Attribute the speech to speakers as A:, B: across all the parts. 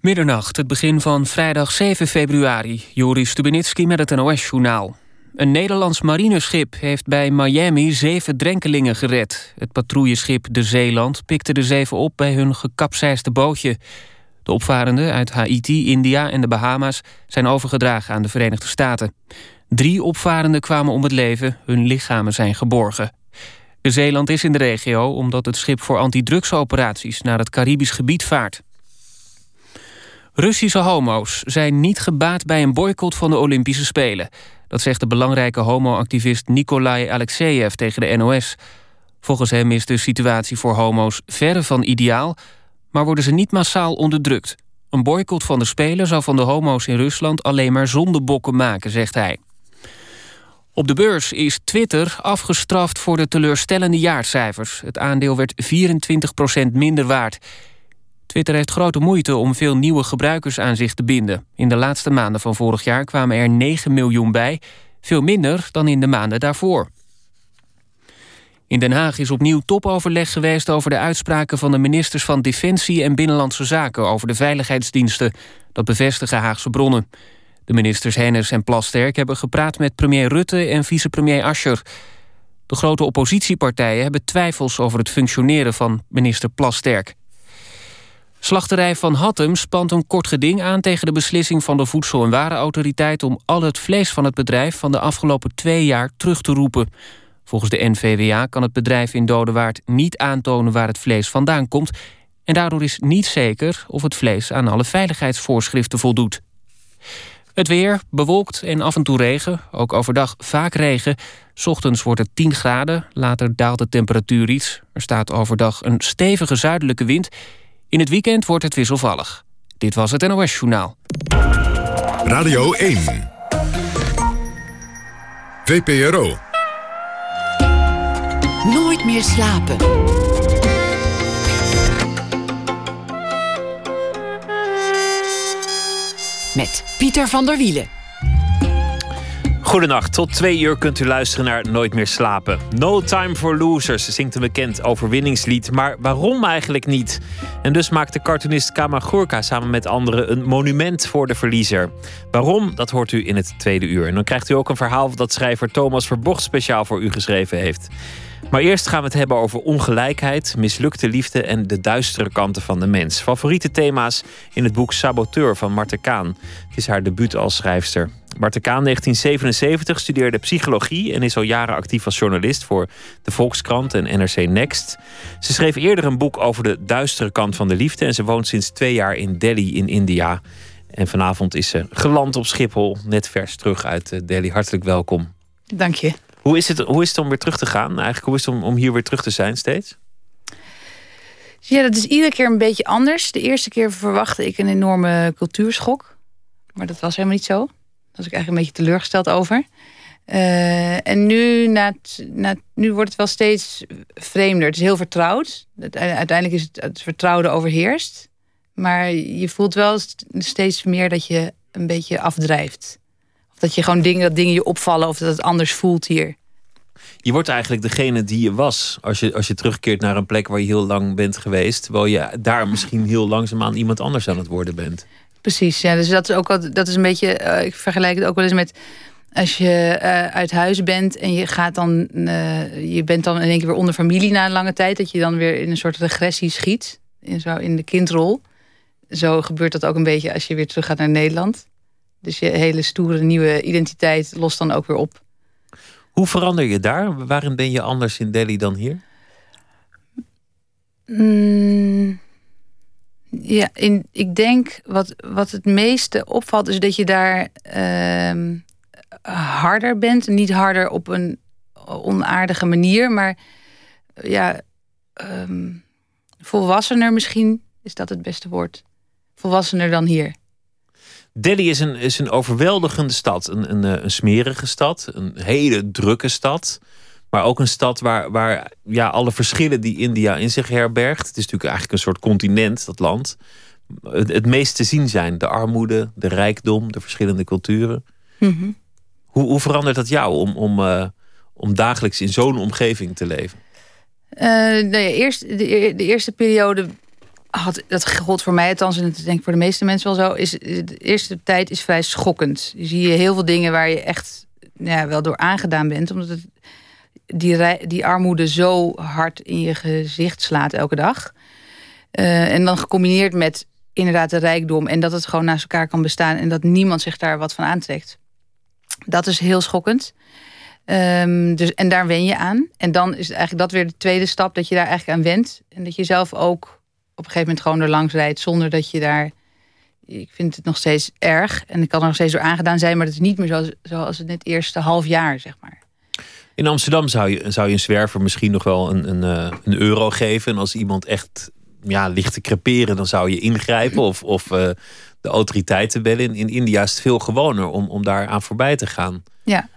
A: Middernacht, het begin van vrijdag 7 februari. Joris Stubenitski met het NOS-journaal. Een Nederlands marineschip heeft bij Miami zeven drenkelingen gered. Het patrouilleschip De Zeeland pikte de zeven op bij hun gekapseisde bootje. De opvarenden uit Haiti, India en de Bahama's zijn overgedragen aan de Verenigde Staten. Drie opvarenden kwamen om het leven, hun lichamen zijn geborgen. De Zeeland is in de regio omdat het schip voor antidrugsoperaties naar het Caribisch gebied vaart. Russische homo's zijn niet gebaat bij een boycott van de Olympische Spelen. Dat zegt de belangrijke homoactivist Nikolai Alexeyev tegen de NOS. Volgens hem is de situatie voor homo's verre van ideaal... maar worden ze niet massaal onderdrukt. Een boycott van de Spelen zou van de homo's in Rusland... alleen maar zondebokken maken, zegt hij. Op de beurs is Twitter afgestraft voor de teleurstellende jaarcijfers. Het aandeel werd 24% minder waard... Twitter heeft grote moeite om veel nieuwe gebruikers aan zich te binden. In de laatste maanden van vorig jaar kwamen er 9 miljoen bij, veel minder dan in de maanden daarvoor. In Den Haag is opnieuw topoverleg geweest over de uitspraken van de ministers van Defensie en Binnenlandse Zaken over de veiligheidsdiensten. Dat bevestigen Haagse bronnen. De ministers Hennis en Plasterk hebben gepraat met premier Rutte en vicepremier Ascher. De grote oppositiepartijen hebben twijfels over het functioneren van minister Plasterk. Slachterij van Hattem spant een kort geding aan tegen de beslissing van de Voedsel- en Warenautoriteit om al het vlees van het bedrijf van de afgelopen twee jaar terug te roepen. Volgens de NVWA kan het bedrijf in Dodewaard niet aantonen waar het vlees vandaan komt en daardoor is niet zeker of het vlees aan alle veiligheidsvoorschriften voldoet. Het weer, bewolkt en af en toe regen, ook overdag vaak regen. Ochtends wordt het 10 graden, later daalt de temperatuur iets. Er staat overdag een stevige zuidelijke wind in het weekend wordt het wisselvallig. Dit was het NOS Journaal.
B: Radio 1. VPRO.
C: Nooit meer slapen. Met Pieter van der Wielen.
D: Goedenacht, tot twee uur kunt u luisteren naar Nooit meer slapen. No Time for Losers zingt een bekend overwinningslied, maar waarom eigenlijk niet? En dus maakte cartoonist Kamagurka samen met anderen een monument voor de verliezer. Waarom? Dat hoort u in het tweede uur. En dan krijgt u ook een verhaal dat schrijver Thomas Verbocht speciaal voor u geschreven heeft. Maar eerst gaan we het hebben over ongelijkheid, mislukte liefde en de duistere kanten van de mens. Favoriete thema's in het boek Saboteur van Marten Kaan. Het is haar debuut als schrijfster. Marten Kaan, 1977, studeerde psychologie en is al jaren actief als journalist voor de Volkskrant en NRC Next. Ze schreef eerder een boek over de duistere kant van de liefde en ze woont sinds twee jaar in Delhi in India. En vanavond is ze geland op Schiphol, net vers terug uit eh, Delhi. Hartelijk welkom.
E: Dank je.
D: Hoe is het, hoe is het om weer terug te gaan? Eigenlijk, hoe is het om, om hier weer terug te zijn steeds?
E: Ja, dat is iedere keer een beetje anders. De eerste keer verwachtte ik een enorme cultuurschok. Maar dat was helemaal niet zo. Daar was ik eigenlijk een beetje teleurgesteld over. Uh, en nu, na, na, nu wordt het wel steeds vreemder. Het is heel vertrouwd. Uiteindelijk is het, het vertrouwde overheerst. Maar je voelt wel steeds meer dat je een beetje afdrijft. Dat je gewoon dingen, dat dingen je opvallen of dat het anders voelt hier.
D: Je wordt eigenlijk degene die je was. Als je, als je terugkeert naar een plek waar je heel lang bent geweest. Terwijl je daar misschien heel langzaamaan iemand anders aan het worden bent.
E: Precies, ja. Dus dat is ook wel, dat is een beetje. Uh, ik vergelijk het ook wel eens met. Als je uh, uit huis bent en je gaat dan. Uh, je bent dan in één keer weer onder familie na een lange tijd. Dat je dan weer in een soort regressie schiet. In, zo, in de kindrol. Zo gebeurt dat ook een beetje als je weer terug gaat naar Nederland. Dus je hele stoere nieuwe identiteit lost dan ook weer op.
D: Hoe verander je daar? Waarin ben je anders in Delhi dan hier?
E: Mm, ja, in, ik denk wat, wat het meeste opvalt is dat je daar uh, harder bent. Niet harder op een onaardige manier, maar ja, um, volwassener misschien is dat het beste woord. Volwassener dan hier.
D: Delhi is een, is een overweldigende stad. Een, een, eh, een smerige stad. Een hele drukke stad. Maar ook een stad waar, waar ja, alle verschillen die India in zich herbergt. Het is natuurlijk eigenlijk een soort continent, dat land. Het, het meest te zien zijn. De armoede, de rijkdom, de verschillende culturen.
E: Mhm.
D: hoe, hoe verandert dat jou om, om, uh, om dagelijks in zo'n omgeving te leven?
E: Uh, nou ja, eerst, de, de, eerste periode had, dat gold voor mij althans, en dat denk ik voor de meeste mensen wel zo, is de eerste tijd is vrij schokkend. Je zie je heel veel dingen waar je echt ja, wel door aangedaan bent, omdat het, die, die armoede zo hard in je gezicht slaat elke dag. Uh, en dan gecombineerd met inderdaad de rijkdom en dat het gewoon naast elkaar kan bestaan en dat niemand zich daar wat van aantrekt. Dat is heel schokkend. Um, dus, en daar wen je aan. En dan is eigenlijk dat weer de tweede stap, dat je daar eigenlijk aan went. En dat je zelf ook een gegeven moment gewoon er langs rijdt zonder dat je daar. Ik vind het nog steeds erg en ik kan er nog steeds door aangedaan zijn, maar het is niet meer zoals, zoals het net eerste half jaar, zeg maar.
D: In Amsterdam zou je, zou je een zwerver misschien nog wel een, een, eh, een euro geven. En als iemand echt ja, ligt te creperen, dan zou je ingrijpen of, of uh, de autoriteiten bellen. In, in India is het veel gewoner om, om daar aan voorbij te gaan.
E: Ja.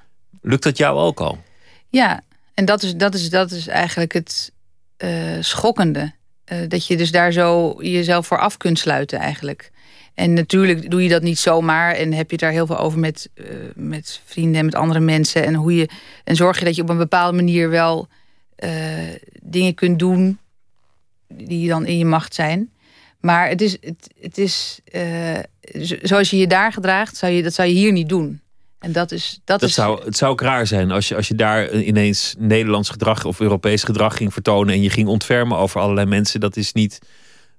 D: Lukt dat jou ook al?
E: Ja, en dat is, dat is, dat is eigenlijk het uh, schokkende. Uh, dat je dus daar zo jezelf voor af kunt sluiten eigenlijk. En natuurlijk doe je dat niet zomaar en heb je daar heel veel over met, uh, met vrienden en met andere mensen. En, hoe je, en zorg je dat je op een bepaalde manier wel dingen kunt doen die dan in je macht zijn. Maar het is, het, het is zoals je je daar gedraagt, zou je, dat zou je hier niet doen. En dat is. Dat,
D: dat
E: is...
D: Zou, het zou ook raar zijn als je, als je daar ineens Nederlands gedrag of Europees gedrag ging vertonen. en je ging ontfermen over allerlei mensen. Dat is niet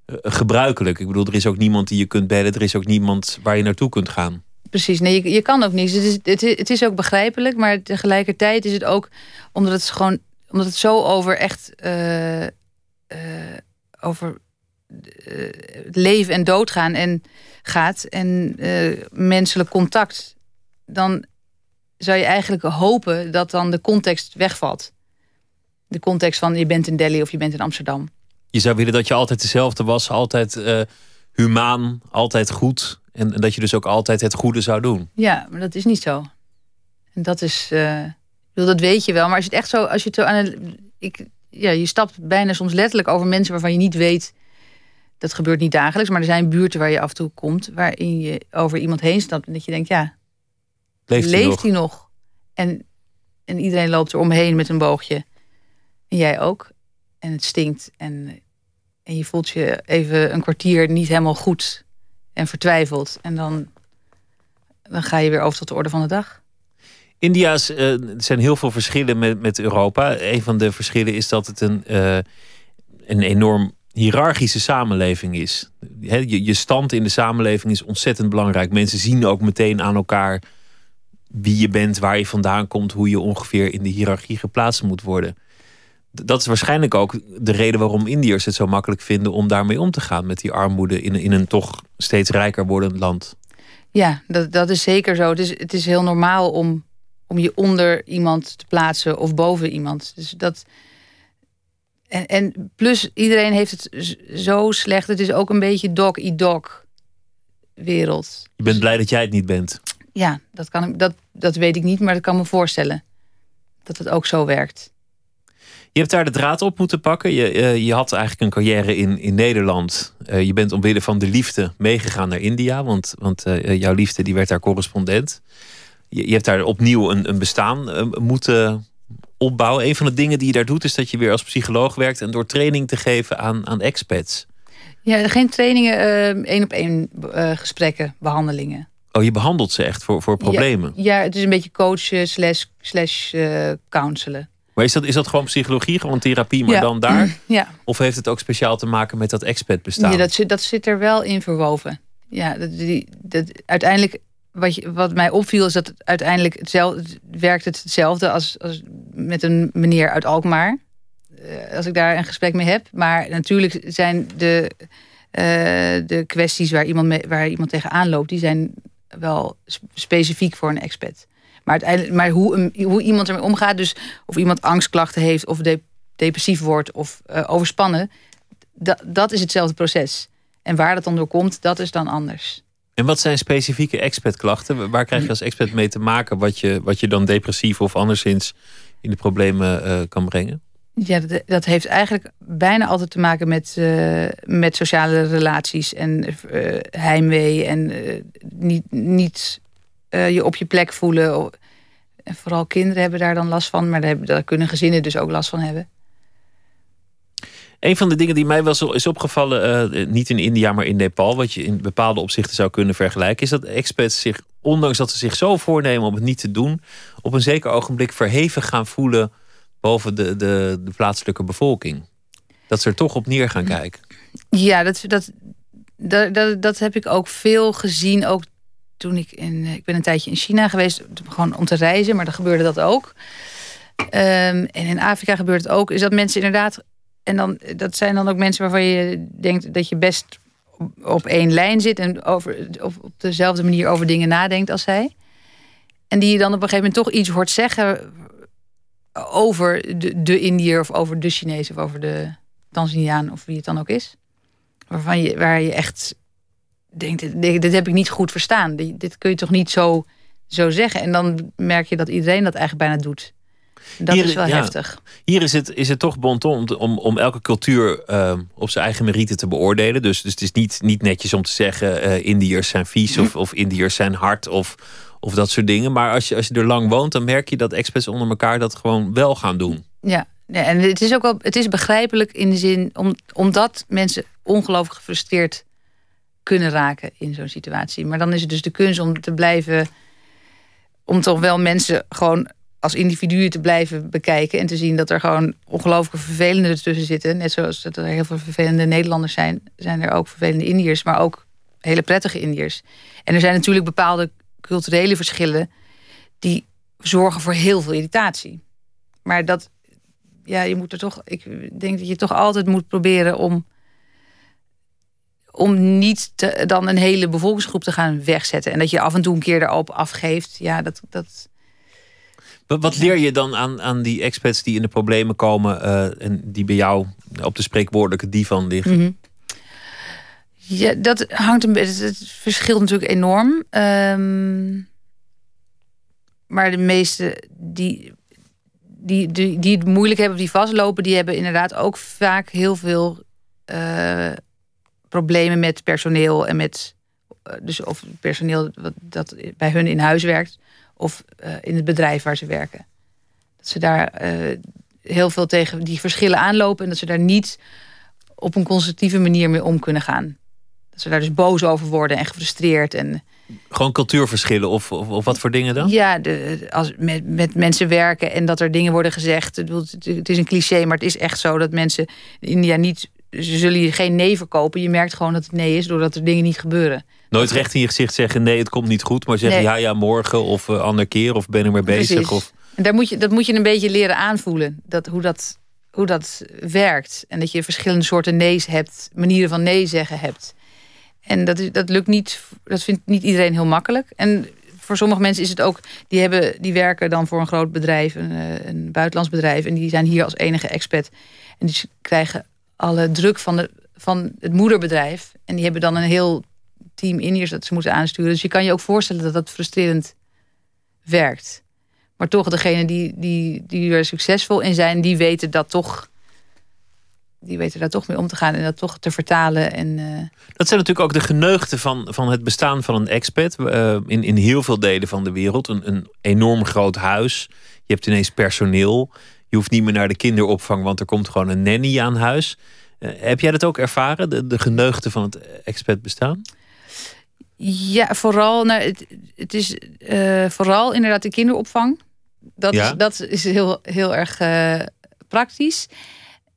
D: uh, gebruikelijk. Ik bedoel, er is ook niemand die je kunt bellen. Er is ook niemand waar je naartoe kunt gaan.
E: Precies, nee, je, je kan ook niet. Het is, het, is, het is ook begrijpelijk, maar tegelijkertijd is het ook omdat het gewoon omdat het zo over echt uh, uh, over leven en doodgaan en gaat en menselijk contact dan zou je eigenlijk hopen dat dan de context wegvalt. De context van je bent in Delhi of je bent in Amsterdam.
D: Je zou willen dat je altijd dezelfde was, altijd uh, humaan, altijd goed. En, en, dat je dus ook altijd het goede zou doen.
E: Ja, maar dat is niet zo. En dat is, uh, dat weet je wel. Maar als je het echt zo, als je het zo aan een, ik, ja, je stapt bijna soms letterlijk over mensen waarvan je niet weet. Dat gebeurt niet dagelijks, maar er zijn buurten waar je af en toe komt, waarin je over iemand heen stapt en dat je denkt, ja,
D: Leeft,
E: Leeft
D: hij, nog?
E: hij nog? En, en iedereen loopt er omheen met een boogje. En jij ook. En het stinkt. En, en je voelt je even een kwartier niet helemaal goed. En vertwijfeld. En dan, dan ga je weer over tot de orde van de dag.
D: India's, uh, er zijn heel veel verschillen met, met Europa. Een van de verschillen is dat het een, uh, een enorm hiërarchische samenleving is. He, je, je stand in de samenleving is ontzettend belangrijk. Mensen zien ook meteen aan elkaar wie je bent, waar je vandaan komt, hoe je ongeveer in de hiërarchie geplaatst moet worden. Dat is waarschijnlijk ook de reden waarom Indiërs het zo makkelijk vinden om daarmee om te gaan met die armoede in, in een toch steeds rijker wordend land.
E: Ja, dat, dat is zeker zo. Het is, het is heel normaal om, om je onder iemand te plaatsen of boven iemand. Dus dat. En, en plus, iedereen heeft het zo slecht. Het is ook een beetje dog-eat-dog wereld.
D: Je bent blij dat jij het niet bent.
E: Ja, dat, kan, ik, dat, dat weet ik niet, maar dat kan me voorstellen. Dat het ook zo werkt.
D: Je hebt daar de draad op moeten pakken. Je, uh, je had eigenlijk een carrière in, in Nederland. Uh, je bent omwille van de liefde meegegaan naar India. Want, want uh, jouw liefde die werd daar correspondent. Je, je hebt daar opnieuw een, een bestaan moeten opbouwen. Een van de dingen die je daar doet... is dat je weer als psycholoog werkt... en door training te geven aan, aan expats.
E: Ja, geen trainingen, één op één gesprekken, behandelingen.
D: Oh, je behandelt ze echt voor, voor problemen?
E: Ja, ja het is een beetje coachen slash, slash uh, counselen.
D: Maar is dat, is dat gewoon psychologie, gewoon therapie, maar
E: ja.
D: dan daar?
E: Ja.
D: Of heeft het ook speciaal te maken met dat expat bestaan?
E: Ja, dat, zit, dat zit er wel in verwoven. Ja, dat, die, dat, uiteindelijk, wat, je, wat mij opviel, is dat het uiteindelijk hetzelfde, werkt het hetzelfde als, als met een meneer uit Alkmaar. Uh, als ik daar een gesprek mee heb. Maar natuurlijk zijn de, uh, de kwesties waar iemand, mee, waar iemand tegenaan loopt, die zijn wel specifiek voor een expat. Maar, maar hoe, hoe iemand ermee omgaat, dus of iemand angstklachten heeft, of de, depressief wordt of uh, overspannen, dat, is hetzelfde proces. En waar dat dan door komt, dat is dan anders.
D: En wat zijn specifieke expatklachten? Waar krijg je als expert mee te maken wat je, wat je dan depressief of anderszins in de problemen uh, kan brengen?
E: Ja, dat, heeft eigenlijk bijna altijd te maken met, uh, met sociale relaties en uh, heimwee en uh, niet, niet je op je plek voelen. En vooral kinderen hebben daar dan last van, maar daar, kunnen gezinnen dus ook last van hebben.
D: Een van de dingen die mij wel is opgevallen, niet in India, maar in Nepal, wat je in bepaalde opzichten zou kunnen vergelijken, is dat expats zich, ondanks dat ze zich zo voornemen om het niet te doen, op een zeker ogenblik verheven gaan voelen boven de, de, de plaatselijke bevolking. Dat ze er toch op neer gaan kijken.
E: Ja, dat, dat, dat, dat, dat heb ik ook veel gezien. Ook toen ik in. Ik ben een tijdje in China geweest, gewoon om te reizen, maar dan gebeurde dat ook. Ehm, en in Afrika gebeurt het ook. Is dat mensen inderdaad. En dan, dat zijn dan ook mensen waarvan je denkt dat je best op één lijn zit en over, op, op dezelfde manier over dingen nadenkt als zij. En die je dan op een gegeven moment toch iets hoort zeggen over de, de Indiër of over de Chinees of over de Tanzaniaan of wie het dan ook is. Waarvan je, waar je echt denkt, dit, heb ik niet goed verstaan. Dit, kun je toch niet zo, zo zeggen. En dan merk je dat iedereen dat eigenlijk bijna doet. Dat is wel heftig.
D: Hier is het, is het toch bon om, om, om elke cultuur uh, op zijn eigen merite te beoordelen. Dus, dus het is niet, niet netjes om te zeggen: uh, Indiërs zijn vies of, of Indiërs zijn hard of, of dat soort dingen. Maar als je, als je er lang woont, dan merk je dat experts onder elkaar dat gewoon wel gaan doen.
E: Ja, ja en het is ook wel het is begrijpelijk in de zin om, omdat mensen ongelooflijk gefrustreerd kunnen raken in zo'n situatie. Maar dan is het dus de kunst om te blijven, om toch wel mensen gewoon als individuen te blijven bekijken en te zien dat er gewoon ongelooflijk vervelende tussen zitten. Net zoals dat er heel veel vervelende Nederlanders zijn, zijn er ook vervelende Indiërs, maar ook hele prettige Indiërs. En er zijn natuurlijk bepaalde culturele verschillen die zorgen voor heel veel irritatie. Maar dat, ja, je moet er toch, ik denk dat je toch altijd moet proberen om, om niet te, dan een hele bevolkingsgroep te gaan wegzetten. En dat je af en toe een keer erop afgeeft. Ja, dat. dat
D: wat, leer je dan aan, aan die expats die in de problemen komen uh, en die bij jou op de spreekwoordelijke divan liggen? Mm
E: Ja, dat hangt een beetje. Het verschilt natuurlijk enorm. Um, maar de meeste die, die, die, die het moeilijk hebben, die vastlopen, die hebben inderdaad ook vaak heel veel uh, problemen met personeel en met. Uh, dus of personeel dat bij hun in huis werkt, of uh, in het bedrijf waar ze werken. Dat ze daar heel veel tegen die verschillen aanlopen en dat ze daar niet op een constructieve manier mee om kunnen gaan. Dat ze daar dus boos over worden en gefrustreerd. En,
D: Gewoon cultuurverschillen of, of, of wat voor dingen dan?
E: Ja, de, als met, met mensen werken en dat er dingen worden gezegd. Het is een cliché, maar het is echt zo dat mensen in India niet. Ze zullen je geen nee verkopen. Je merkt gewoon dat het nee is doordat er dingen niet gebeuren.
D: Nooit recht in je gezicht zeggen nee, het komt niet goed. Maar zeggen ja, ja, morgen of uh, ander keer of ben er mee bezig. Of...
E: En daar moet je, dat moet je een beetje leren aanvoelen. Dat, hoe, dat, hoe dat werkt. En dat je verschillende soorten nee's hebt. Manieren van nee zeggen hebt. En dat, is, dat lukt niet, dat vindt niet iedereen heel makkelijk. En voor sommige mensen is het ook, die, hebben, die werken dan voor een groot bedrijf, een, eh, een buitenlands bedrijf. En die zijn hier als enige expat. En die krijgen alle druk van, de, van het moederbedrijf. En die hebben dan een heel team Indiërs dat ze moeten aansturen. Dus je kan je ook voorstellen dat dat frustrerend werkt. Maar toch, degene die, die, die er succesvol in zijn, die weten dat toch die weten daar toch mee om te gaan en dat toch te vertalen. En, uh...
D: Dat zijn natuurlijk ook de geneugten van, van het bestaan van een expat. Uh, in, in heel veel delen van de wereld. Een, een enorm groot huis. Je hebt ineens personeel. Je hoeft niet meer naar de kinderopvang, want er komt gewoon een nanny aan huis. Uh, heb jij dat ook ervaren, de, de geneugten van het expat bestaan?
E: Ja, vooral, nou, het, het is vooral inderdaad de kinderopvang. Dat, ja? is, dat is heel, heel erg praktisch.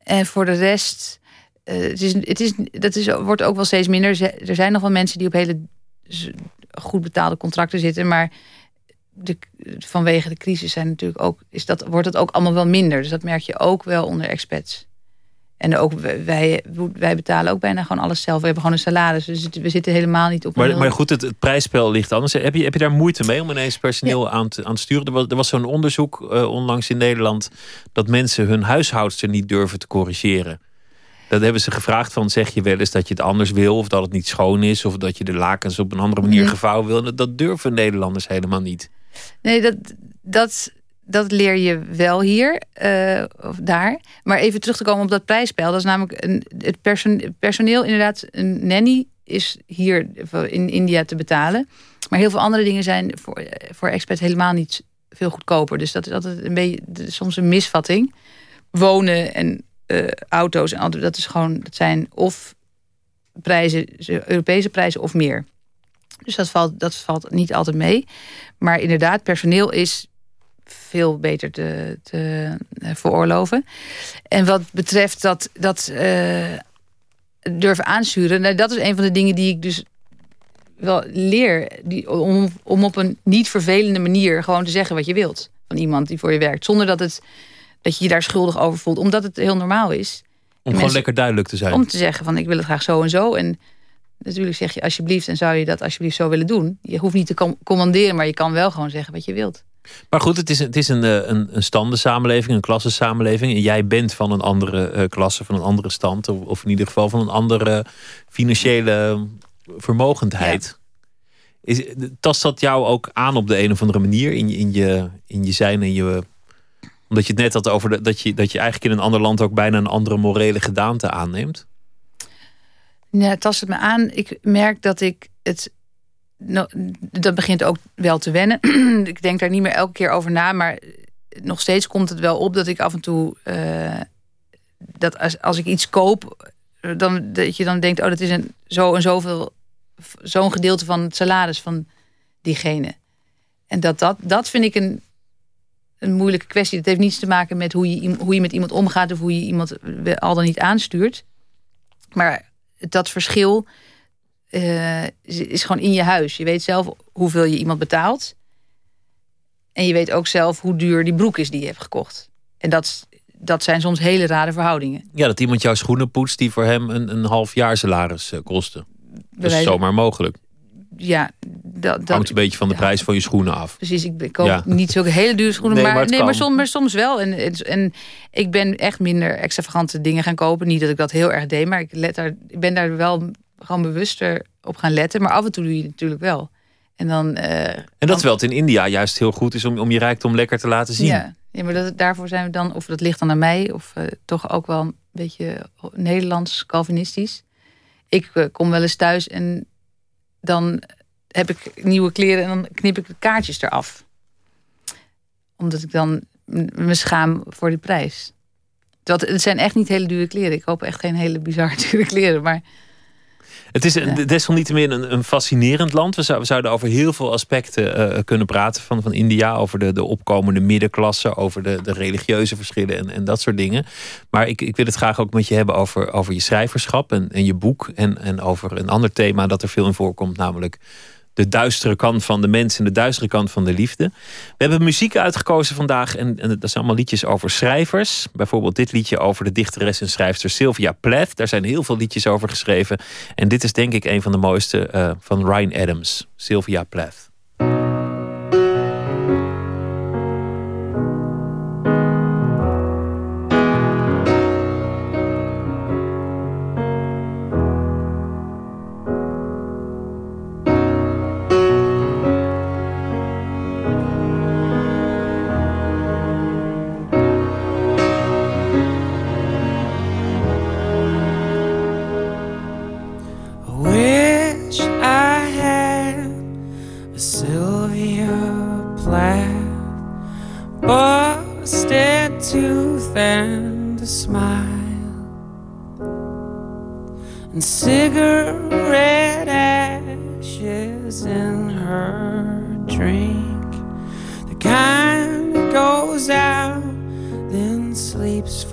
E: En voor de rest, uh, het is, het is, dat is, wordt ook wel steeds minder. Er zijn nog wel mensen die op hele goed betaalde contracten zitten. Maar de, vanwege de crisis zijn natuurlijk ook, is dat, wordt het ook allemaal wel minder. Dus dat merk je ook wel onder expats. En ook wij, wij betalen ook bijna gewoon alles zelf. We hebben gewoon een salaris. Dus we zitten helemaal niet op.
D: Maar, maar goed, het, het prijsspel ligt anders. Heb je, heb je daar moeite mee om ineens personeel aan, te, aan te sturen? Er was, er was zo'n onderzoek uh, onlangs in Nederland. dat mensen hun huishoudster niet durven te corrigeren. Dat hebben ze gevraagd van zeg je wel eens dat je het anders wil. of dat het niet schoon is. of dat je de lakens op een andere manier gevouwen wil. Dat durven Nederlanders helemaal niet.
E: Nee, dat, dat dat leer je wel hier uh, of daar. Maar even terug te komen op dat prijsspel. Dat is namelijk een, het person, personeel, inderdaad, een nanny is hier in India te betalen. Maar heel veel andere dingen zijn voor, voor expats helemaal niet veel goedkoper. Dus dat is altijd een beetje soms een misvatting. Wonen en eh, auto's en auto's, dat is gewoon, dat zijn of prijzen, Europese prijzen of meer. Dus dat valt, dat valt niet altijd mee. Maar inderdaad, personeel is veel beter te, te uh, veroorloven. En wat betreft dat, dat uh, durven aansturen, nou, dat is een van de dingen die ik dus wel leer. Die, om, om op een niet vervelende manier gewoon te zeggen wat je wilt van iemand die voor je werkt. Zonder dat, het, dat je je daar schuldig over voelt. Omdat het heel normaal is.
D: Om gewoon lekker duidelijk te zijn.
E: Om te zeggen van ik wil het graag zo en zo. En natuurlijk zeg je alsjeblieft en zou je dat alsjeblieft zo willen doen. Je hoeft niet te commanderen, maar je kan wel gewoon zeggen wat je wilt.
D: Maar goed, het is, het is een, eh, een, een standensamenleving, een klassensamenleving. En jij bent van een andere uh, klasse, van een andere stand. Of, of, in ieder geval van een andere financiële vermogendheid. Is, tast dat jou ook aan op de een of andere manier in je, in je, in je zijn en je. Omdat je het net had over de, dat, je, dat je eigenlijk in een ander land ook bijna een andere morele gedaante aanneemt?
E: Ja, het tast het me aan. Ik merk dat ik het. Dat begint ook wel te wennen. ik denk daar niet meer elke keer over na, maar nog steeds komt het wel op dat ik af en toe. Uh, dat als, als ik iets koop, dan, dat je dan denkt: oh, dat is een zo en zoveel zo'n gedeelte van het salaris van diegene. En dat, dat, dat vind ik een, een moeilijke kwestie. Dat heeft niets te maken met hoe je, hoe je met iemand omgaat of hoe je iemand al dan niet aanstuurt. Maar dat verschil uh, is gewoon in je huis. Je weet zelf hoeveel je iemand betaalt. En je weet ook zelf hoe duur die broek is die je hebt gekocht. En dat, dat zijn soms hele rare verhoudingen.
D: Ja, dat iemand jouw schoenen poetst die voor hem een, een half jaar salaris uh, kostte. Dat is zomaar mogelijk.
E: Ja,
D: dat, dat hangt een beetje van de prijs van je schoenen af.
E: Precies, ik koop niet zulke hele dure schoenen, maar, maar, nee, maar, soms, maar soms wel. En, en ik ben echt minder extravagante dingen gaan kopen. Niet dat ik dat heel erg deed, maar ik, let daar, ik ben daar wel gewoon bewuster op gaan letten. Maar af en toe doe je het natuurlijk wel. En, dan, uh,
D: en dat terwijl het in India juist heel goed is om, om je rijkdom lekker te laten zien.
E: Ja, ja maar dat, daarvoor zijn we dan, of dat ligt dan aan mij, of uh, toch ook wel een beetje Nederlands, Calvinistisch ik eh, kom wel eens thuis en dan heb ik nieuwe kleren en dan knip ik de kaartjes eraf. Omdat ik dan me schaam voor die prijs. Dat, het zijn echt niet hele dure kleren. Ik koop echt geen hele bizar dure kleren. Maar
D: het is ja. desalniettemin een, een fascinerend land. We, zou, we, zouden over heel veel aspecten uh, kunnen praten van, van India. Over de, de opkomende middenklasse, over de, de religieuze verschillen en, en dat soort dingen. Maar ik, ik wil het graag ook met je hebben over, over je schrijverschap en, en je boek. En, en over een ander thema dat er veel in voorkomt, namelijk de duistere kant van de mens en de duistere kant van de liefde. We hebben muziek uitgekozen vandaag en, dat zijn allemaal liedjes over schrijvers. Bijvoorbeeld dit liedje over de dichteres en schrijfster Sylvia Plath. Daar zijn heel veel liedjes over geschreven. En dit is denk ik een van de mooiste uh, van Ryan Adams, Sylvia Plath.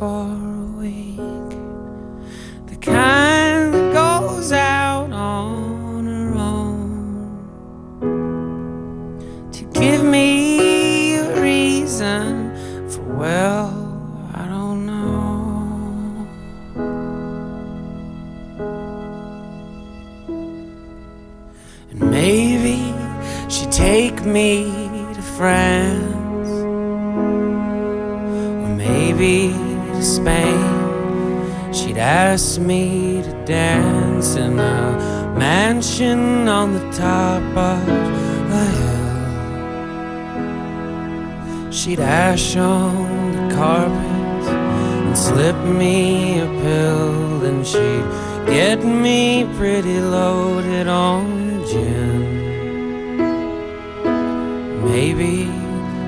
F: For. She'd ash on the carpet and slip me a pill, and she'd get me pretty loaded on gin. Maybe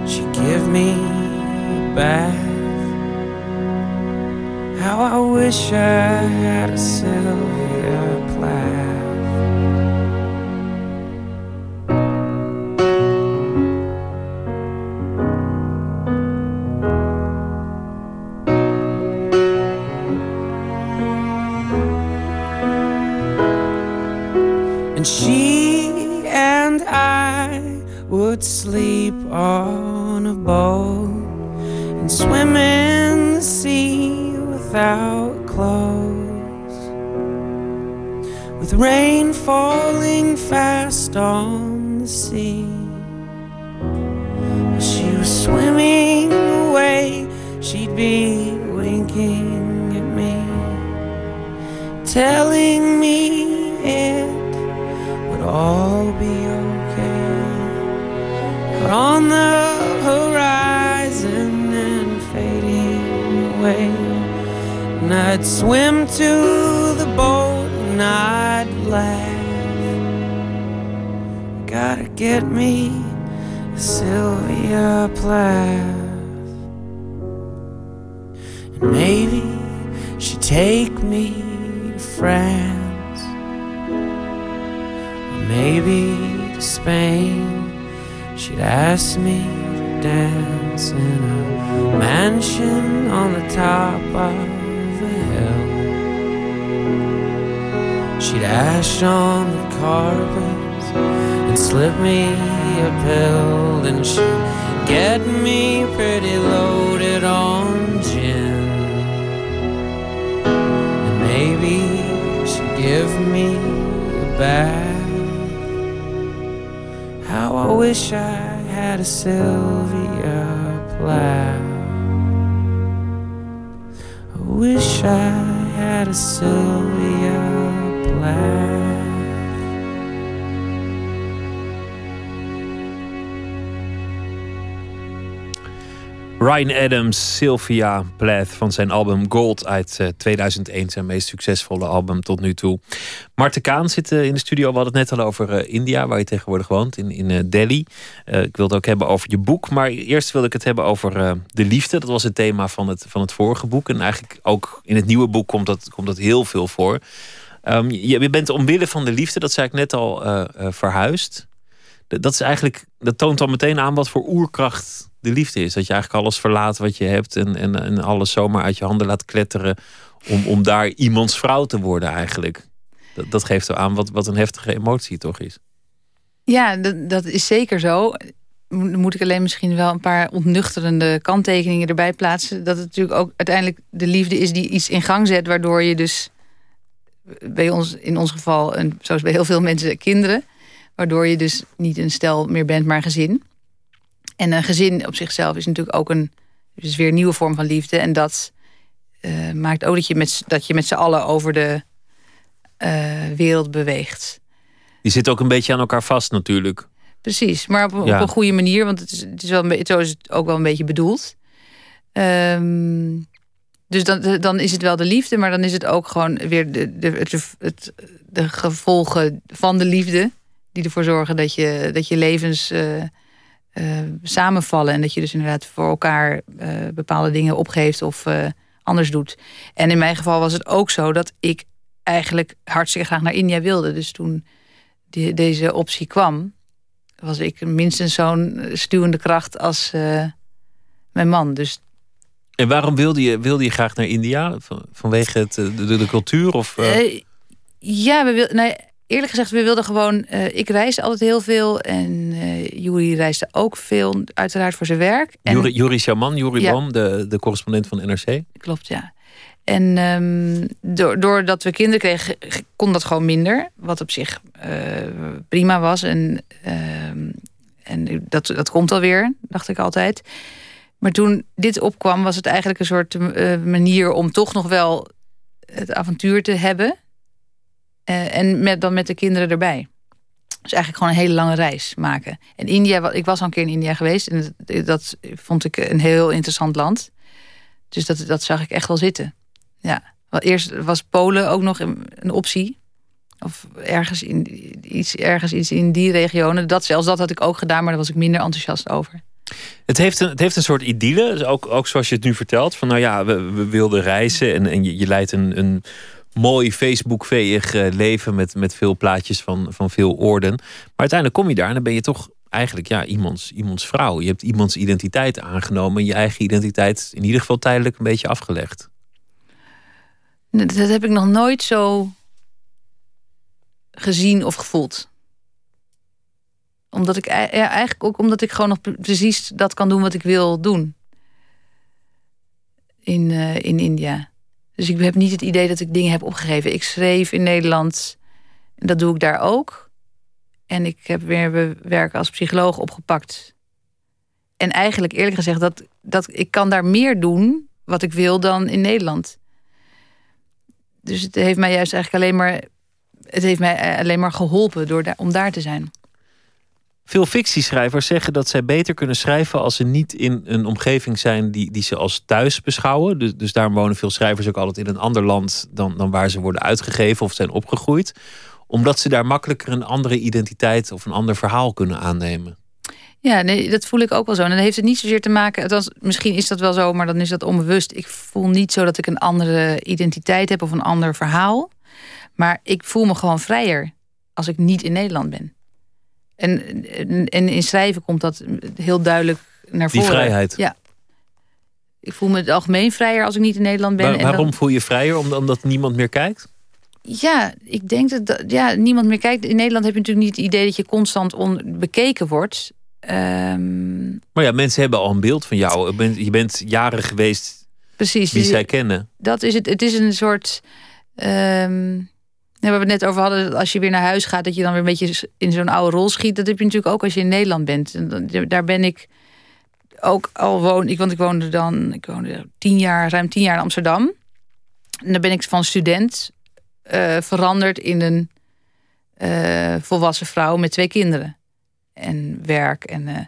F: she'd give me a bath. How I wish I had a silver
D: Ryan Adams, Sylvia Plath van zijn album Gold uit eh, 2001, zijn meest succesvolle album tot nu toe. Marten Kaan zit eh, in de studio. We hadden het net al over eh, India, waar je tegenwoordig woont, in, in eh, Delhi. Eh, ik wilde het ook hebben over je boek, maar eerst wilde ik het hebben over eh, de liefde. Dat was het thema van het, van het vorige boek. En eigenlijk ook in het nieuwe boek komt dat, komt dat heel veel voor. Ehm, je, bent omwille van de liefde, dat zei ik net al, eh, eh, verhuisd. Dat is eigenlijk, dat toont al meteen aan wat voor oerkracht de liefde is. Dat je eigenlijk alles verlaat wat je hebt en, en, en alles zomaar uit je handen laat kletteren. Om, om daar iemands vrouw te worden eigenlijk. Dat, dat geeft aan wat, wat een heftige emotie toch is.
E: Ja, dat, dat is zeker zo. Dan moet ik alleen misschien wel een paar ontnuchterende kanttekeningen erbij plaatsen. Dat het natuurlijk ook uiteindelijk de liefde is die iets in gang zet, waardoor je dus bij ons, in ons geval, en zoals bij heel veel mensen, kinderen. Waardoor je dus niet een stel meer bent, maar gezin. En een gezin op zichzelf is natuurlijk ook een, dus weer een nieuwe vorm van liefde. En dat eh, maakt ook dat je met, dat je met z'n allen over de eh, wereld beweegt.
D: Die zit ook een beetje aan elkaar vast natuurlijk.
E: Precies, maar op,
D: Ja.
E: op een goede manier, want het is, het is wel een beetje, zo is het ook wel een beetje bedoeld. Ehm, dus dan, dan is het wel de liefde, maar dan is het ook gewoon weer de, de, het, het, de gevolgen van de liefde. Die ervoor zorgen dat je, dat je levens eh, eh, samenvallen. En dat je dus inderdaad voor elkaar eh, bepaalde dingen opgeeft of eh, anders doet. En in mijn geval was het ook zo dat ik eigenlijk hartstikke graag naar India wilde. Dus toen die, deze optie kwam, was ik minstens zo'n stuwende kracht als mijn man. Dus
D: En waarom wilde je, wilde je graag naar India? Van- Vanwege het, de, de cultuur? Of,
E: ja, we wil, nee, eerlijk gezegd, we wilden gewoon. eh, ik reisde altijd heel veel en eh Juri reisde ook veel, uiteraard voor zijn werk.
D: Juri, Juri Shaman, Juri
E: Ja.
D: Boom, de, de correspondent van NRC.
E: Klopt, ja. En door, doordat we kinderen kregen, kon dat gewoon minder. Wat op zich eh, prima was. En, ehm, en dat, dat komt alweer, dacht ik altijd. Maar toen dit opkwam, was het eigenlijk een soort manier om toch nog wel het avontuur te hebben. Eh, en met, dan met de kinderen erbij. Dus eigenlijk gewoon een hele lange reis maken. En India, ik was al een keer in India geweest. En dat, dat vond ik een heel interessant land. Dus dat, dat zag ik echt wel zitten. Ja. Wel, eerst was Polen ook nog een, optie. Of ergens, in, iets, ergens iets in die regionen. Dat, zelfs dat had ik ook gedaan, maar daar was ik minder enthousiast over.
D: Het heeft een, het heeft een soort idylle, dus ook, ook zoals je het nu vertelt. Van nou ja, we, we wilden reizen en, en je, je leidt een, een mooi Facebook-veeg eh, leven met, met veel plaatjes van, van veel orden. Maar uiteindelijk kom je daar en dan ben je toch eigenlijk ja, iemands, iemands vrouw. Je hebt iemands identiteit aangenomen en je eigen identiteit in ieder geval tijdelijk een beetje afgelegd.
E: Dat heb ik nog nooit zo gezien of gevoeld. Omdat ik ja, eigenlijk ook omdat ik gewoon nog precies dat kan doen wat ik wil doen. In, uh, in India. Dus ik heb niet het idee dat ik dingen heb opgegeven. Ik schreef in Nederland. Dat doe ik daar ook. En ik heb weer werk als psycholoog opgepakt. En eigenlijk eerlijk gezegd, dat, dat, ik kan daar meer doen wat ik wil dan in Nederland. Dus het heeft mij juist eigenlijk alleen maar. Het heeft mij alleen maar geholpen door om daar te zijn.
D: Veel fictieschrijvers zeggen dat zij beter kunnen schrijven als ze niet in een omgeving zijn die, die ze als thuis beschouwen. Dus, dus daarom wonen veel schrijvers ook altijd in een ander land dan, dan waar ze worden uitgegeven of zijn opgegroeid. Omdat ze daar makkelijker een andere identiteit of een ander verhaal kunnen aannemen.
E: Ja, nee, dat voel ik ook wel zo. En dan heeft het niet zozeer te maken. Althans, misschien is dat wel zo, maar dan is dat onbewust. Ik voel niet zo dat ik een andere identiteit heb of een ander verhaal. Maar ik voel me gewoon vrijer als ik niet in Nederland ben. En, en in schrijven komt dat heel duidelijk naar voren.
D: Die vrijheid.
E: Ja. Ik voel me het algemeen vrijer als ik niet in Nederland ben.
D: waarom voel je vrijer? Omdat niemand meer kijkt?
E: Ja, ik denk dat ja, niemand meer kijkt. In Nederland heb je natuurlijk niet het idee dat je constant onbekeken wordt. Um...
D: Maar ja, mensen hebben al een beeld van jou. Je bent, je bent jaren geweest
E: Precies,
D: wie zij kennen.
E: Dat is het. Het is een soort. Um waar we het net over hadden, als je weer naar huis gaat, dat je dan weer een beetje in zo'n oude rol schiet. Dat heb je natuurlijk ook als je in Nederland bent. En daar ben ik ook al woon. Ik, want ik woonde dan, ik woonde tien jaar, ruim tien jaar in Amsterdam. En dan ben ik van student uh, veranderd in een uh, volwassen vrouw met twee kinderen. En werk. En, uh,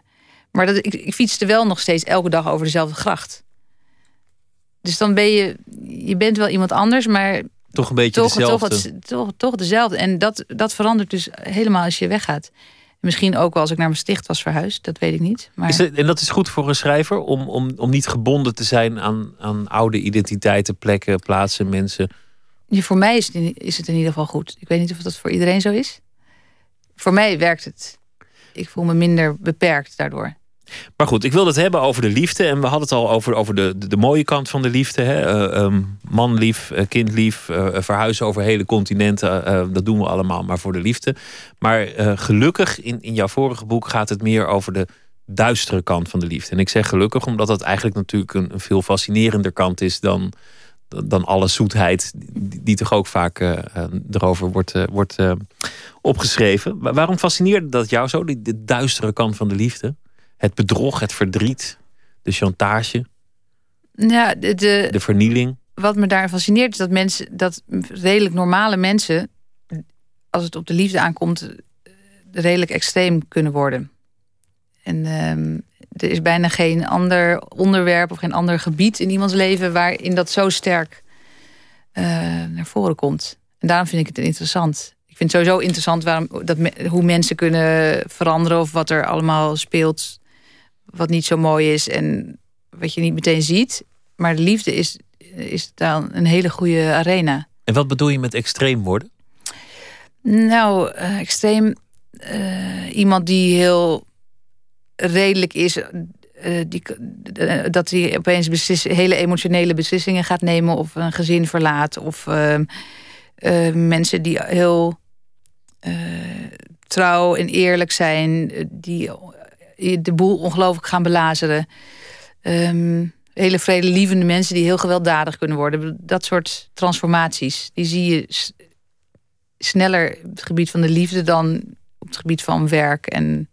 E: maar dat, ik, ik fietste wel nog steeds elke dag over dezelfde gracht. Dus dan ben je, je bent wel iemand anders, maar
D: toch een beetje
E: toch,
D: dezelfde.
E: Toch, toch, toch dezelfde. En dat, dat verandert dus helemaal als je weggaat. Misschien ook wel als ik naar mijn sticht was verhuisd, dat weet ik niet. Maar...
D: Is het, en dat is goed voor een schrijver om, om, om niet gebonden te zijn aan, aan oude identiteiten, plekken, plaatsen, mensen.
E: Ja, voor mij is het, in, is het in ieder geval goed. Ik weet niet of dat voor iedereen zo is. Voor mij werkt het. Ik voel me minder beperkt daardoor.
D: Maar goed, ik wilde het hebben over de liefde. En we hadden het al over, over de, de, mooie kant van de liefde. Hè? Uh, um, manlief, uh, kindlief, uh, verhuizen over hele continenten. dat doen we allemaal maar voor de liefde. Maar gelukkig, in, in jouw vorige boek gaat het meer over de duistere kant van de liefde. En ik zeg gelukkig, omdat dat eigenlijk natuurlijk een, veel fascinerender kant is dan, dan alle zoetheid, die, die toch ook vaak erover wordt, wordt opgeschreven. Waarom fascineerde dat jou zo, die, de duistere kant van de liefde? Het bedrog, het verdriet, de chantage.
E: Ja, de, de,
D: de vernieling.
E: Wat me daar fascineert is dat mensen, dat redelijk normale mensen, als het op de liefde aankomt, redelijk extreem kunnen worden. En um, er is bijna geen ander onderwerp of geen ander gebied in iemands leven waarin dat zo sterk uh, naar voren komt. En daarom vind ik het interessant. Ik vind het sowieso interessant waarom, dat, hoe mensen kunnen veranderen of wat er allemaal speelt wat niet zo mooi is en wat je niet meteen ziet. Maar de liefde is, is dan een hele goede arena.
D: En wat bedoel je met extreem worden?
E: Nou, uh, extreem. Uh, iemand die heel redelijk is. Uh, die, dat hij opeens hele emotionele beslissingen gaat nemen. Of een gezin verlaat. Of ehm, mensen die heel trouw en eerlijk zijn. Die de boel ongelooflijk gaan belazeren. Um, hele vredelievende mensen die heel gewelddadig kunnen worden. Dat soort transformaties, die zie je sneller op het gebied van de liefde dan op het gebied van werk en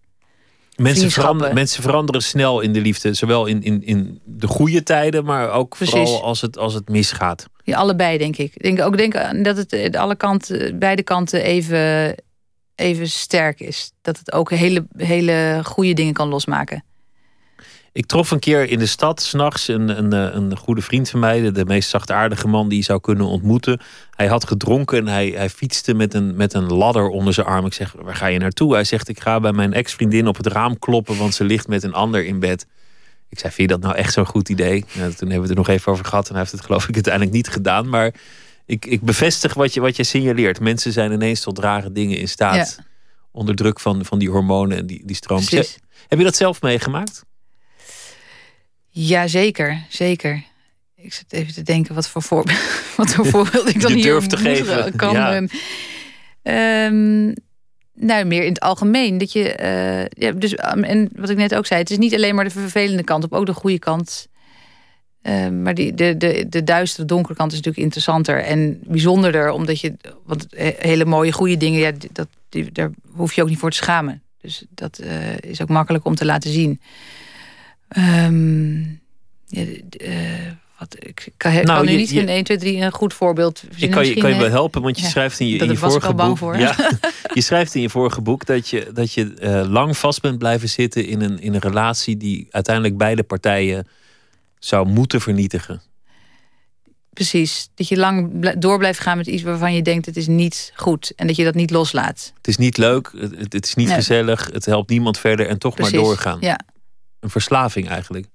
D: Mensen veranderen, mensen veranderen snel in de liefde. Zowel in, in, in de goede tijden, maar ook vooral als het, als het misgaat.
E: Ja, allebei denk ik. Ik denk ook denk dat het alle kanten, beide kanten even, even sterk is. Dat het ook hele, hele goede dingen kan losmaken.
D: Ik trof een keer in de stad s'nachts een, een, eh, een goede vriend van mij, de meest zachtaardige man die je zou kunnen ontmoeten. Hij had gedronken en hij, hij fietste met een, met een ladder onder zijn arm. Ik zeg, waar ga je naartoe? Hij zegt, ik ga bij mijn ex-vriendin op het raam kloppen, want ze ligt met een ander in bed. Ik zei, vind je dat nou echt zo'n goed idee? Nou, toen hebben we het er nog even over gehad en hij heeft het geloof ik uiteindelijk niet gedaan. Maar ik, ik bevestig wat je, wat je signaleert. Mensen zijn ineens tot rare dingen in staat. Onder druk van, van die hormonen en die, die stroompjes. Heb je dat zelf meegemaakt?
E: Ja, zeker. Zeker. Ik zit even te denken wat voor, voorbeeld, wat voor voorbeeld ik dan hier durf te geven. kan. Ja. Um, nou, meer in het algemeen. Dat je, uh, ja, dus, um, en wat ik net ook zei, het is niet alleen maar de vervelende kant op, ook de goede kant. Uh, maar die, de, de, de duistere, donkere kant is natuurlijk interessanter en bijzonderder, omdat je, want hele mooie, goede dingen, ja, dat, die, daar hoef je ook niet voor te schamen. Dus dat uh, is ook makkelijk om te laten zien. Um, ja, wat, ik kan, nou, kan nu niet in 1, 2, 3 een goed voorbeeld
D: Ik kan je, kan je wel helpen, want je schrijft in je, in je vorige boek. Voor. Ja, je schrijft in je vorige boek dat je, dat je lang vast bent blijven zitten in een, in een relatie die uiteindelijk beide partijen zou moeten vernietigen.
E: Precies. Dat je lang door blijft gaan met iets waarvan je denkt het is niet goed. En dat je dat niet loslaat.
D: Het is niet leuk, het, het is niet gezellig, het helpt niemand verder en toch maar doorgaan.
E: Ja.
D: Een verslaving eigenlijk.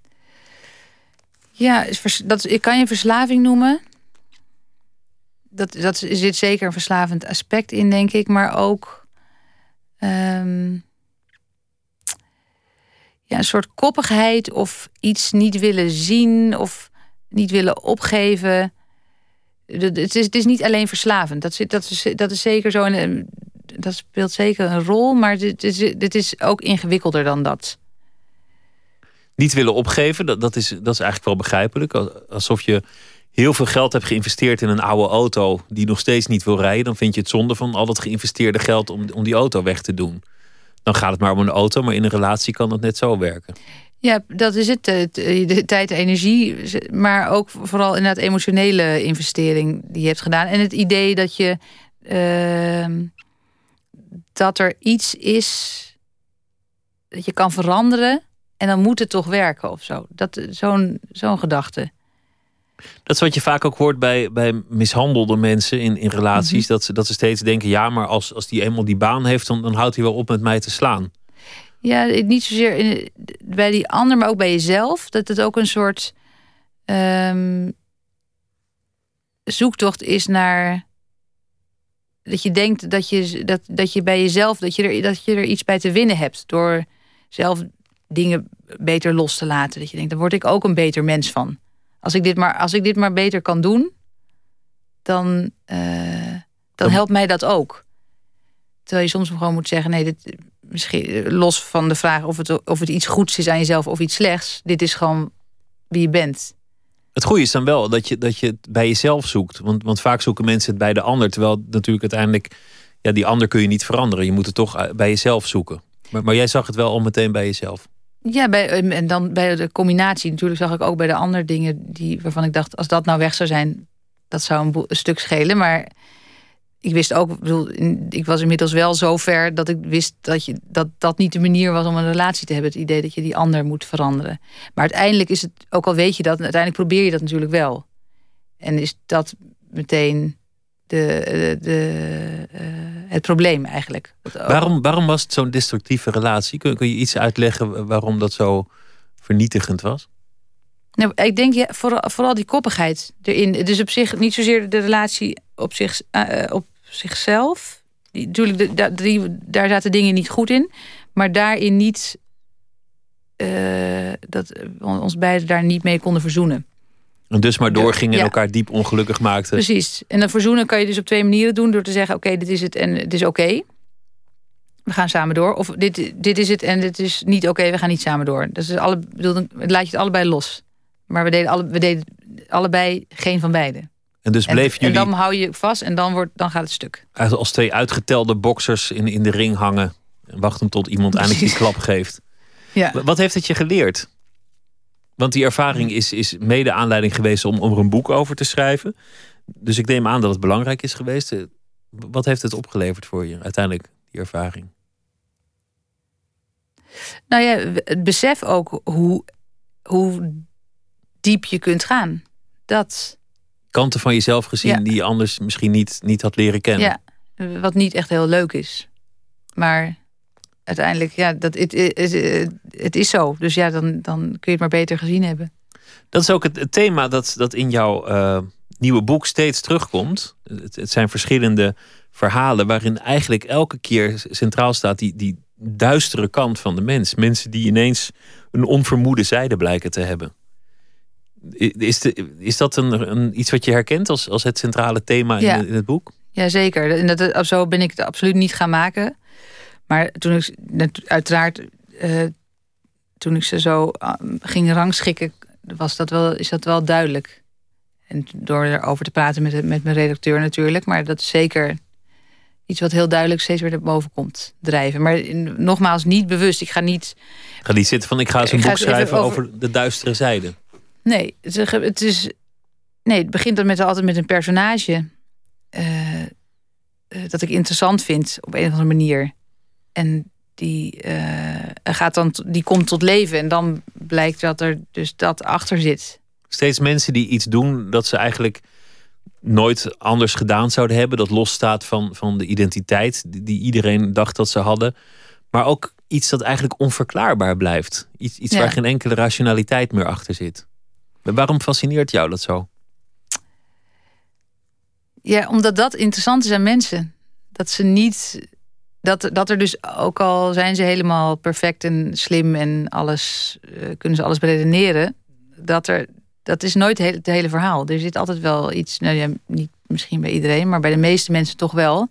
E: Ja, dat ik kan je verslaving noemen. Dat, dat zit zeker een verslavend aspect in, denk ik. Maar ook um, ja, een soort koppigheid of iets niet willen zien of niet willen opgeven. Het is, het is niet alleen verslavend. Dat, zit, dat, is, dat is zeker zo. En ehm, dat speelt zeker een rol. Maar dit is, dit is ook ingewikkelder dan dat
D: niet willen opgeven, dat, dat, is, dat is eigenlijk wel begrijpelijk. Alsof je heel veel geld hebt geïnvesteerd in een oude auto die nog steeds niet wil rijden, dan vind je het zonde van al het geïnvesteerde geld om, om die auto weg te doen. Dan gaat het maar om een auto, maar in een relatie kan dat net zo werken.
E: Ja, dat is het. De tijd, energie, maar ook vooral inderdaad emotionele investering die je hebt gedaan. En het idee dat je uh, dat er iets is dat je kan veranderen en dan moet het toch werken of zo. Dat, zo'n, zo'n gedachte.
D: Dat is wat je vaak ook hoort bij, bij mishandelde mensen in, in relaties. Mhm. dat, ze, dat ze steeds denken: ja, maar als, als die eenmaal die baan heeft, dan, dan houdt hij wel op met mij te slaan.
E: Ja, niet zozeer in, bij die ander, maar ook bij jezelf. Dat het ook een soort um, zoektocht is naar. Dat je denkt dat je, dat, dat je bij jezelf dat je, er, dat je er iets bij te winnen hebt. Door zelf dingen beter los te laten. Dat je denkt, dan word ik ook een beter mens van. Als ik dit maar, als ik dit maar beter kan doen, dan, uh, dan helpt mij dat ook. Terwijl je soms gewoon moet zeggen, nee, dit, misschien los van de vraag of het, of het iets goeds is aan jezelf of iets slechts. Dit is gewoon wie je bent.
D: Het goede is dan wel dat je, dat je het bij jezelf zoekt. Want, want vaak zoeken mensen het bij de ander. Terwijl natuurlijk uiteindelijk, ja, die ander kun je niet veranderen. Je moet het toch eh, bij jezelf zoeken. Maar, maar jij zag het wel al meteen bij jezelf.
E: Ja, bij, en dan bij de combinatie natuurlijk zag ik ook bij de andere dingen die, waarvan ik dacht, als dat nou weg zou zijn, dat zou een, stuk schelen. Maar ik wist ook, ik was inmiddels wel zo ver dat ik wist dat, je, dat dat niet de manier was om een relatie te hebben. Het idee dat je die ander moet veranderen. Maar uiteindelijk is het, ook al weet je dat, uiteindelijk probeer je dat natuurlijk wel. En is dat meteen de, de, uh, het probleem eigenlijk.
D: Waarom, waarom was het zo'n destructieve relatie? Kun, kun je iets uitleggen waarom dat zo vernietigend was?
E: Nou, ik denk ja, vooral, vooral die koppigheid erin. Dus op zich niet zozeer de relatie op, zich, uh, op zichzelf. Die, natuurlijk, de, die, daar zaten dingen niet goed in. Maar daarin niet uh, dat we ons beiden daar niet mee konden verzoenen.
D: En dus maar doorgingen en elkaar diep ongelukkig maakten.
E: Precies. En dan verzoenen kan je dus op twee manieren doen. Door te zeggen, oké, dit is het en het is oké. We gaan samen door. Of dit, dit is het en dit is niet oké, we gaan niet samen door. Dat is alle, bedoel, dan laat je het allebei los. Maar we deden, alle, we deden allebei geen van beide.
D: En dus bleef jullie...
E: En dan hou je vast en dan, wordt, dan gaat het stuk.
D: Als twee uitgetelde boxers in, in de ring hangen... en wachten tot iemand eindelijk die klap geeft. Ja. Wat heeft het je geleerd? Want die ervaring is, is mede aanleiding geweest om, om er een boek over te schrijven. Dus ik neem aan dat het belangrijk is geweest. Wat heeft het opgeleverd voor je uiteindelijk, die ervaring?
E: Nou ja, het besef ook hoe, hoe diep je kunt gaan. Dat.
D: Kanten van jezelf gezien die je anders misschien niet, niet had leren kennen.
E: Ja, wat niet echt heel leuk is. Maar uiteindelijk, ja, dat, het, het, het is zo. Dus ja, dan, dan kun je het maar beter gezien hebben.
D: Dat is ook het, thema dat, dat in jouw uh, nieuwe boek steeds terugkomt. Het, het, zijn verschillende verhalen waarin eigenlijk elke keer centraal staat die, die duistere kant van de mens. Mensen die ineens een onvermoede zijde blijken te hebben. Is, de, is dat een, een, iets wat je herkent als, als het centrale thema in, in het boek?
E: Jazeker. En dat, zo ben ik het absoluut niet gaan maken. Maar toen ik uiteraard, uh, toen ik ze zo uh, ging rangschikken, was dat wel, is dat wel duidelijk. En door erover te praten met, met mijn redacteur natuurlijk. Maar dat is zeker iets wat heel duidelijk steeds weer naar boven komt drijven. Maar nogmaals, niet bewust. Ik ga niet.
D: Ik ga niet zitten van ik ga eens een boek schrijven over... de duistere zijde.
E: Nee, het is. Nee, het begint dan met, altijd met een personage. Uh, dat ik interessant vind op een of andere manier. En die, uh, gaat dan, die komt tot leven. En dan blijkt dat er dus dat achter zit.
D: Steeds mensen die iets doen dat ze eigenlijk nooit anders gedaan zouden hebben. Dat losstaat van, van de identiteit die iedereen dacht dat ze hadden. Maar ook iets dat eigenlijk onverklaarbaar blijft. Iets, iets waar geen enkele rationaliteit meer achter zit. Maar waarom fascineert jou dat zo?
E: Ja, omdat dat interessant is aan mensen. Dat ze niet. Dat, dat er dus ook al zijn ze helemaal perfect en slim en alles uh, kunnen ze alles beredeneren. Dat er dat is nooit het hele verhaal. Er zit altijd wel iets, nou ja, niet misschien bij iedereen, maar bij de meeste mensen toch wel.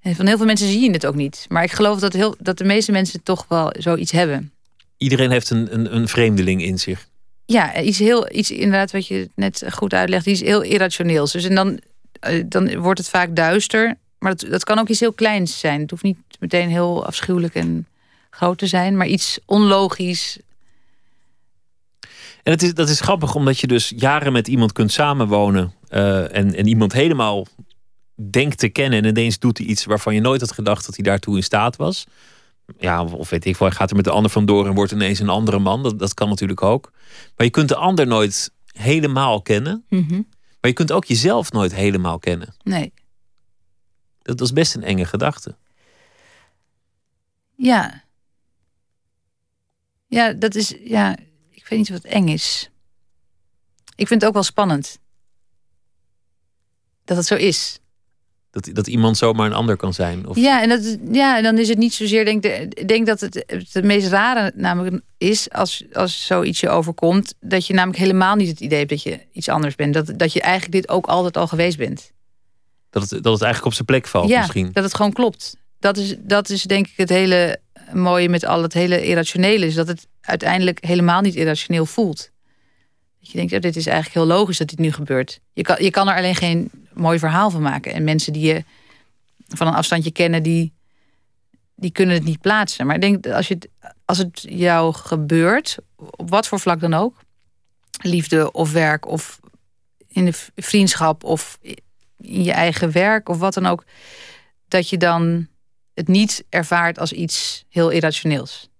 E: En van heel veel mensen zie je het ook niet. Maar ik geloof dat, heel, dat de meeste mensen toch wel zoiets hebben.
D: Iedereen heeft een, een, een vreemdeling in zich.
E: Ja, iets heel, iets inderdaad wat je net goed uitlegt, iets heel irrationeels. Dus en dan, eh, dan wordt het vaak duister. Maar dat, dat kan ook iets heel kleins zijn. Het hoeft niet meteen heel afschuwelijk en groot te zijn, maar iets onlogisch,
D: en het is, dat is grappig, omdat je dus jaren met iemand kunt samenwonen. Uh, en, en iemand helemaal denkt te kennen. En ineens doet hij iets waarvan je nooit had gedacht dat hij daartoe in staat was. Ja, of weet ik wel, hij gaat er met de ander vandoor en wordt ineens een andere man. Dat, dat kan natuurlijk ook. Maar je kunt de ander nooit helemaal kennen.
E: Mhm.
D: Maar je kunt ook jezelf nooit helemaal kennen.
E: Nee.
D: Dat, is best een enge gedachte.
E: Ja. Ja, dat is. Ja, weet niet wat eng is. Ik vind het ook wel spannend. Dat het zo is.
D: Dat, dat iemand zomaar een ander kan zijn. Of...
E: Ja, en dat, ja, en dan is het niet zozeer. Denk, ik denk dat het het meest rare namelijk is als, als zoiets je overkomt. Dat je namelijk helemaal niet het idee hebt dat je iets anders bent. Dat, dat je eigenlijk dit ook altijd al geweest bent.
D: Dat het, dat het eigenlijk op zijn plek valt
E: ja,
D: misschien.
E: Dat het gewoon klopt. Dat is, dat is denk ik het hele mooie met al het hele irrationele. Is dat het uiteindelijk helemaal niet irrationeel voelt. Dat je denkt, oh, dit is eigenlijk heel logisch dat dit nu gebeurt. Je kan, je kan er alleen geen mooi verhaal van maken. En mensen die je van een afstandje kennen, die, die kunnen het niet plaatsen. Maar ik denk, als, je, als het jou gebeurt, op wat voor vlak dan ook, liefde of werk of in de vriendschap of in je eigen werk of wat dan ook, dat je dan het niet ervaart als iets heel irrationeels.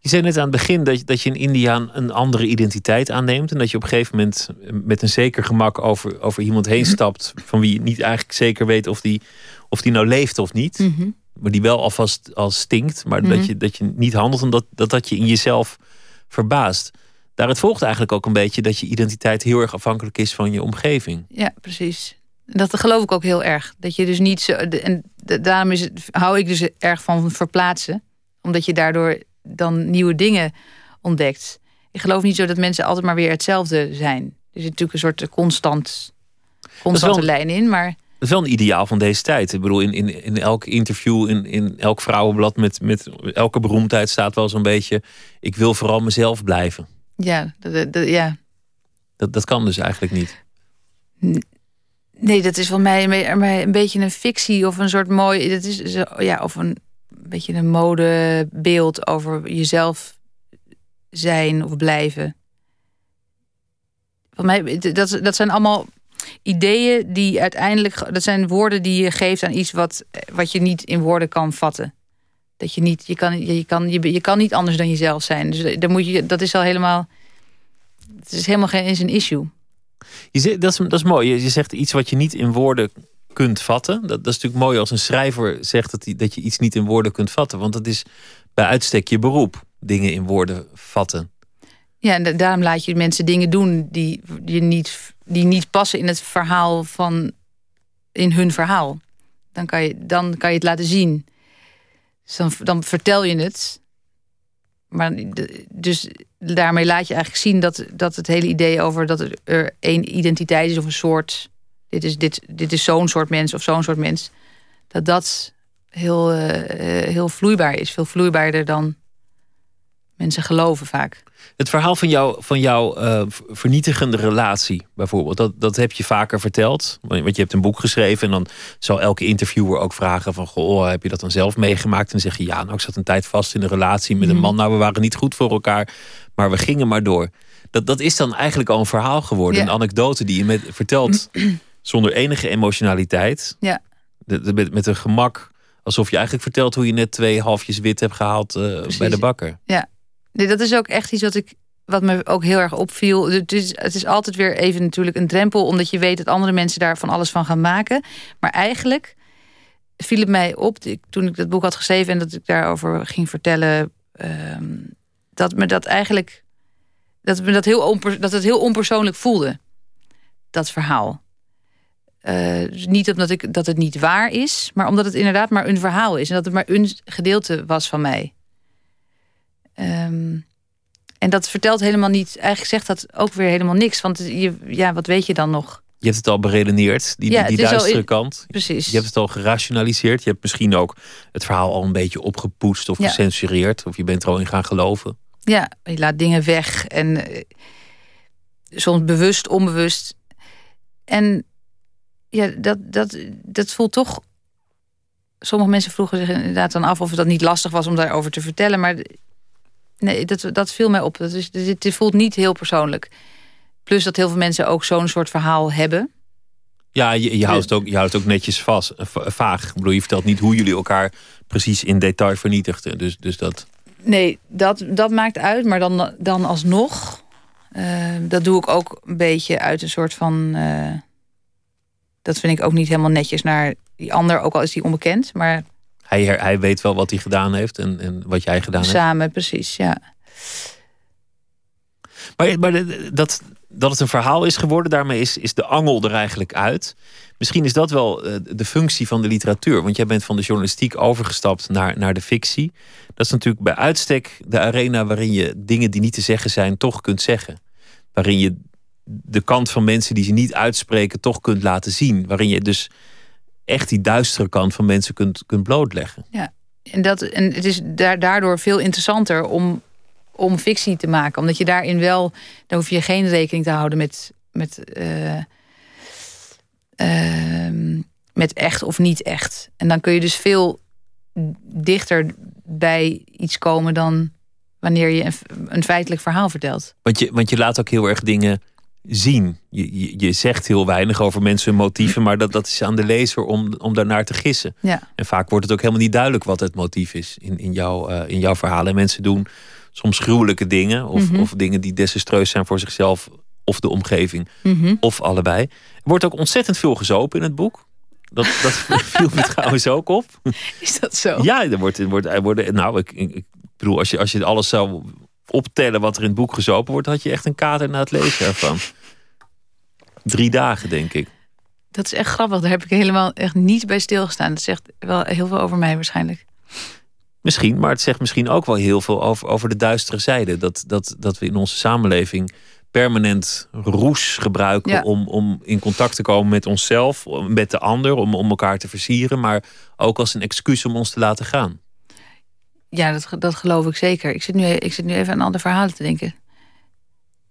D: Je zei net aan het begin dat, dat je in India een andere identiteit aanneemt. En dat je op een gegeven moment met een zeker gemak over, over iemand heen mhm. stapt. van wie je niet eigenlijk zeker weet of die, of die nou leeft of niet.
E: Mhm.
D: Maar die wel alvast als stinkt. Maar dat, mhm. je, dat je niet handelt en dat, dat dat je in jezelf verbaast. Daaruit volgt eigenlijk ook een beetje dat je identiteit heel erg afhankelijk is van je omgeving.
E: Ja, precies. Dat geloof ik ook heel erg. Dat je dus niet zo. En daarom is het, hou ik dus erg van verplaatsen. Omdat je daardoor dan nieuwe dingen ontdekt. Ik geloof niet zo dat mensen altijd maar weer hetzelfde zijn. Er zit natuurlijk een soort constant, constante lijn in. Maar...
D: Dat is wel een ideaal van deze tijd. Ik bedoel, in, in, in elk interview, in, in elk vrouwenblad met, met elke beroemdheid staat wel zo'n beetje. Ik wil vooral mezelf blijven.
E: Ja, dat, dat, ja.
D: Dat, dat kan dus eigenlijk niet.
E: Nee, dat is voor mij een beetje een fictie of een soort mooi. Dat is ja, of een beetje een modebeeld over jezelf zijn of blijven. Voor mij, dat, dat zijn allemaal ideeën die uiteindelijk. Dat zijn woorden die je geeft aan iets wat, wat je niet in woorden kan vatten. Dat je niet, je kan, je kan, je, je kan niet anders dan jezelf zijn. Dus dan moet je, dat is al helemaal. Het is helemaal geen eens een issue.
D: Je zegt, dat, is, dat is mooi. Je, je zegt iets wat je niet in woorden kunt vatten. Dat, dat is natuurlijk mooi als een schrijver zegt dat, hij, dat je iets niet in woorden kunt vatten. Want dat is bij uitstek je beroep. Dingen in woorden vatten.
E: Ja, en daarom laat je mensen dingen doen die, die, niet, die niet passen in het verhaal van in hun verhaal. Dan kan je, dan kan je het laten zien. Dus dan vertel je het. Maar dus daarmee laat je eigenlijk zien dat, dat het hele idee over dat er één identiteit is of een soort. Dit is, dit, dit is zo'n soort mens of zo'n soort mens. Dat dat heel, uh, heel vloeibaar is. Veel vloeibaarder dan mensen geloven vaak.
D: Het verhaal van, jou, van jouw uh, vernietigende relatie, bijvoorbeeld, dat, dat heb je vaker verteld. Want je hebt een boek geschreven en dan zal elke interviewer ook vragen: van, Goh, heb je dat dan zelf meegemaakt? En dan zeg je ja, nou, ik zat een tijd vast in een relatie met een mhm. man. Nou, we waren niet goed voor elkaar, maar we gingen maar door. Dat, dat is dan eigenlijk al een verhaal geworden, een anekdote die je met, vertelt zonder enige emotionaliteit.
E: Ja.
D: De, met, met een gemak, alsof je eigenlijk vertelt hoe je net twee halfjes wit hebt gehaald uh, bij de bakker.
E: Ja, dat is ook echt iets wat ik wat me ook heel erg opviel. Het is, het is altijd weer even natuurlijk een drempel, omdat je weet dat andere mensen daar van alles van gaan maken. Maar eigenlijk viel het mij op toen ik dat boek had geschreven en dat ik daarover ging vertellen, ehm, dat me dat eigenlijk dat me dat heel dat het heel onpersoonlijk voelde. Dat verhaal. Uh, niet omdat ik dat het niet waar is, maar omdat het inderdaad maar een verhaal is en dat het maar een gedeelte was van mij. Um, en dat vertelt helemaal niet, eigenlijk zegt dat ook weer helemaal niks. Want je, ja, wat weet je dan nog?
D: Je hebt het al beredeneerd, die, ja, die, die duistere kant.
E: Precies.
D: Je hebt het al gerationaliseerd. Je hebt misschien ook het verhaal al een beetje opgepoetst of ja. gecensureerd. Of je bent er al in gaan geloven.
E: Ja, je laat dingen weg. En uh, soms bewust, onbewust. En ja, dat, dat, dat voelt toch... Sommige mensen vroegen zich inderdaad dan af of het niet lastig was om daarover te vertellen. Maar Nee, dat, dat viel mij op. Dat is, dit, voelt niet heel persoonlijk. Plus dat heel veel mensen ook zo'n soort verhaal hebben.
D: Ja, je, je, houdt het ook, je houdt het ook netjes vast, eh, vaag. Ik bedoel, je vertelt niet hoe jullie elkaar precies in detail vernietigden. Dus, dus dat...
E: Nee, dat, dat maakt uit. Maar dan, dan alsnog, uh, dat doe ik ook een beetje uit een soort van... Uh, dat vind ik ook niet helemaal netjes naar die ander, ook al is die onbekend. Maar
D: hij, hij weet wel wat hij gedaan heeft en, en wat jij gedaan
E: hebt. Samen, precies, ja.
D: Maar, maar dat, dat het een verhaal is geworden, daarmee is, is de angel er eigenlijk uit. Misschien is dat wel eh, de functie van de literatuur. Want jij bent van de journalistiek overgestapt naar, naar de fictie. Dat is natuurlijk bij uitstek de arena waarin je dingen die niet te zeggen zijn, toch kunt zeggen. Waarin je de kant van mensen die ze niet uitspreken, toch kunt laten zien. Waarin je dus echt die duistere kant van mensen kunt, kunt blootleggen.
E: Ja, en, dat, en het is daardoor veel interessanter om, om fictie te maken. Omdat je daarin wel, dan hoef je geen rekening te houden met, met, uh, uh, met echt of niet echt. En dan kun je dus veel dichter bij iets komen dan wanneer je een, een feitelijk verhaal vertelt.
D: Want je, want je laat ook heel erg dingen zien. Je, je, je, zegt heel weinig over mensen hun motieven, maar dat, dat is aan de lezer om, om daarnaar te gissen.
E: Ja.
D: En vaak wordt het ook helemaal niet duidelijk wat het motief is in, in, jouw, uh, in jouw verhalen. En mensen doen soms gruwelijke dingen, of, mhm. of dingen die desastreus zijn voor zichzelf of de omgeving,
E: mhm.
D: of allebei. Er wordt ook ontzettend veel gezopen in het boek. Dat, dat viel me trouwens ook op.
E: Is dat zo?
D: Ja, er wordt, er wordt, er wordt nou, ik, ik bedoel, als je, als je alles zou optellen wat er in het boek gezopen wordt, had je echt een kater na het lezen ervan. Drie dagen, denk ik.
E: Dat is echt grappig. Daar heb ik helemaal echt niet bij stilgestaan. Dat zegt wel heel veel over mij waarschijnlijk.
D: Misschien, maar het zegt misschien ook wel heel veel over, over de duistere zijde. Dat, dat, dat we in onze samenleving permanent roes gebruiken om, om in contact te komen met onszelf, met de ander, om, om elkaar te versieren, maar ook als een excuus om ons te laten gaan.
E: Ja, dat, dat geloof ik zeker. Ik zit, nu, ik zit nu even aan andere verhalen te denken. Er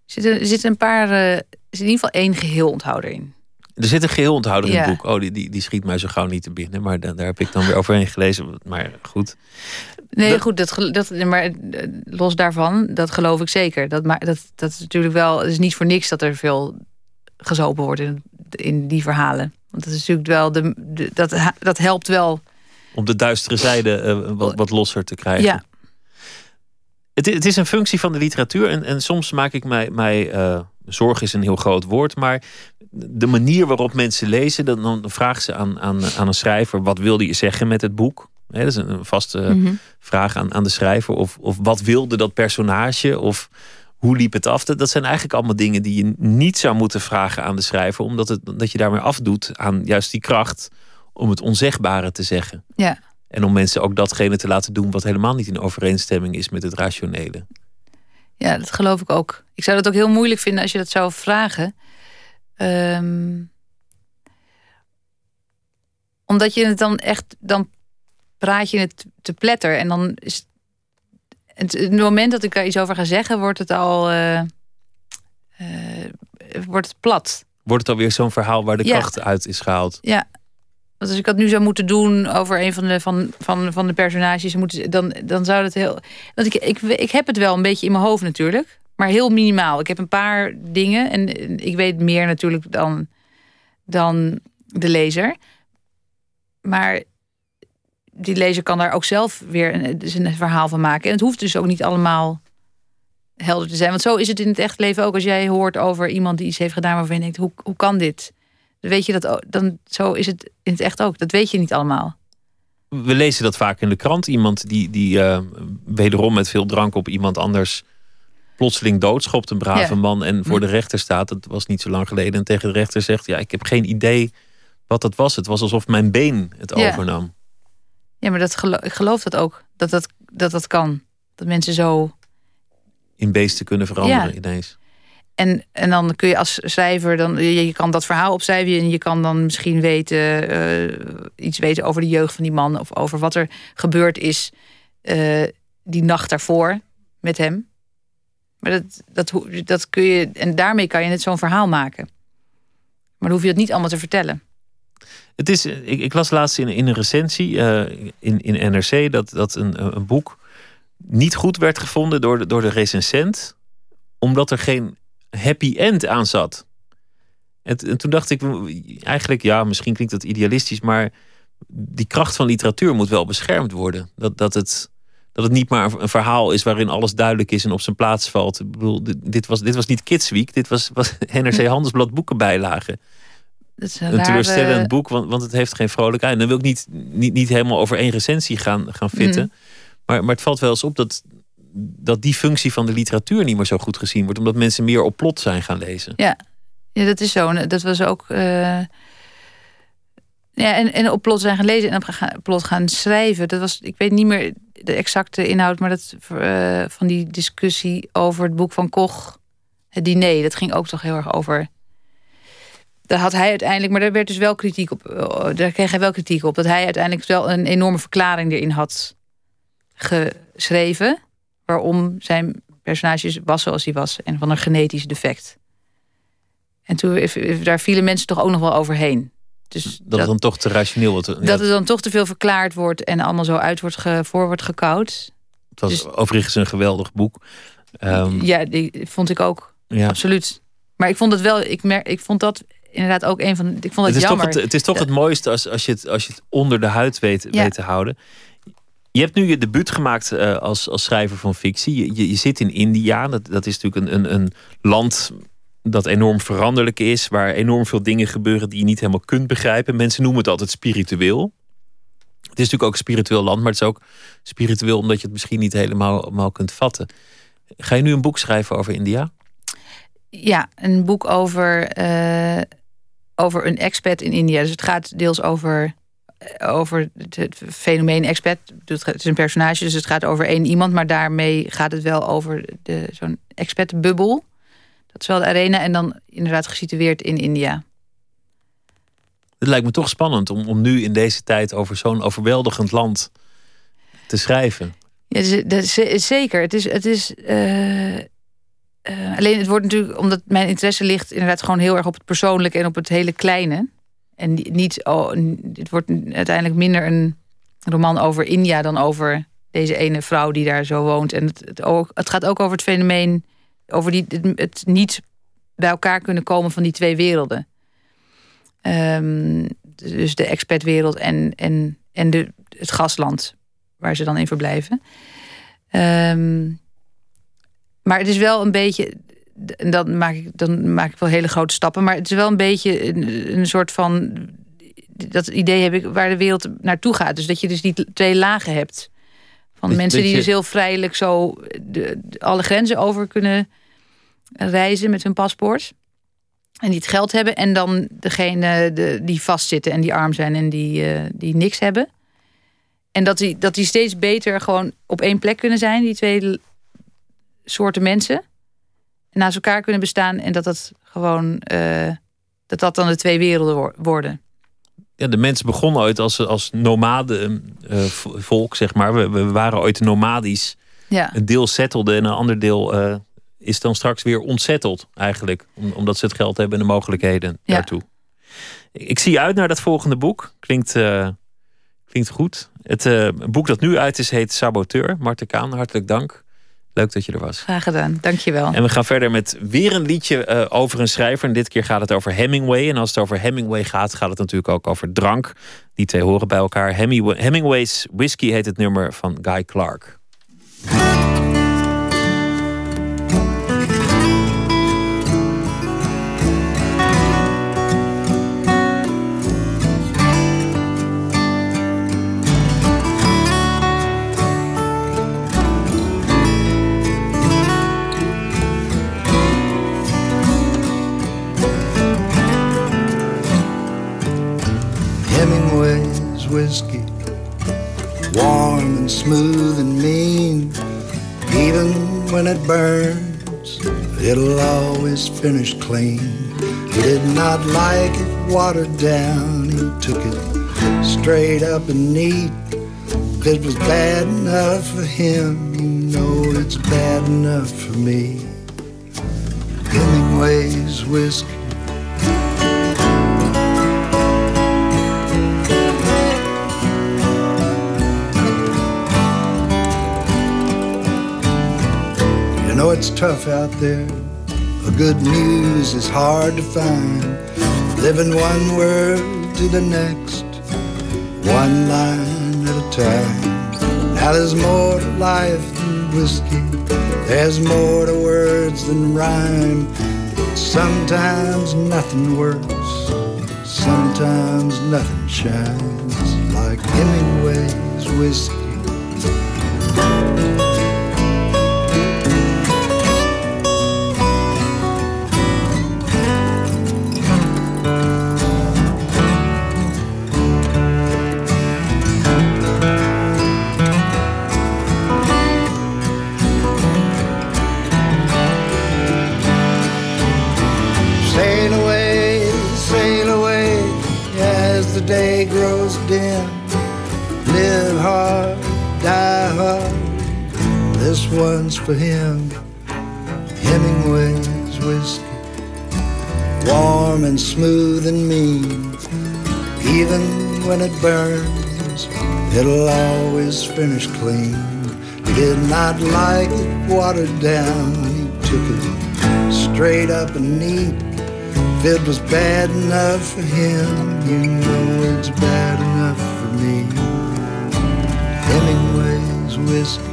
E: zitten, er zitten een paar, uh, er zit in ieder geval één geheel onthouder in.
D: Er zit een geheel onthouder in het boek. Oh, die, die, die schiet mij zo gauw niet te binnen. Maar daar, daar heb ik dan weer overheen gelezen. Maar goed.
E: Nee, goed. Dat, dat, maar eh, los daarvan, dat geloof ik zeker. Dat, maar, dat, dat is natuurlijk wel. Het is niet voor niks dat er veel gezopen wordt in, in die verhalen. Want dat is natuurlijk wel. De, de dat, dat helpt wel
D: om de duistere zijde uh, wat, wat, losser te krijgen.
E: Ja.
D: Het, het, is een functie van de literatuur. En, en soms maak ik mij. mij uh, zorg is een heel groot woord. Maar de manier waarop mensen lezen. Dan, dan vragen ze aan, aan, aan een schrijver. Wat wilde je zeggen met het boek? dat is een vaste mhm. vraag aan, aan de schrijver. Of, of wat wilde dat personage? Of hoe liep het af? Dat, zijn eigenlijk allemaal dingen die je niet zou moeten vragen aan de schrijver. Omdat het, dat je daarmee afdoet aan juist die kracht om het onzegbare te zeggen.
E: Ja.
D: En om mensen ook datgene te laten doen wat helemaal niet in overeenstemming is met het rationele.
E: Ja, dat geloof ik ook. Ik zou dat ook heel moeilijk vinden als je dat zou vragen. Ehm, omdat je het dan echt, dan praat je het te pletter. En dan is het, het moment dat ik daar iets over ga zeggen, wordt het al uh, wordt het plat.
D: Wordt het alweer zo'n verhaal waar de kracht uit is gehaald?
E: Ja, want als ik dat nu zou moeten doen over een van de, van, van, van de personages, dan, dan zou dat heel. Want ik, ik, ik heb het wel een beetje in mijn hoofd natuurlijk, maar heel minimaal. Ik heb een paar dingen en ik weet meer natuurlijk dan, dan de lezer. Maar die lezer kan daar ook zelf weer een, zijn verhaal van maken. En het hoeft dus ook niet allemaal helder te zijn. Want zo is het in het echt leven ook. Als jij hoort over iemand die iets heeft gedaan waarvan je denkt, hoe, hoe kan dit? Weet je dat ook. Dan, zo is het in het echt ook. Dat weet je niet allemaal.
D: We lezen dat vaak in de krant. Iemand die, die uh, wederom met veel drank op iemand anders plotseling doodschopt, een brave man, en voor de rechter staat. Dat was niet zo lang geleden. En tegen de rechter zegt: Ja, ik heb geen idee wat dat was. Het was alsof mijn been het overnam.
E: Ja, maar dat geloof, ik geloof dat ook. Dat dat, dat dat kan. Dat mensen zo...
D: In beesten kunnen veranderen ja. ineens.
E: En, en dan kun je als schrijver, dan, je, je kan dat verhaal opschrijven en je kan dan misschien weten, uh, iets weten over de jeugd van die man of over wat er gebeurd is uh, die nacht daarvoor met hem. Maar dat, dat, dat kun je, en daarmee kan je net zo'n verhaal maken. Maar dan hoef je het niet allemaal te vertellen.
D: Het is, ik, ik las laatst in, in een recensie uh, in, in NRC dat, dat een, een boek niet goed werd gevonden door de, door de recensent, omdat er geen happy end aan zat. En, en toen dacht ik, eigenlijk, ja, misschien klinkt dat idealistisch, maar die kracht van literatuur moet wel beschermd worden. Dat, dat, het, dat het niet maar een verhaal is waarin alles duidelijk is en op zijn plaats valt. Ik bedoel, dit, was, dit was niet Kids Week, dit was, was NRC Handelsblad boekenbijlagen een, een teleurstellend boek, want, want het heeft geen vrolijkheid. En dan wil ik niet, niet, niet helemaal over één recensie gaan, gaan fitten. Mm. Maar, maar het valt wel eens op dat, dat die functie van de literatuur niet meer zo goed gezien wordt. Omdat mensen meer op plot zijn gaan lezen.
E: Ja, ja dat is zo. Dat was ook... Uh... Ja, en, en op plot zijn gaan lezen en op plot gaan schrijven. Dat was, ik weet niet meer de exacte inhoud, maar dat uh, van die discussie over het boek van Koch, het diner, dat ging ook toch heel erg over daar had hij uiteindelijk, maar daar werd dus wel kritiek op. Eh, daar kreeg hij wel kritiek op. Dat hij uiteindelijk wel een enorme verklaring erin had geschreven. Waarom zijn personage was zoals hij was. En van een genetisch defect. En toen daar vielen mensen toch ook nog wel overheen.
D: Dus dat, dat het dan toch te rationeel wordt.
E: Dat het dan toch te veel verklaard wordt en allemaal zo uit wordt ge, voor wordt gekoud.
D: Het was dus, overigens een geweldig boek.
E: Um, ja, die vond ik ook. Ja. Absoluut. Maar ik vond het wel, ik, merk, ik vond dat inderdaad ook een van. Ik vond het,
D: het is
E: jammer.
D: Toch het, het is toch het mooiste als, als, je het, als je het onder de huid weet, weet te houden. Je hebt nu je debuut gemaakt uh, als, als schrijver van fictie. Je, je, zit in India. Dat, dat is natuurlijk een, een, een land dat enorm veranderlijk is. Waar enorm veel dingen gebeuren die je niet helemaal kunt begrijpen. Mensen noemen het altijd spiritueel. Het is natuurlijk ook een spiritueel land, maar het is ook spiritueel omdat je het misschien niet helemaal, helemaal kunt vatten. Ga je nu een boek schrijven over India?
E: Ja, een boek over uh, over een expat in India. Dus het gaat deels over, eh, over het fenomeen expat. Het is een personage, dus het gaat over één iemand. Maar daarmee gaat het wel over zo'n expat-bubbel. Dat is wel de arena. En dan inderdaad gesitueerd in India.
D: Het lijkt me toch spannend om, om nu in deze tijd over zo'n overweldigend land te schrijven.
E: Ja, dat is, zeker. Het is, het is uh, uh, alleen het wordt natuurlijk, omdat mijn interesse ligt inderdaad gewoon heel erg op het persoonlijke en op het hele kleine. En niet, oh, het wordt uiteindelijk minder een roman over India dan over deze ene vrouw die daar zo woont. En het, het, gaat ook over het fenomeen, over die, het, niet bij elkaar kunnen komen van die twee werelden. Um, dus de expertwereld en, en, en de, het gasland waar ze dan in verblijven. Um, Maar het is wel een beetje. En dan maak, ik, dan maak ik wel hele grote stappen. Maar het is wel een beetje een, een soort van. Dat idee heb ik waar de wereld naartoe gaat. Dus dat je dus die twee lagen hebt. Van
D: Dat-
E: mensen
D: dat
E: die
D: je-
E: dus heel vrijelijk zo de, de- alle grenzen over kunnen reizen met hun paspoort. En die het geld hebben. En dan degene de, die vastzitten en die arm zijn en die, eh, die niks hebben. En dat die, dat die steeds beter gewoon op één plek kunnen zijn, die twee soorten mensen. Naast elkaar kunnen bestaan. En dat dat gewoon eh, dat dat dan de twee werelden wo- worden.
D: Ja, de mensen begonnen ooit als, als nomade eh, volk, zeg maar. We, we waren ooit nomadisch.
E: Ja.
D: Een deel settelde en een ander deel eh, is dan straks weer ontzetteld, eigenlijk. Om- omdat ze het geld hebben en de mogelijkheden
E: Ja.
D: daartoe. Ik, zie uit naar dat volgende boek. Klinkt, klinkt goed. Het boek dat nu uit is heet Saboteur. Marten Kaan, hartelijk dank. Leuk dat je er was.
E: Graag gedaan. Dankjewel.
D: En we gaan verder met weer een liedje eh, over een schrijver. En dit keer gaat het over Hemingway. En als het over Hemingway gaat, gaat het natuurlijk ook over drank. Die twee horen bij elkaar. Hemingway- Hemingway's Whiskey heet het nummer van Guy Clark.
G: Smooth and mean. Even when it burns, it'll always finish clean. He did not like it watered down, he took it straight up and neat. If it was bad enough for him, you know it's bad enough for me. Hemingway's whiskey. Know it's tough out there. A good news is hard to find. Living one word to the next, one line at a time. Now there's more to life than whiskey. There's more to words than rhyme. Sometimes nothing works. Sometimes nothing shines like Hemingway's whiskey. One's for him. Hemingway's whiskey, warm and smooth and mean. Even when it burns, it'll always finish clean. He did not like it watered down. He took it straight up and neat. If it was bad enough for him, you know it's bad enough for me. Hemingway's whiskey.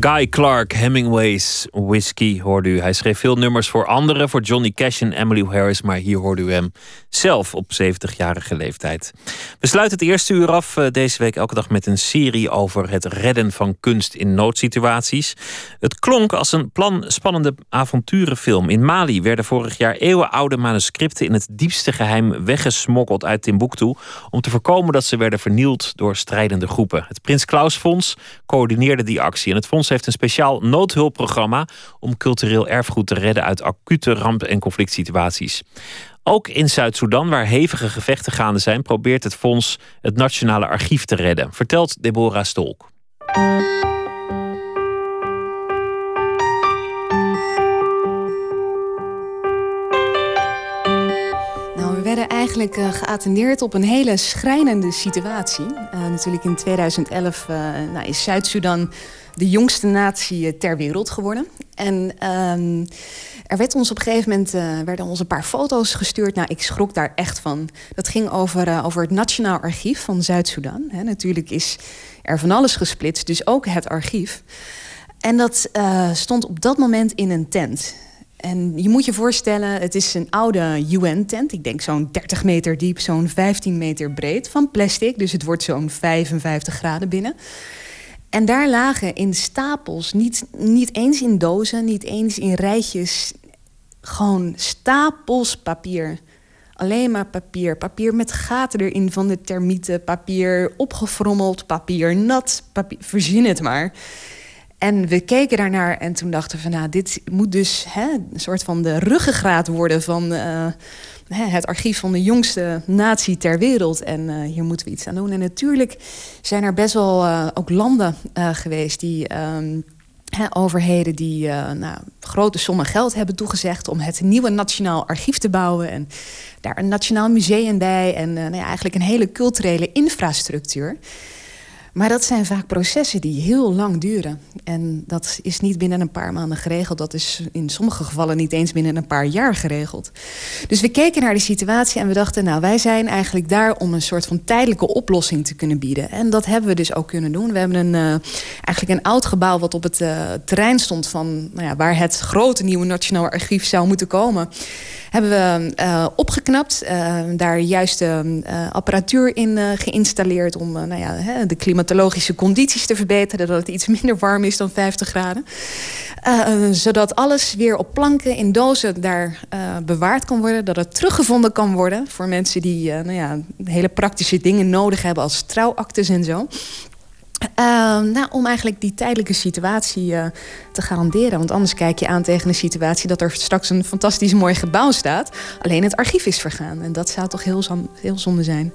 D: Guy Clark, Hemingway's Whiskey, hoorde u. Hij schreef veel nummers voor anderen, voor Johnny Cash en Emily Harris. Maar hier hoorde u hem zelf op 70-jarige leeftijd. We sluiten het eerste uur af eh, deze week elke dag met een serie over het redden van kunst in noodsituaties. Het klonk als een plan spannende avonturenfilm. In Mali werden vorig jaar eeuwenoude manuscripten in het diepste geheim weggesmokkeld uit Timbuktu. Om te voorkomen dat ze werden vernield door strijdende groepen. Het Prins Klaus Fonds coördineerde die actie. En het fonds heeft een speciaal noodhulpprogramma om cultureel erfgoed te redden uit acute ramp- en conflict situaties. Ook in Zuid-Soedan, waar hevige gevechten gaande zijn, probeert het fonds het Nationale Archief te redden, vertelt Deborah Stolk.
H: Nou, we werden eigenlijk eigenlijk geattendeerd op een hele schrijnende situatie. natuurlijk in 2011 nou, is Zuid-Soedan de jongste natie ter wereld geworden. En ehm, er werd ons op een gegeven moment werden ons een paar foto's gestuurd. Nou, ik schrok daar echt van. Dat ging over, over het Nationaal Archief van Zuid-Soedan. Natuurlijk is er van alles gesplitst, dus ook het archief. En dat stond op dat moment in een tent. En je moet je voorstellen, het is een oude UN-tent. Ik denk zo'n 30 meter diep, zo'n 15 meter breed van plastic. Dus het wordt zo'n 55 graden binnen. En daar lagen in stapels, niet, niet eens in dozen, niet eens in rijtjes... gewoon stapels papier. Alleen maar papier. Papier met gaten erin van de termieten. Papier opgefrommeld, papier nat. Papier, verzin het maar. En we keken daarnaar en toen dachten we van... nou, dit moet dus hè, een soort van de ruggengraat worden... van uh, het archief van de jongste natie ter wereld. En uh, hier moeten we iets aan doen. En natuurlijk zijn er best wel uh, ook landen geweest... die um, overheden die nou, grote sommen geld hebben toegezegd... om het nieuwe Nationaal Archief te bouwen. En daar een Nationaal Museum bij. En nou ja, eigenlijk een hele culturele infrastructuur... Maar dat zijn vaak processen die heel lang duren. En dat is niet binnen een paar maanden geregeld. Dat is in sommige gevallen niet eens binnen een paar jaar geregeld. Dus we keken naar de situatie en we dachten... nou, wij zijn eigenlijk daar om een soort van tijdelijke oplossing te kunnen bieden. En dat hebben we dus ook kunnen doen. We hebben een, uh, eigenlijk een oud gebouw wat op het uh, terrein stond... van nou ja, waar het grote nieuwe Nationaal Archief zou moeten komen hebben we uh, opgeknapt. Uh, daar juist uh, apparatuur in geïnstalleerd om nou ja, hè, de klimatologische condities te verbeteren. Dat het iets minder warm is dan 50 graden. zodat alles weer op planken in dozen daar bewaard kan worden. Dat het teruggevonden kan worden voor mensen die nou ja, hele praktische dingen nodig hebben als trouwactes en zo. Uh, nou, om eigenlijk die tijdelijke situatie uh, te garanderen. Want anders kijk je aan tegen een situatie dat er straks een fantastisch mooi gebouw staat. Alleen het archief is vergaan. En dat zou toch heel, heel zonde zijn.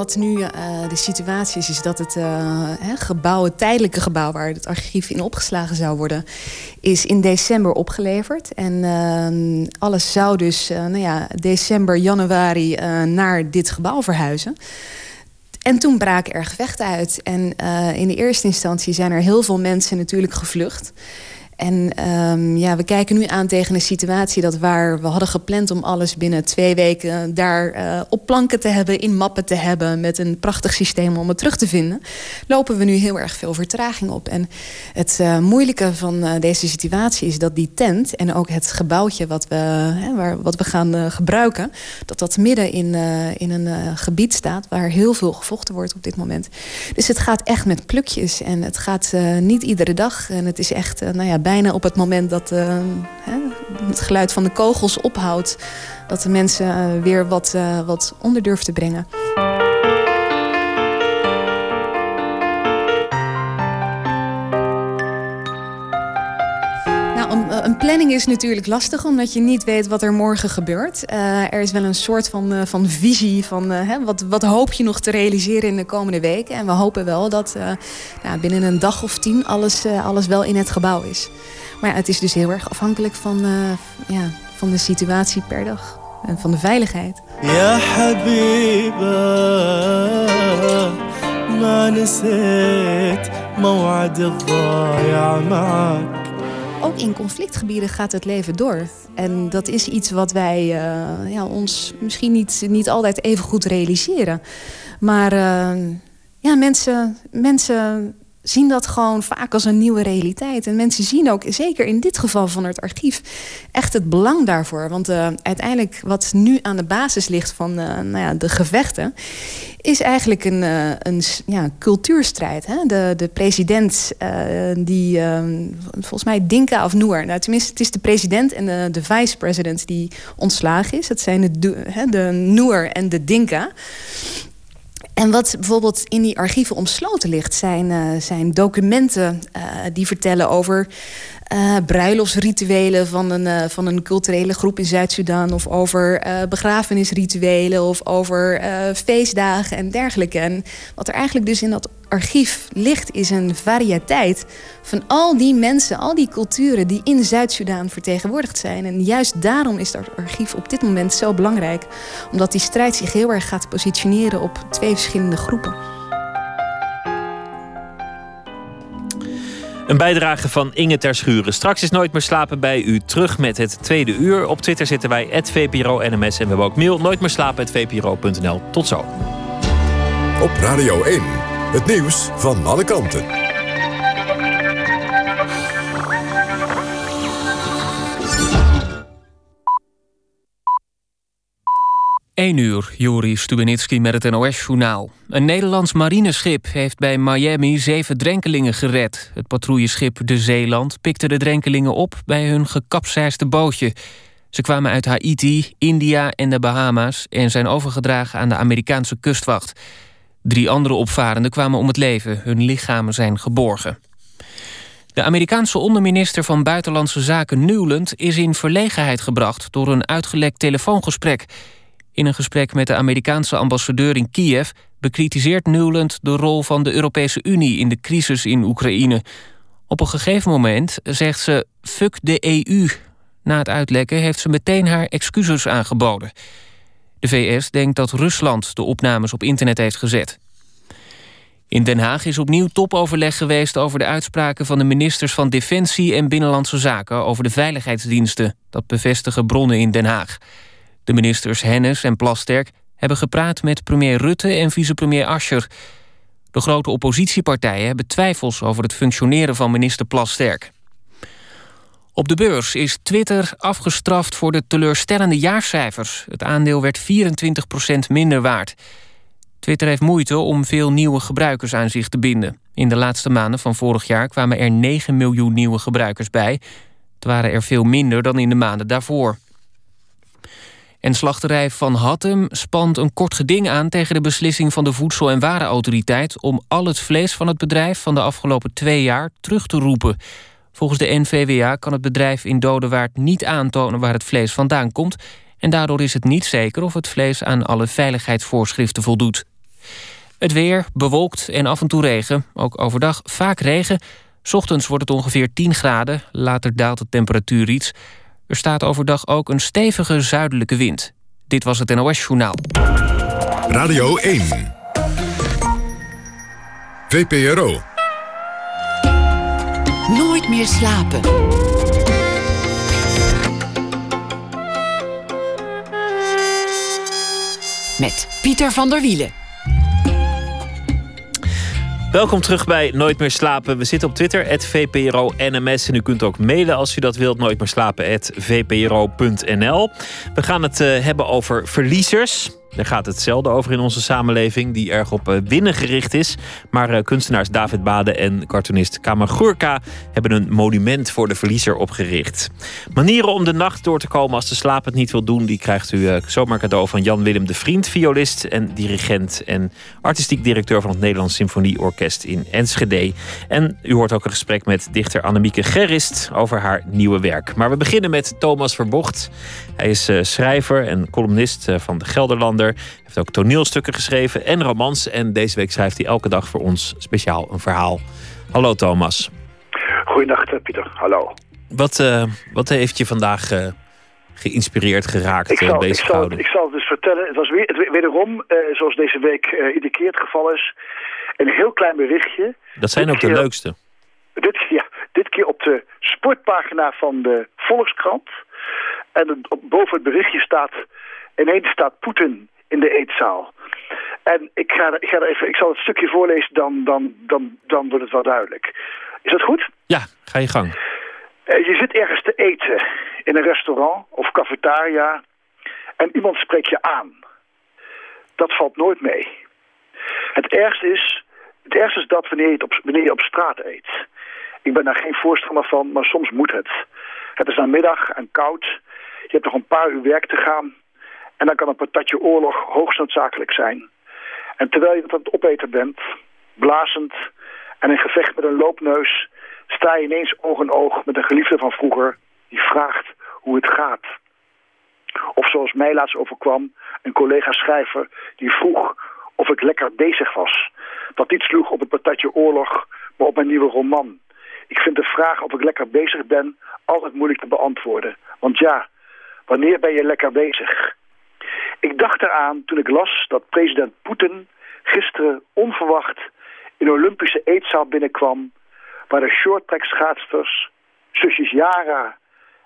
H: Wat nu uh, de situatie is, is dat het uh, gebouw, het tijdelijke gebouw waar het archief in opgeslagen zou worden, is in december opgeleverd. En uh, alles zou dus nou ja, december, januari naar dit gebouw verhuizen. En toen braken er gevechten uit. En in de eerste instantie zijn er heel veel mensen natuurlijk gevlucht. En um, ja, we kijken nu aan tegen een situatie dat waar we hadden gepland om alles binnen twee weken daar uh, op planken te hebben, in mappen te hebben, met een prachtig systeem om het terug te vinden, lopen we nu heel erg veel vertraging op. En het uh, moeilijke van uh, deze situatie is dat die tent en ook het gebouwtje wat we, hè, waar, wat we gaan gebruiken, dat dat midden in, in een gebied staat waar heel veel gevochten wordt op dit moment. Dus het gaat echt met plukjes en het gaat niet iedere dag en het is echt, nou ja, bijna op het moment dat hè, het geluid van de kogels ophoudt... dat de mensen uh, weer wat, uh, wat onder durven te brengen. planning is natuurlijk lastig, omdat je niet weet wat er morgen gebeurt. Uh, er is wel een soort van, uh, van visie van uh, hè, wat, wat hoop je nog te realiseren in de komende weken. En we hopen wel dat nou, binnen een dag of tien alles, alles wel in het gebouw is. Maar ja, het is dus heel erg afhankelijk van, ja, van de situatie per dag en van de veiligheid. Ja, habiba, ma نسيت موعد الضايع معك ook in conflictgebieden gaat het leven door. En dat is iets wat wij uh, ja, ons misschien niet, niet altijd even goed realiseren. Maar uh, ja, mensen, mensen zien dat gewoon vaak als een nieuwe realiteit. En mensen zien ook, zeker in dit geval van het archief, echt het belang daarvoor. Want uh, uiteindelijk wat nu aan de basis ligt van uh, nou ja, de gevechten... is eigenlijk een, uh, een ja, cultuurstrijd. Hè? De, de president, die volgens mij Dinka of Noer... Nou, tenminste, het is de president en de, de vice-president die ontslagen is. Dat zijn de, de Noer en de Dinka... En wat bijvoorbeeld in die archieven omsloten ligt... zijn, uh, zijn documenten uh, die vertellen over uh, bruiloftsrituelen... Van een, van een culturele groep in Zuid-Soedan... of over begrafenisrituelen of over feestdagen en dergelijke. En wat er eigenlijk dus in dat archief ligt, is een variëteit van al die mensen, al die culturen die in Zuid-Soedan vertegenwoordigd zijn. En juist daarom is dat archief op dit moment zo belangrijk, omdat die strijd zich heel erg gaat positioneren op twee verschillende groepen.
D: Een bijdrage van Inge Terschuren. Straks is Nooit meer slapen bij u terug met het tweede uur. Op Twitter zitten wij, @vpro_nms en we hebben ook mail nooitmeerslapen.vpro.nl. Tot zo.
B: Op Radio 1, het nieuws van alle kanten.
A: 1 uur, Juri Stubenitski met het NOS-journaal. Een Nederlands marineschip heeft bij Miami zeven drenkelingen gered. Het patrouilleschip De Zeeland pikte de drenkelingen op... bij hun gekapseisde bootje. Ze kwamen uit Haiti, India en de Bahama's... en zijn overgedragen aan de Amerikaanse kustwacht. Drie andere opvarenden kwamen om het leven. Hun lichamen zijn geborgen. De Amerikaanse onderminister van Buitenlandse Zaken Newland... is in verlegenheid gebracht door een uitgelekt telefoongesprek... In een gesprek met de Amerikaanse ambassadeur in Kiev... bekritiseert Newland de rol van de Europese Unie in de crisis in Oekraïne. Op een gegeven moment zegt ze fuck de EU. Na het uitlekken heeft ze meteen haar excuses aangeboden. De VS denkt dat Rusland de opnames op internet heeft gezet. In Den Haag is opnieuw topoverleg geweest over de uitspraken van de ministers van Defensie en Binnenlandse Zaken over de veiligheidsdiensten. Dat bevestigen bronnen in Den Haag. De ministers Hennis en Plasterk hebben gepraat met premier Rutte en vicepremier Ascher. De grote oppositiepartijen hebben twijfels over het functioneren van minister Plasterk. Op de beurs is Twitter afgestraft voor de teleurstellende jaarcijfers. Het aandeel werd 24% minder waard. Twitter heeft moeite om veel nieuwe gebruikers aan zich te binden. In de laatste maanden van vorig jaar kwamen er 9 miljoen nieuwe gebruikers bij. Het waren er veel minder dan in de maanden daarvoor. En slachterij Van Hattem spant een kort geding aan... tegen de beslissing van de Voedsel- en Warenautoriteit... om al het vlees van het bedrijf van de afgelopen twee jaar terug te roepen. Volgens de NVWA kan het bedrijf in Dodewaard niet aantonen... waar het vlees vandaan komt... en daardoor is het niet zeker of het vlees aan alle veiligheidsvoorschriften voldoet. Het weer, bewolkt en af en toe regen. Ook overdag vaak regen. Ochtends wordt het ongeveer 10 graden. Later daalt de temperatuur iets... Er staat overdag ook een stevige zuidelijke wind. Dit was het NOS Journaal.
B: Radio 1. VPRO.
C: Meer slapen. Met Pieter van der Wielen.
D: Welkom terug bij Nooit meer slapen. We zitten op Twitter, @vpro_nms en u kunt ook mailen als u dat wilt, nooit meer slapen, @vpro.nl. We gaan het uh, hebben over verliezers. Daar gaat het zelden over in onze samenleving, die erg op eh, winnen gericht is. Maar uh, kunstenaars David Bade en cartoonist Kamagurka hebben een monument voor de verliezer opgericht. Manieren om de nacht door te komen als de slaap het niet wil doen, die krijgt u uh, zomaar cadeau van Jan-Willem de Vriend, violist en dirigent en artistiek directeur van het Nederlands Symfonieorkest in Enschede. En u hoort ook een gesprek met dichter Annemieke Gerrist over haar nieuwe werk. Maar we beginnen met Thomas Verbocht. Hij is schrijver en columnist van de Hij heeft ook toneelstukken geschreven en romans. En deze week schrijft hij elke dag voor ons speciaal een verhaal. Hallo Thomas.
I: Goedendag eh, Pieter, hallo.
D: Wat, uh, wat heeft je vandaag uh, geïnspireerd, geraakt, ik zal, bezig
I: ik zal, ik zal het dus vertellen. Het was weer, het, wederom, zoals deze week iedere keer het geval is, een heel klein berichtje.
D: Dat zijn ook de leukste.
I: Dit, ja, dit keer op de sportpagina van de Volkskrant. En boven het berichtje staat ineens staat Poetin in de eetzaal. En ik, ga, ik, ga even, ik zal het stukje voorlezen, dan, dan, dan, dan wordt het wel duidelijk. Is dat goed?
D: Ja, ga je gang.
I: Uh, je zit ergens te eten in een restaurant of cafetaria en iemand spreekt je aan. Dat valt nooit mee. Het ergste is, het ergste is dat wanneer je, op, wanneer je op straat eet. Ik ben daar geen voorstander van, maar soms moet het. Het is namiddag en koud. Je hebt nog een paar uur werk te gaan. En dan kan een patatje oorlog hoogst noodzakelijk zijn. En terwijl je aan het opeten bent, blazend en in gevecht met een loopneus... sta je ineens oog in oog met een geliefde van vroeger die vraagt hoe het gaat. Of zoals mij laatst overkwam, een collega schrijver die vroeg of ik lekker bezig was. dat niet sloeg op het patatje oorlog, maar op mijn nieuwe roman. Ik vind de vraag of ik lekker bezig ben altijd moeilijk te beantwoorden. Want ja, wanneer ben je lekker bezig? Ik dacht eraan toen ik las dat president Poetin gisteren onverwacht in de Olympische eetzaal binnenkwam... waar de shorttrack schaatsters, zusjes Yara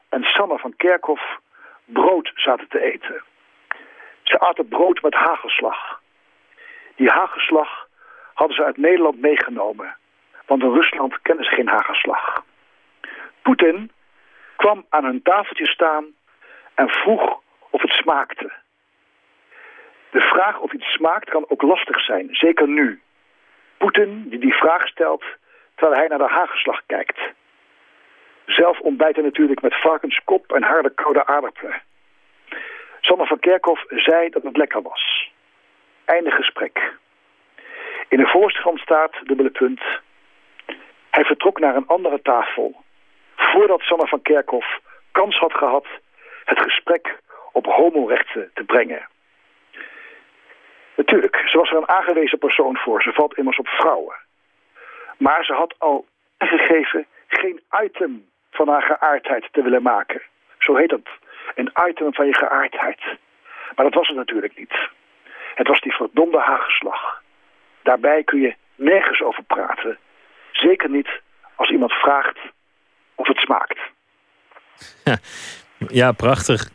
I: en Sanne van Kerkhoff brood zaten te eten. Ze aten brood met hagelslag. Die hagelslag hadden ze uit Nederland meegenomen. Want in Rusland kennen ze geen hagelslag. Poetin kwam aan hun tafeltje staan en vroeg of het smaakte. De vraag of iets smaakt kan ook lastig zijn, zeker nu. Poetin die die vraag stelt terwijl hij naar de hagelslag kijkt. Zelf ontbijt hij natuurlijk met varkenskop en harde koude aardappelen. Sanne van Kerkhoff zei dat het lekker was. Einde gesprek. In de voorstand staat, dubbele punt... Hij vertrok naar een andere tafel... voordat Sanne van Kerkhoff kans had gehad... het gesprek op homorechten te brengen. Natuurlijk, ze was er een aangewezen persoon voor. Ze valt immers op vrouwen. Maar ze had al gegeven geen item van haar geaardheid te willen maken. Zo heet het. Een item van je geaardheid. Maar dat was het natuurlijk niet. Het was die verdomde hagelslag. Daarbij kun je nergens over praten. Zeker niet als iemand vraagt of het smaakt.
D: Ja, prachtig.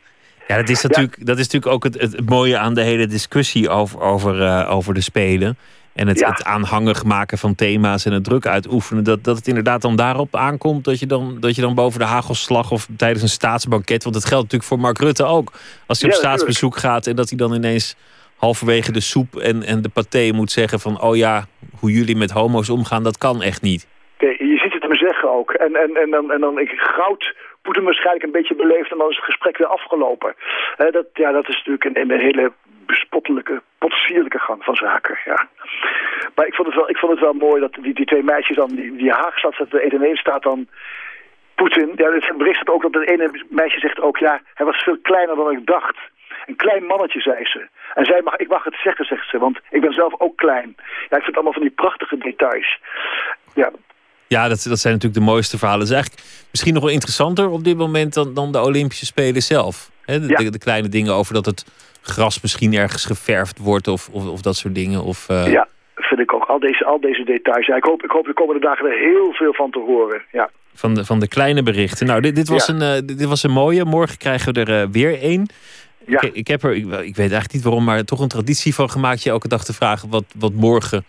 D: Ja, dat is natuurlijk, dat is natuurlijk ook het, het, mooie aan de hele discussie over, over, uh, over de Spelen. En het, het aanhangig maken van thema's en het druk uitoefenen. Dat, dat het inderdaad dan daarop aankomt dat je, dan, dat je dan boven de hagelslag of tijdens een staatsbanket. Want dat geldt natuurlijk voor Mark Rutte ook. Als hij op staatsbezoek gaat en dat hij dan ineens halverwege de soep en, en de paté moet zeggen van... oh ja, hoe jullie met homo's omgaan, dat kan echt niet.
I: Je ziet het me zeggen ook. En, en, en dan, en dan ik, goud Poetin waarschijnlijk een beetje beleefd en dan is het gesprek weer afgelopen. dat, ja, dat is natuurlijk een, een hele bespottelijke, potsierlijke gang van zaken. Ja. Maar ik vond het wel, ik vond het wel mooi dat die, die twee meisjes dan, die, die Haagstad, dat de een staat dan Poetin. Ja, het bericht ook dat het ene meisje zegt ook, ja, hij was veel kleiner dan ik dacht. Een klein mannetje, zei ze. En zij mag, ik mag het zeggen, zegt ze, want ik ben zelf ook klein. Ja, ik vind allemaal van die prachtige details. Ja,
D: ja, dat, dat zijn natuurlijk de mooiste verhalen. Dat is eigenlijk misschien nog wel interessanter op dit moment dan, dan de Olympische Spelen zelf. He, de, de, kleine dingen over dat het gras misschien ergens geverfd wordt of, of, of dat soort dingen. Of,
I: uh... Ja, vind ik ook. Al deze, al deze details. Ja, ik, hoop, ik hoop de komende dagen er heel veel van te horen. Ja.
D: Van, de, van de kleine berichten. Nou, dit, dit, was, een, uh, dit was een mooie. Morgen krijgen we er uh, weer één. Ja. Ik, ik, heb er, ik, ik, weet eigenlijk niet waarom, maar toch een traditie van gemaakt je elke dag te vragen wat, wat morgen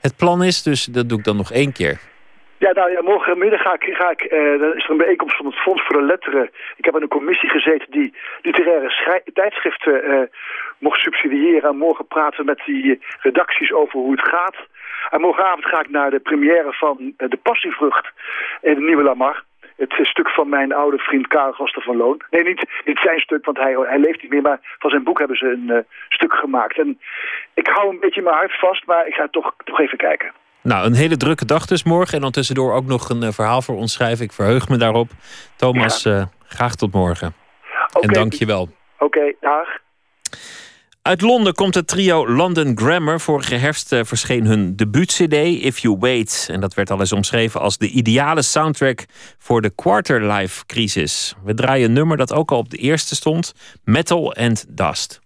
D: het plan is. Dus dat doe ik dan nog één keer.
I: Ja, nou ja, morgenmiddag ga ik, ga ik uh, dan is er een bijeenkomst van het Fonds voor de Letteren. Ik heb in een commissie gezeten die literaire tijdschriften uh, mocht subsidiëren. En morgen praten we met die redacties over hoe het gaat. En morgenavond ga ik naar de première van uh, De Passievrucht in de Nieuwe Lamar. Het stuk van mijn oude vriend Karel Gasten van Loon. Nee, niet, niet zijn stuk, want hij, hij leeft niet meer. Maar van zijn boek hebben ze een stuk gemaakt. En ik hou een beetje mijn hart vast, maar ik ga toch, toch even kijken.
D: Nou, een hele drukke dag dus morgen. En dan tussendoor ook nog een uh, verhaal voor ons schrijven. Ik verheug me daarop. Thomas, ja. uh, graag tot morgen. Okay. En dank je wel.
I: Oké, okay, dag.
D: Uit Londen komt het trio London Grammar. Vorige herfst uh, verscheen hun debuut-cd If You Wait. En dat werd al eens omschreven als de ideale soundtrack voor de quarterlife-crisis. We draaien een nummer dat ook al op de eerste stond: Metal and Dust.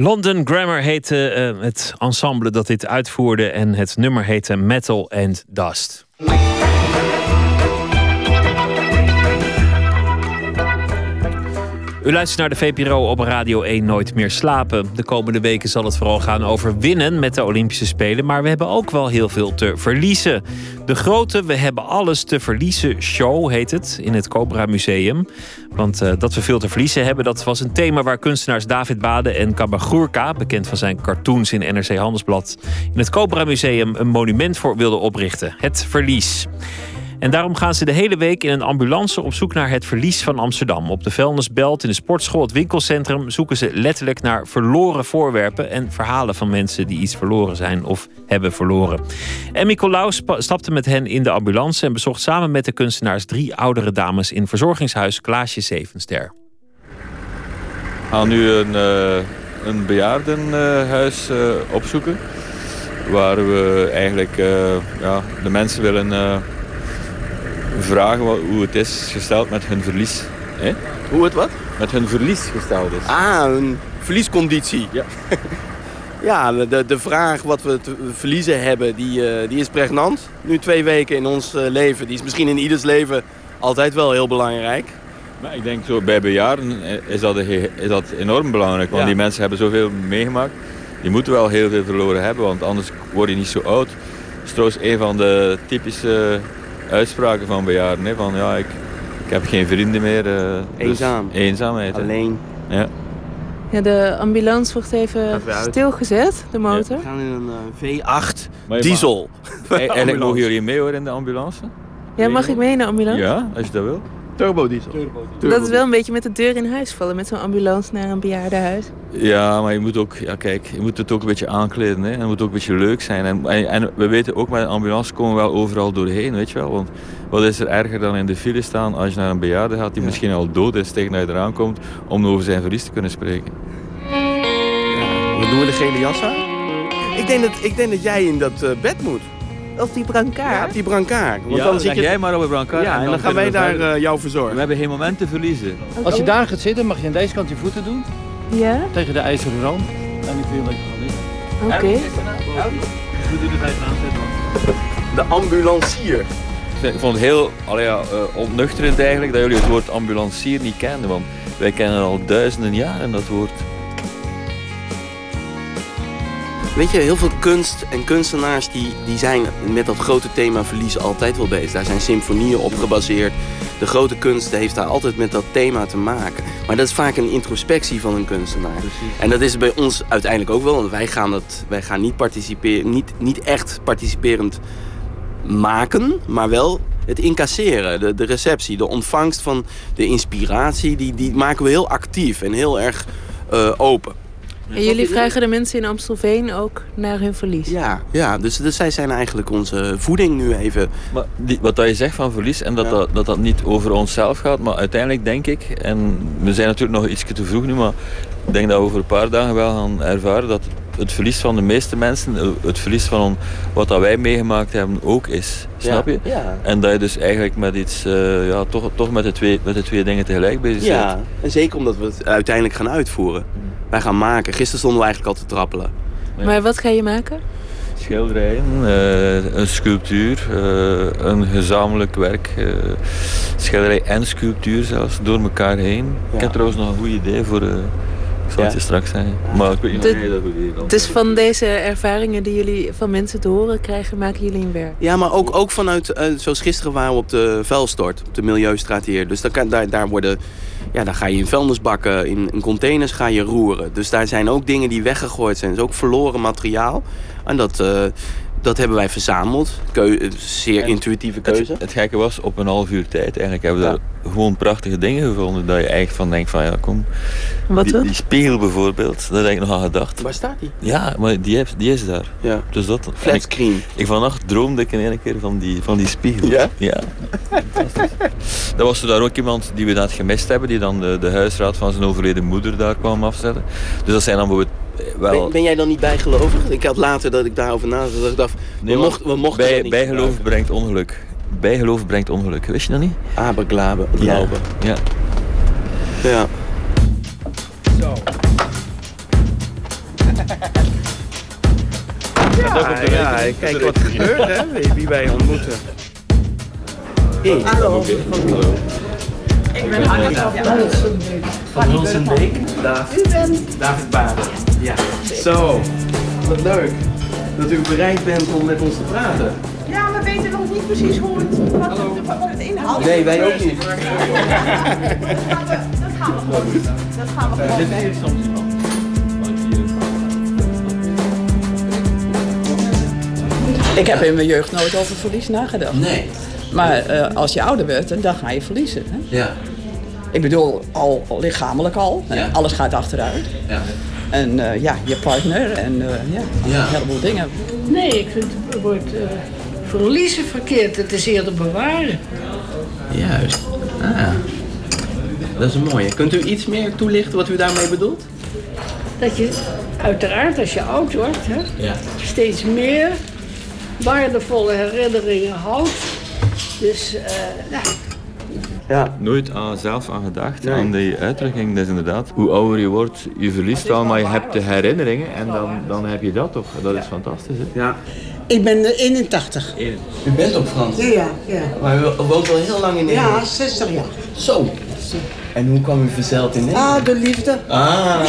D: London Grammar heette eh, het ensemble dat dit uitvoerde en het nummer heette Metal and Dust. U luistert naar de VPRO op Radio 1 Nooit meer slapen. De komende weken zal het vooral gaan over winnen met de Olympische Spelen. Maar we hebben ook wel heel veel te verliezen. De grote We hebben alles te verliezen show heet het in het Cobra Museum. Want eh, dat we veel te verliezen hebben, dat was een thema waar kunstenaars David Bade en Kabagurka, bekend van zijn cartoons in NRC Handelsblad, in het Cobra Museum een monument voor wilden oprichten. Het verlies. En daarom gaan ze de hele week in een ambulance op zoek naar het verlies van Amsterdam. Op de vuilnisbelt, in de sportschool, het winkelcentrum zoeken ze letterlijk naar verloren voorwerpen en verhalen van mensen die iets verloren zijn of hebben verloren. En Nicolaus stapte met hen in de ambulance en bezocht samen met de kunstenaars drie oudere dames in verzorgingshuis Klaasje Zevenster.
J: Gaan nu een, eh, een bejaardenhuis eh, opzoeken. Waar we eigenlijk eh, ja, de mensen willen vragen hoe het is gesteld met hun verlies. Hè?
K: Hoe het wat?
J: Met hun verlies gesteld is.
K: Ah, een verliesconditie.
J: Ja.
K: ja, de, de vraag wat we te verliezen hebben, die, eh, die is pregnant. Nu twee weken in ons eh, leven. Die is misschien in ieders leven altijd wel heel belangrijk.
J: Maar ik denk zo bij bejaarden eh, is dat, is dat enorm belangrijk. Want
K: Ja.
J: die mensen hebben zoveel meegemaakt. Die moeten wel heel veel verloren hebben, want anders word je niet zo oud. Dat is trouwens een van de typische uitspraken van bejaarden. Hè? Van ja, ik, ik heb geen vrienden meer. eh, dus
K: Eenzaam.
J: eenzaamheid. hè.
K: Alleen.
J: Ja.
L: Ja, de ambulance wordt even stilgezet, de motor.
K: We gaan in een eh, V8
J: Maar je
K: diesel.
J: mag- Eigenlijk mogen jullie mee hoor in de ambulance.
L: Ja, mag ik mee in de ambulance?
J: Ja, als je dat wil.
K: Turbo diesel.
L: Dat is wel een beetje met de deur in huis vallen, met zo'n ambulance naar een bejaardenhuis.
J: Ja, maar je moet ook, ja kijk, je moet het ook een beetje aankleden. Hè? En het moet ook een beetje leuk zijn. En, en, en we weten ook met een ambulance komen we wel overal doorheen, weet je wel. Want wat is er erger dan in de file staan als je naar een bejaarde gaat die misschien al dood is tegen dat je eraan komt om over zijn verlies te kunnen spreken.
K: Wat doen we de gele jas aan? Ik denk dat, ik denk dat jij in dat eh, bed moet.
L: Op die brancard?
K: Ja, op die brancard. Want
J: ja,
K: dan
J: leg
K: zit je...
J: jij maar op een brancard.
K: Ja, en dan gaan wij daar
J: verder.
K: eh, jou verzorgen.
J: We hebben geen moment te verliezen.
M: Als je daar gaat zitten, mag je aan deze kant je voeten doen.
L: Ja?
M: Tegen de ijzeren rand. En dan kun je lekker gaan liggen.
L: Oké.
J: We doen het even aanzetten.
K: De ambulancier.
J: ik vond het heel allee, ja, eh, ontnuchterend eigenlijk dat jullie het woord ambulancier niet kenden. Want wij kennen al duizenden jaren dat woord.
K: Weet je, heel veel kunst en kunstenaars die, die zijn met dat grote thema verlies altijd wel bezig. Daar zijn symfonieën op gebaseerd. De grote kunst heeft daar altijd met dat thema te maken. Maar dat is vaak een introspectie van een kunstenaar. En dat is bij ons uiteindelijk ook wel. Want wij gaan, dat, wij gaan niet, participeren, niet, niet echt participerend maken, maar wel het incasseren, de, de receptie, de ontvangst van de inspiratie, die, die maken we heel actief en heel erg eh, open.
L: En jullie vragen de mensen in Amstelveen ook naar hun verlies?
K: Ja, ja dus, dus zij zijn eigenlijk onze voeding nu even.
J: Maar die, wat dat je zegt van verlies en dat, dat, dat dat niet over onszelf gaat, maar uiteindelijk denk ik, en we zijn natuurlijk nog iets te vroeg nu, maar ik denk dat we over een paar dagen wel gaan ervaren dat het verlies van de meeste mensen, eh, het verlies van wat dat wij meegemaakt hebben ook is. Snap je?
K: Ja.
J: En dat je dus eigenlijk met iets, eh, ja, toch, toch met, de twee, met de twee dingen tegelijk bezig bent.
K: Ja, en zeker omdat we het uiteindelijk gaan uitvoeren. Wij gaan maken. Gisteren stonden we eigenlijk al te trappelen.
L: Maar wat ga je maken?
J: Schilderijen, eh, een sculptuur, eh, een gezamenlijk werk. eh, schilderij en sculptuur zelfs, door elkaar heen. Ik heb trouwens nog een goed idee voor... ik zal het je straks zeggen. Maar ik weet niet jij dat goed dan.
L: Dus van deze ervaringen die jullie van mensen te horen krijgen, maken jullie een werk?
K: Ja, maar ook, ook vanuit, eh, zoals gisteren waren we op de vuilstort, op de Milieustraat hier. Dus daar, kan, daar, daar worden, ja, daar ga je in vuilnisbakken, in, in containers ga je roeren. Dus daar zijn ook dingen die weggegooid zijn. Dus ook verloren materiaal. En dat, eh, dat hebben wij verzameld. Keu, eh, zeer intuïtieve keuze.
J: Het, het gekke was, op een half uur tijd eigenlijk hebben we daar gewoon prachtige dingen gevonden. Dat je eigenlijk van denkt van ja, kom.
L: Wat
J: die, spiegel bijvoorbeeld, daar heb ik nog aan gedacht.
K: Waar staat die?
J: Ja, maar die, heeft, die is daar.
K: Ja.
J: Dus dat,
K: Flat
J: en ik-
K: screen.
J: Ik vannacht droomde ik in één keer van die, van die spiegel.
K: Ja?
J: Ja. Fantastisch. Dan was er daar ook iemand die we net gemist hebben, die dan de, de huisraad van zijn overleden moeder daar kwam afzetten. Dus dat zijn dan bijvoorbeeld wel...
K: Ben, ben jij dan niet bijgelovig? Ik had later dat ik daarover nadacht, dat ik dacht,
J: Nee,
K: we, mochten, we mochten
J: bij,
K: dat niet
J: bijgeloof
K: gebruiken.
J: brengt ongeluk. Bijgeloof brengt ongeluk. Wist je dat niet?
K: Aberglaben,
J: Ja. ja.
K: Ja. Ja, ja, kijk wat er gebeurt, hè? Wie- Wie wij ontmoeten. Hey.
N: Hallo.
K: Ik ben Hannes van Hulsenbeek. David. David Baden. Ja. Zo, wat leuk dat u bereid bent om met ons te praten.
N: Ja, we weten nog niet precies hoe het, wat, het, wat het inhoudt.
K: Nee, wij ook niet.
N: Dat gaan we, gewoon doen. Dat gaan we gewoon.
O: Ik heb in mijn jeugd nooit over verlies nagedacht.
K: Nee.
O: Maar eh, als je ouder wordt, dan ga je verliezen. Hè?
K: Ja.
O: Ik bedoel, al al lichamelijk al.
K: Ja.
O: Alles gaat achteruit.
K: Ja.
O: En eh, ja, je partner en eh, ja,
K: Ja.
O: een heleboel dingen.
P: Nee, ik vind het woord eh, verliezen verkeerd. Het is eerder bewaren.
K: Juist. Ah. Dat is een mooie. Kunt u iets meer toelichten wat u daarmee bedoelt?
P: Dat je uiteraard als je oud wordt, hè,
K: Ja.
P: steeds meer waardevolle herinneringen houdt. Dus eh, ja,
K: Ja.
J: Nooit aan, zelf aan gedacht, aan die uitdrukking. Dat is inderdaad, hoe ouder je wordt, je verliest wel, maar je hebt de herinneringen en dan, dan heb je dat toch. Dat is fantastisch, hè?
K: Ja.
Q: Ik ben eh, 81.
K: U bent ook Frans?
Q: Ja, ja, ja.
K: Maar u woont al heel lang in
Q: Ja,
K: Nederland?
Q: 60 jaar.
K: Zo. En hoe kwam u verzeild in Nederland?
Q: Ah, de liefde.
K: Ah.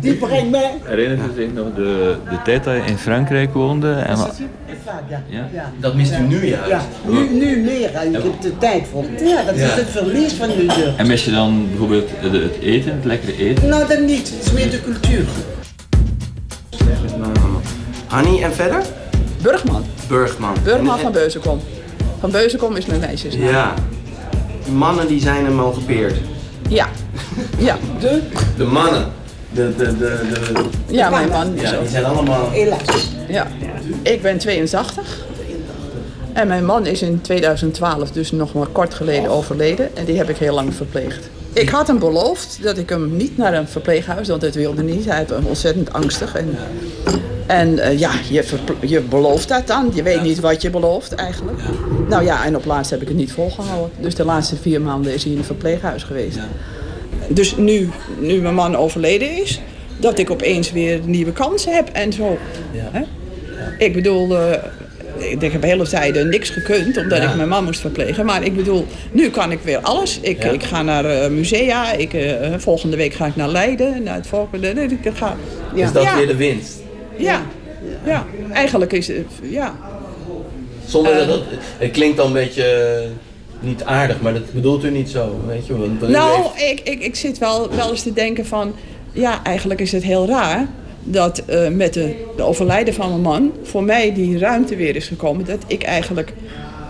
Q: Die brengt mij.
J: Herinnert u zich nog de, de tijd dat je in Frankrijk woonde? En,
Q: Ja. ja.
K: Dat mist u nu juist?
Q: Ja, nu, nu meer. hè. Ik heb de tijd voor. Ja, dat
J: Ja.
Q: is het verlies van de jeugd.
J: en mis je dan bijvoorbeeld het, eten, het lekkere eten?
Q: Nou, dat niet. Het is meer de cultuur.
K: Hanny en verder?
O: Burgman.
K: Burgman.
O: Burgman
K: En-
O: van Beuzenkom. Van Beuzenkom is mijn meisjesnaam.
K: Ja. Mannen die zijn hem al gepeerd.
O: Ja. Ja. De?
K: De mannen. De, de, de, de...
O: Ja, mijn man
K: Ja, die zijn allemaal...
Q: Helaas.
O: Ja. Ik ben 82. En mijn man is in 2012, dus nog maar kort geleden, overleden. En die heb ik heel lang verpleegd. Ik had hem beloofd dat ik hem niet naar een verpleeghuis, want dat wilde niet. Hij was ontzettend angstig. En, en eh, ja, je, je belooft dat dan. Je weet niet wat je belooft eigenlijk. Nou ja, en op laatst heb ik het niet volgehouden. Dus de laatste vier maanden is hij in een verpleeghuis geweest. Dus nu, nu mijn man overleden is, dat ik opeens weer nieuwe kansen heb en zo. Hè? Ik bedoel, eh, ik heb hele tijden niks gekund, omdat
R: Ja.
O: ik mijn man moest verplegen. Maar ik bedoel, nu kan ik weer alles. Ik,
R: Ja.
O: ik ga naar eh, musea, ik, volgende week ga ik naar Leiden, naar het volgende. nee, Ik ga, ja.
N: Is dat weer de winst?
O: Ja. ja, eigenlijk is het, ja.
N: Zonder
O: Eh.
N: dat het, het klinkt dan een beetje eh, niet aardig, maar dat bedoelt u niet zo, weet je? Want
O: Nou,
N: heeft-
O: ik, ik, ik zit wel, wel eens te denken van... Ja, eigenlijk is het heel raar dat eh, met de, de overlijden van mijn man... voor mij die ruimte weer is gekomen. Dat ik eigenlijk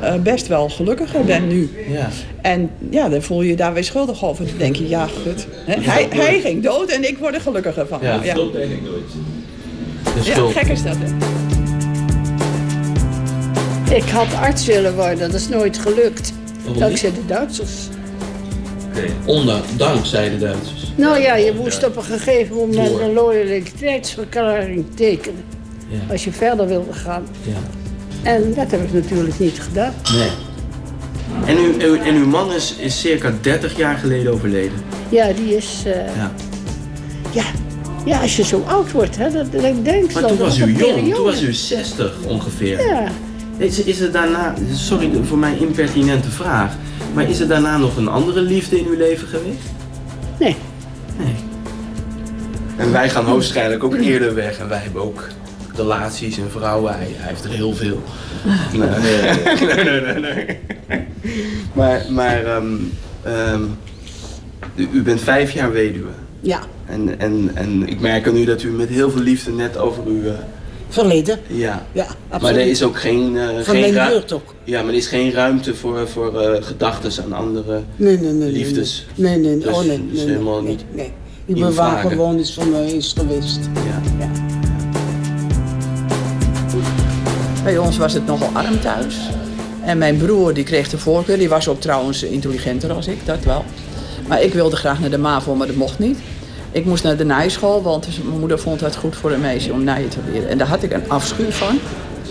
O: eh, best wel gelukkiger ben nu.
N: Ja.
O: En ja, dan voel je je daar weer schuldig over. Dan denk je, ja, goed. Hè, Hij, hij ging dood en ik word er gelukkiger van.
N: Ja,
O: ja.
N: stopt eigenlijk nooit.
O: Ja gek is dat, hè?
P: Ik had arts willen worden, dat is nooit gelukt.
N: Waarom
P: Dankzij de Duitsers.
N: Oké. Onder, dankzij de Duitsers.
P: Nou ja, je moest op een gegeven moment
N: Door.
P: een loyaliteitsverklaring tekenen.
N: Ja.
P: Als je verder wilde gaan.
N: Ja.
P: En dat heb ik natuurlijk niet gedaan.
N: Nee. En, u, uw- en uw man is, is circa 30 jaar geleden overleden.
P: Ja, die is... eh,
N: Ja.
P: ja. Ja, als je zo oud wordt, hè, dat, dat denk ik
N: Maar
P: dan.
N: toen was u
P: een
N: jong,
P: periode.
N: toen was u 60 ongeveer.
P: Ja.
N: Is, is er daarna, sorry voor mijn impertinente vraag, maar is er daarna nog een andere liefde in uw leven geweest?
P: Nee.
N: Nee. En wij gaan waarschijnlijk ook eerder weg en wij hebben ook relaties en vrouwen. Hij, hij heeft er heel veel. Nee, nee, nee, nee, nee. Maar, maar ehm, ehm, u, u bent vijf jaar weduwe.
Q: Ja.
N: En, en, en ik merk aan u dat u met heel veel liefde net over uw... eh,
Q: Verleden.
N: ja.
Q: Ja,
N: Maar
Q: absoluut.
N: er is ook geen... eh,
Q: Van
N: geen
Q: mijn
N: ru-
Q: jeugd ook.
N: Ja, maar er is geen ruimte voor, voor eh gedachten aan andere
Q: Nee, nee, nee. nee,
N: liefdes.
Q: Nee, nee, nee.
N: Dus-
Q: oh, nee,
N: dus
Q: nee,
N: helemaal
Q: nee,
N: niet
Q: Nee. Ik
N: in
Q: ben waar
N: vragen.
Q: gewoon is van mij is geweest.
N: Ja.
O: Bij ons was het nogal arm thuis. En mijn broer die kreeg de voorkeur. Die was ook trouwens intelligenter als ik, dat wel. Maar ik wilde graag naar de MAVO, maar dat mocht niet. Ik moest naar de naaischool, want dus mijn moeder vond het goed voor een meisje om naaien te leren. En daar had ik een afschuw van.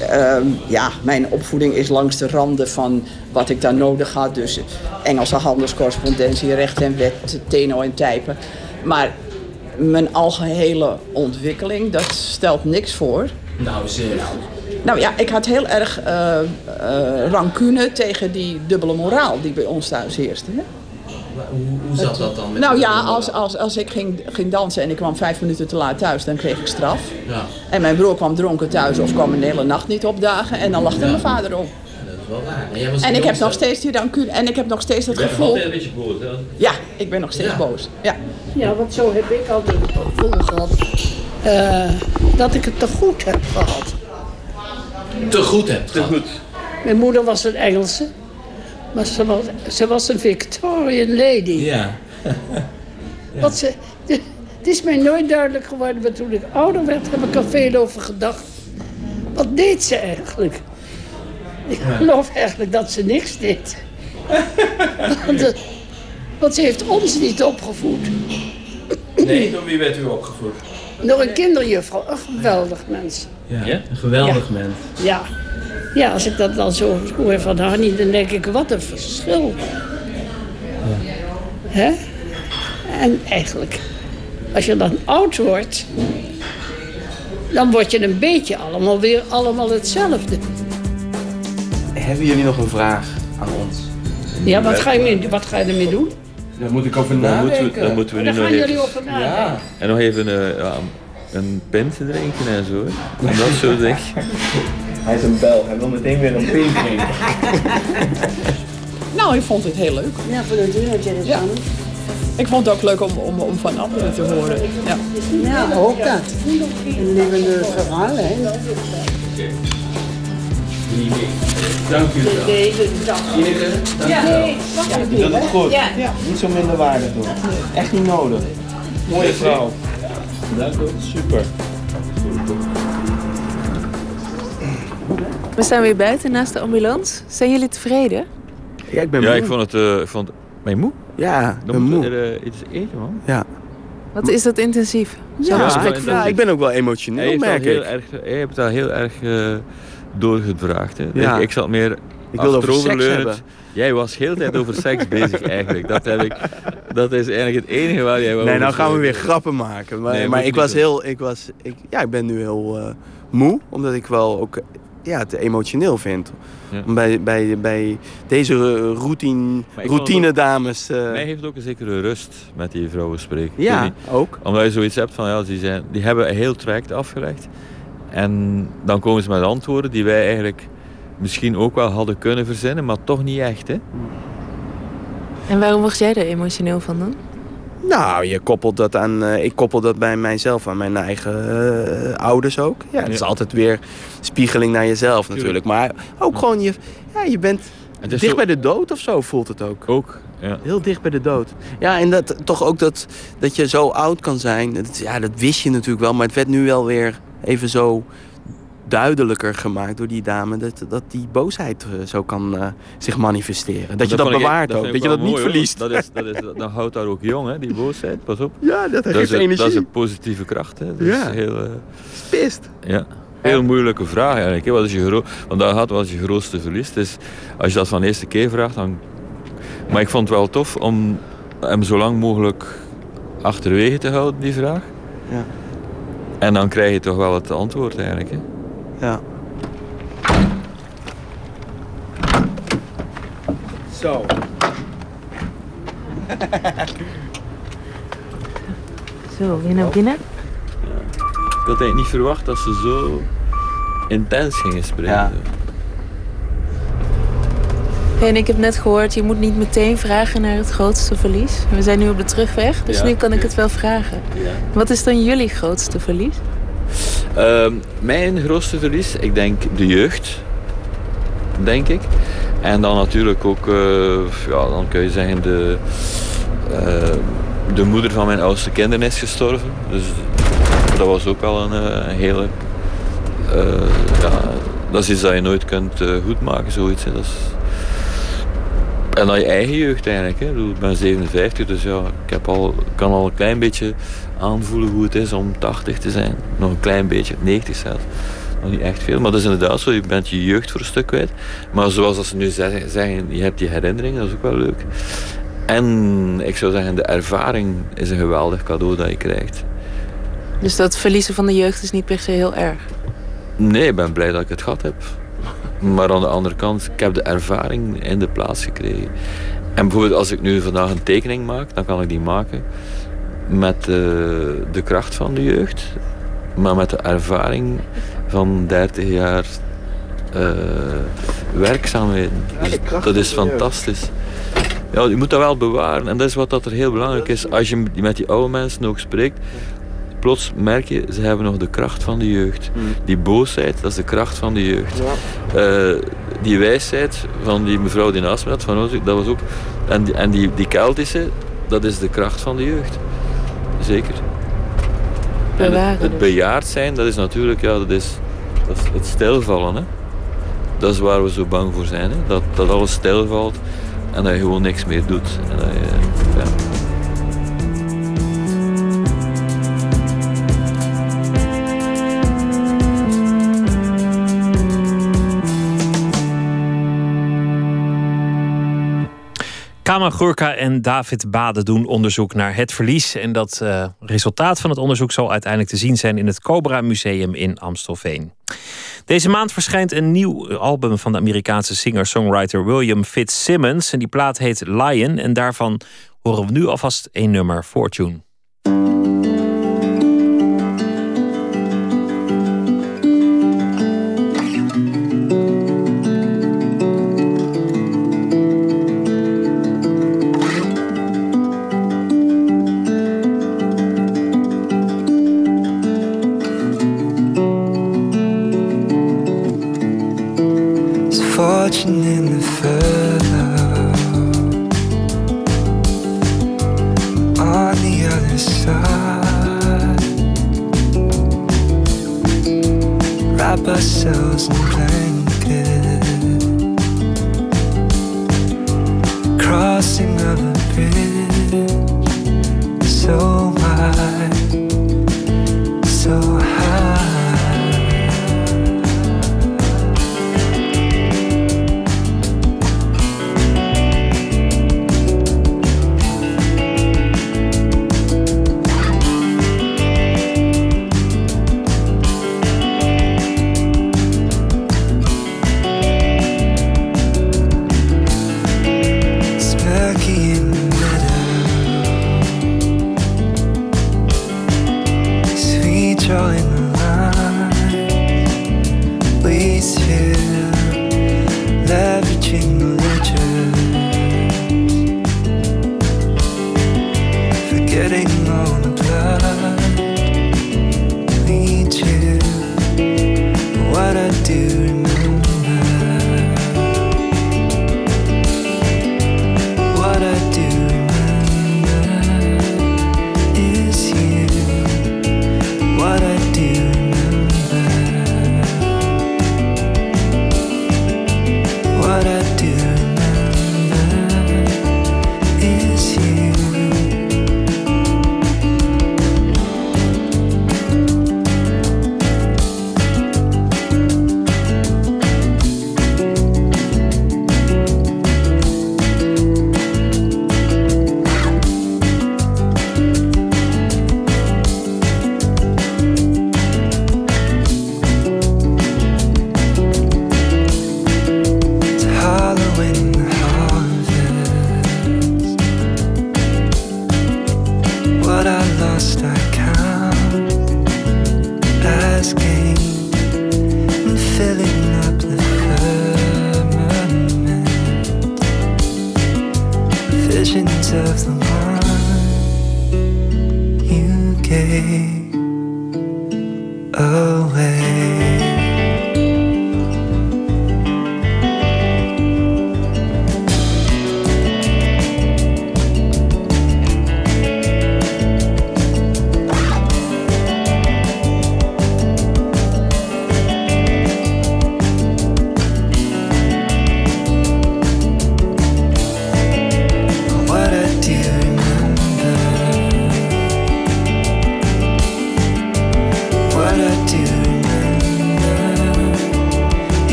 O: Ehm, ja, mijn opvoeding is langs de randen van wat ik daar nodig had. Dus Engelse handelscorrespondentie, recht en wet, teno en typen. Maar mijn algehele ontwikkeling, dat stelt niks voor.
N: Nou zeg.
O: Nou ja, ik had heel erg eh, rancune tegen die dubbele moraal die bij ons thuis heerste. Hè?
N: Hoe, hoe zat dat dan? Met
O: Nou ja, als, als, als ik ging, ging dansen en ik kwam vijf minuten te laat thuis, dan kreeg ik straf.
N: Ja.
O: En mijn broer kwam dronken thuis of kwam een hele nacht niet opdagen en dan lachte mijn vader om.
N: Dat is wel waar. En, jij was de
O: En ik heb nog steeds die rancune en ik heb nog steeds het
N: Je bent nog
O: gevoel...
N: altijd een beetje boos, hè?
O: Ja, ik ben nog steeds
N: Ja.
O: boos. Ja.
P: Ja, want zo heb ik altijd het gevoel gehad eh, dat ik het te goed heb gehad.
N: Te goed hebt Te goed.
P: Mijn moeder was een Engelse, maar ze was, ze was een Victorian lady.
N: Ja.
P: Wat ze, het is mij nooit duidelijk geworden, maar toen ik ouder werd heb ik er veel over gedacht. Wat deed ze eigenlijk? Ik geloof eigenlijk dat ze niks deed. want, het- want ze heeft ons niet opgevoed.
N: Nee, door wie werd u opgevoed?
P: Door een kinderjuffrouw, een geweldig mens.
N: Ja. Een geweldig
P: Ja.
N: mens.
P: Ja. Ja, als ik dat dan zo hoor van Hanny, dan denk ik, wat een verschil. Hè? En eigenlijk, als je dan oud wordt, dan word je een beetje allemaal weer allemaal hetzelfde.
N: Hebben jullie nog een vraag aan ons?
P: Ja, wat ga je, mee, wat ga je ermee doen?
N: Daar moet ik over
J: Dan moeten we,
N: nadenken.
J: dan moeten we nu nog
P: gaan
J: even...
P: jullie over nadenken.
J: En nog even eh, ja, een pint drinken en zo. En dat soort dingen.
N: Hij is een bel, hij wil meteen weer een pint drinken.
O: Nou, ik vond het heel leuk.
P: Ja, voor een duurtje is
O: Ja. Ik vond het ook leuk om, om, om van anderen te horen. Ja.
Q: Ja, ook dat. Een levende verhaal, hè.
N: Dank u wel. Ineke, dank
P: Ja, nee,
N: dat is goed.
P: Ja.
N: Niet zo minder waardig doen. Echt niet nodig. Mooie vrouw. Dank u. Super.
L: We staan weer buiten naast de ambulance. Zijn jullie tevreden?
N: Ja, ik ben
J: Ja,
N: moe.
J: ik vond het... eh, ik vond... Ben je moe?
N: Ja,
J: Dan
N: ben moe.
J: er eh, iets eten, man.
N: Ja.
L: Wat is dat intensief?
N: Ja, ja, ik ben ook wel emotioneel,
J: Hij heeft, al
N: merk
J: heel
N: ik.
J: erg, hij heeft daar heel erg eh, doorgevraagd. Hè.
N: Ja.
J: Ik, ik zat meer
N: Ik wilde over seks hebben.
J: Jij was heel de tijd over seks bezig eigenlijk. Dat, heb ik, dat is eigenlijk het enige waar jij
N: Nee, nou gaan we weer grappen maken. Maar,
J: Nee,
N: maar ik
J: je
N: was
J: doen.
N: heel, ik was, ik, ja, ik ben nu heel eh, moe, omdat ik wel ook
K: ja, te emotioneel vind.
J: Ja.
K: Om Bij, bij, bij deze eh, routine, routine dames. eh,
J: Mij heeft ook een zekere rust met die vrouwen spreken.
K: Ja,
J: niet,
K: ook.
J: Omdat je zoiets hebt van, ja, die, zijn, die hebben een heel traject afgelegd. En dan komen ze met antwoorden die wij eigenlijk misschien ook wel hadden kunnen verzinnen, maar toch niet echt. Hè?
L: En waarom word jij er emotioneel van dan?
K: Nou, je koppelt dat aan. eh, ik koppel dat bij mijzelf, aan mijn eigen eh, ouders ook. Ja, het is altijd weer spiegeling naar jezelf natuurlijk. Maar ook gewoon, je, ja, je bent dicht
J: zo-
K: bij de dood of zo, voelt het ook.
J: Ook, ja.
K: Heel dicht bij de dood. Ja, en dat, toch ook dat, dat je zo oud kan zijn. Dat, ja, dat wist je natuurlijk wel, maar het werd nu wel weer even zo duidelijker gemaakt door die dame. Dat, dat die boosheid eh, zo kan eh, zich manifesteren. Dat je dat
J: ik-
K: bewaart ook. Dat je dat niet
J: hoor.
K: verliest.
J: Dat, is, dat, is, dat houdt daar ook jong, hè, die boosheid. Pas op.
K: Ja, dat geeft
J: is een,
K: energie.
J: Dat is een positieve kracht. Hè. Dat
K: Ja.
J: is heel, eh,
K: Pist.
J: ja. Heel moeilijke vraag eigenlijk. Hè. Wat is je Want daar gaat wat je grootste verlies. Dus als je dat van de eerste keer vraagt, dan... Maar ik vond het wel tof om hem zo lang mogelijk achterwege te houden, die vraag.
K: Ja.
J: En dan krijg je toch wel het antwoord eigenlijk. Hè.
K: Ja. Zo.
L: Zo, weer naar binnen.
J: Ik had eigenlijk niet verwacht dat ze zo intens gingen spreken.
K: Ja.
L: Hey, en ik heb net gehoord, je moet niet meteen vragen naar het grootste verlies. We zijn nu op de terugweg, dus
J: Ja.
L: nu kan ik het wel vragen. Wat is dan jullie grootste verlies?
J: Ehm, mijn grootste verlies, ik denk de jeugd. Denk ik. En dan natuurlijk ook, eh, ja, dan kun je zeggen, de, eh, de moeder van mijn oudste kinderen is gestorven. Dus dat was ook wel een eh, hele. ja, dat is iets dat je nooit kunt goedmaken, zoiets. Hè. Dat is, en dan je eigen jeugd eigenlijk. Hè. Ik ben 57, dus ja, ik heb al, kan al een klein beetje aanvoelen hoe het is om 80 te zijn. Nog een klein beetje, 90 zelfs. Nog niet echt veel, maar dat is inderdaad zo. Je bent je jeugd voor een stuk kwijt. Maar zoals dat ze nu zeggen, je hebt die herinneringen, dat is ook wel leuk. En ik zou zeggen, de ervaring is een geweldig cadeau dat je krijgt.
L: Dus dat verliezen van de jeugd is niet per se heel erg.
J: Nee, ik ben blij dat ik het gehad heb. Maar aan de andere kant, ik heb de ervaring in de plaats gekregen. En bijvoorbeeld als ik nu vandaag een tekening maak, dan kan ik die maken met eh, de kracht van de jeugd. Maar met de ervaring van 30 jaar eh, werkzaamheden. Dus dat is fantastisch. Ja, je moet dat wel bewaren. En dat is wat dat er heel belangrijk is. Als je met die oude mensen ook spreekt, plots merk je, ze hebben nog de kracht van de jeugd. Die boosheid, dat is de kracht van de jeugd. Eh, die wijsheid van die mevrouw die naast me had, van ons, dat was ook... En, die, en die, die Keltische, dat is de kracht van de jeugd. Zeker. En het, bejaard zijn, dat is natuurlijk, ja, dat is, dat is het stilvallen. Hè? Dat is waar we zo bang voor zijn. Hè? Dat, dat alles stilvalt en dat je gewoon niks meer doet. En dat je,
D: Kama Gurka en David Bade doen onderzoek naar het verlies. En dat eh, resultaat van het onderzoek zal uiteindelijk te zien zijn in het Cobra Museum in Amstelveen. Deze maand verschijnt een nieuw album van de Amerikaanse singer-songwriter William Fitzsimmons. En die plaat heet Lion. En daarvan horen we nu alvast één nummer, Fortune.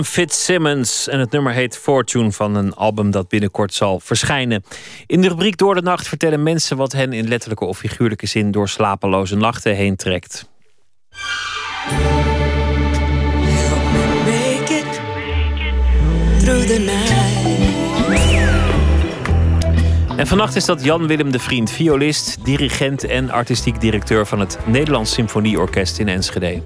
D: William Fitzsimmons en het nummer heet Fortune van een album dat binnenkort zal verschijnen. In de rubriek Door de Nacht vertellen mensen wat hen in letterlijke of figuurlijke zin door slapeloze nachten heen trekt. En vannacht is dat Jan Willem de Vriend, violist, dirigent en artistiek directeur van het Nederlands Symfonieorkest in Enschede.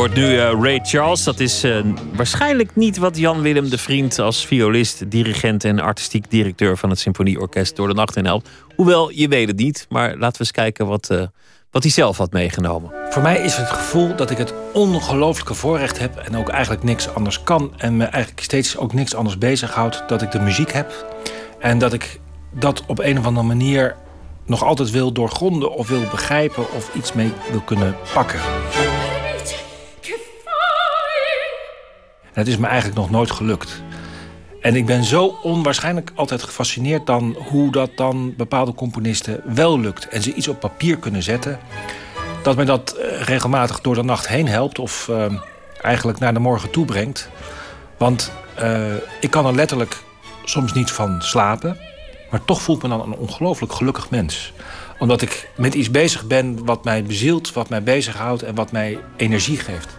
D: Hoort nu eh, Ray Charles. Dat is eh, waarschijnlijk niet wat Jan Willem de Vriend als violist, dirigent en artistiek directeur van het Symfonieorkest door de nacht in helpt. Hoewel, je weet het niet. Maar laten we eens kijken wat, eh, wat hij zelf had meegenomen.
S: Voor mij is het gevoel dat ik het ongelooflijke voorrecht heb en ook eigenlijk niks anders kan en me eigenlijk steeds ook niks anders bezighoudt dat ik de muziek heb en dat ik dat op een of andere manier nog altijd wil doorgronden of wil begrijpen of iets mee wil kunnen pakken. Het is me eigenlijk nog nooit gelukt. En ik ben zo onwaarschijnlijk altijd gefascineerd dan hoe dat dan bepaalde componisten wel lukt. En ze iets op papier kunnen zetten. Dat mij dat eh, regelmatig door de nacht heen helpt of eh, eigenlijk naar de morgen toe brengt. Want eh, ik kan er letterlijk soms niet van slapen. Maar toch voelt me dan een ongelooflijk gelukkig mens. Omdat ik met iets bezig ben wat mij bezielt, wat mij bezighoudt en wat mij energie geeft.